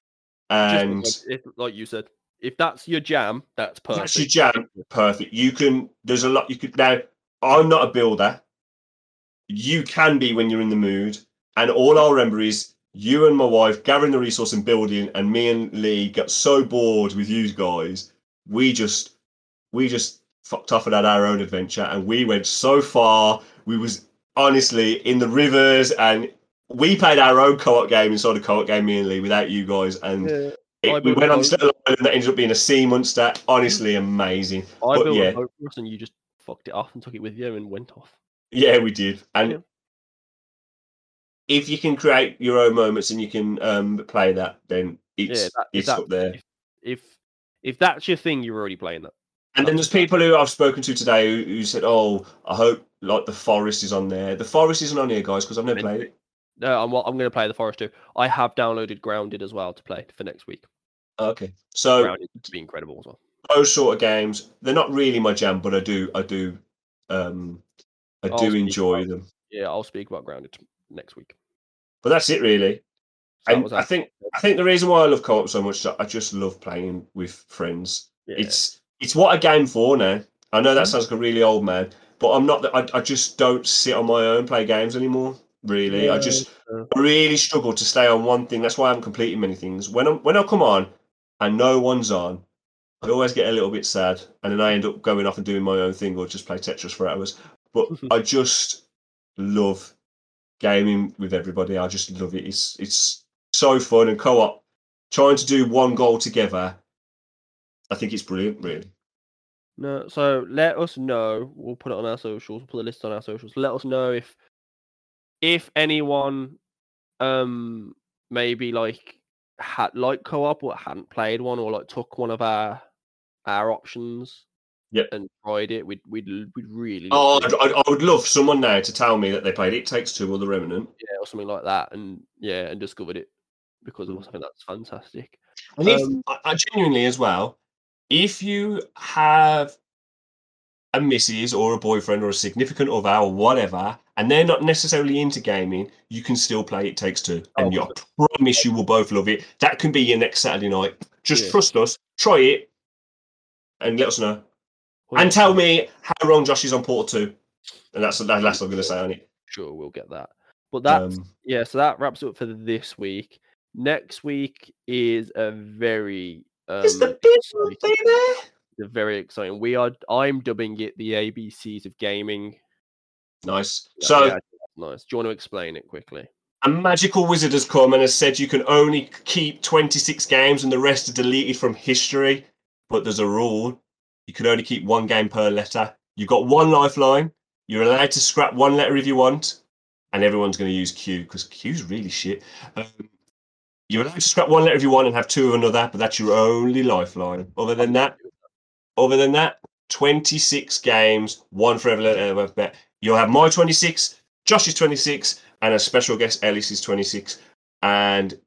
and like, if, like you said, if that's your jam, that's perfect. that's your jam. Perfect. You can. There's a lot you could now. I'm not a builder. You can be when you're in the mood, and all I remember is you and my wife gathering the resource and building, and me and Lee got so bored with you guys, we just we just fucked off and had our own adventure, and we went so far. We was honestly in the rivers, and we played our own co-op game inside a co-op game, me and Lee, without you guys, and. Yeah. It- we went on boat. this little island that ended up being a sea monster. Honestly, amazing. I but built yeah. a boat and you just fucked it off and took it with you and went off. Yeah, we did. And Yeah. if you can create your own moments and you can um, play that, then it's yeah, that, it's that- up there. If, if if that's your thing, you're already playing that. And then there's people who I've spoken to today who, who said, "Oh, I hope like the forest is on there." The forest isn't on here, guys, because I've never played it. No, I'm I'm going to play the Forest too. I have downloaded Grounded as well to play for next week. Okay, so Grounded would be incredible as well. those sort of games, they're not really my jam, but I do, I do, um, I I'll do enjoy about- them. Yeah, I'll speak about Grounded next week. But that's it, really. So And I think I think the reason why I love co-op so much is I just love playing with friends. Yeah. It's it's what I game for now. I know that Mhm. sounds like a really old man, but I'm not. I, I just don't sit on my own play games anymore. Really, I just I really struggle to stay on one thing. That's why I'm completing many things. When I'm when I come on and no one's on, I always get a little bit sad, and then I end up going off and doing my own thing or just play Tetris for hours. But I just love gaming with everybody. I just love it. It's it's so fun and co-op. Trying to do one goal together, I think it's brilliant. Really. No, so let us know. We'll put it on our socials. We'll put the list on our socials. Let us know if if anyone um maybe like had like co-op or hadn't played one or like took one of our our options Yep. and tried it. We'd we'd we'd really Oh, I'd, I'd, I would love someone now to tell me that they played It Takes Two or The Remnant. yeah, or something like that and yeah, and discovered it because of Mm. us. I think that's fantastic. And if Um, I, I genuinely as well, if you have a missus or a boyfriend or a significant other or whatever, and they're not necessarily into gaming, you can still play It Takes Two, and Oh, I promise you will both love it. That can be your next Saturday night. Just Yeah. trust us, try it, and let us know. And tell me how wrong Josh is on Portal Two, and that's the last I'm going to say on it. Sure, we'll get that. But that, Um, yeah, so that wraps up for this week. Next week is a very um, is the big be there? They're very exciting. We are. I'm dubbing it the ABCs of gaming. Nice. Yeah, So yeah, nice. Do you want to explain it quickly? a magical wizard has come and has said you can only keep 26 games and the rest are deleted from history. But there's a rule. You can only keep one game per letter. You've got one lifeline. You're allowed to scrap one letter if you want. And everyone's going to use Q because Q's really shit. Um, you're allowed to scrap one letter if you want and have two of another, but that's your only lifeline. Other than that, other than that, 26 games, one for every letter. You'll have my 26, Josh's 26, and a special guest, Ellis's 26. And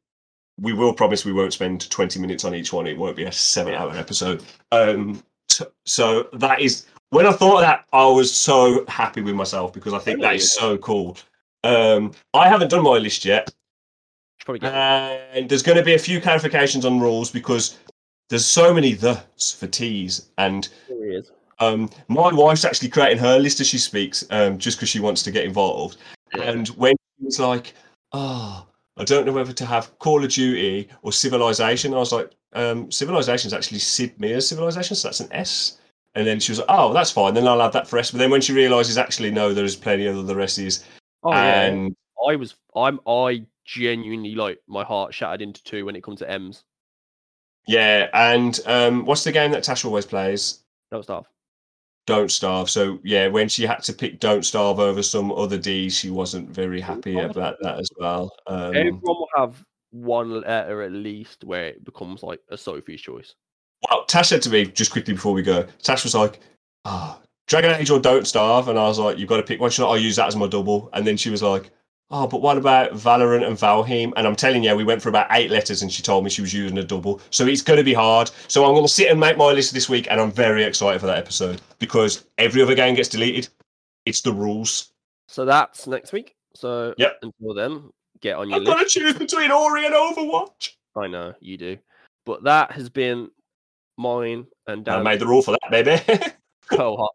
we will promise we won't spend 20 minutes on each one. It won't be a seven hour episode. Um, t- so that is, when I thought of that, I was so happy with myself because I think that is so cool. Um, I haven't done my list yet. Should probably get And there's going to be a few clarifications on rules because there's so many the's for T's. And there he is. um, my wife's actually creating her list as she speaks, um, just because she wants to get involved. And when she was like, "Oh, I don't know whether to have Call of Duty or Civilization," I was like, um, "Civilization is actually Sid Meier's Civilization, so that's an S." And then she was like, "Oh, that's fine. Then I'll have that for S." But then when she realizes, actually, no, there's plenty of other S's, Oh yeah. and I was. I'm. I genuinely like my heart shattered into two when it comes to M's. yeah, and um, what's the game that Tash always plays? Don't starve. Don't Starve. So yeah, when she had to pick Don't Starve over some other D's, she wasn't very happy about that as well. Um, Everyone will have one letter at least where it becomes like a Sophie's choice. well, Tash said to me just quickly before we go. Tash was like, "Ah, Dragon Age or Don't Starve," and I was like, "You've got to pick one." She's like, "I'll use that as my double." And then she was like, "Oh, but what about Valorant and Valheim?" And I'm telling you, we went for about eight letters, and she told me she was using a double. So it's going to be hard. So I'm going to sit and make my list this week, and I'm very excited for that episode because every other game gets deleted. It's the rules. So that's next week. So Yep. until then, get on your I've got list. to choose between Ori and Overwatch. I know you do, but that has been mine and I made the rule for that, baby. co-op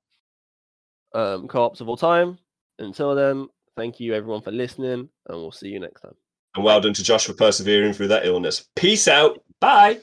um, co-ops of all time. Until then, thank you everyone for listening, and we'll see you next time. and well done to Josh for persevering through that illness. Peace out. Bye.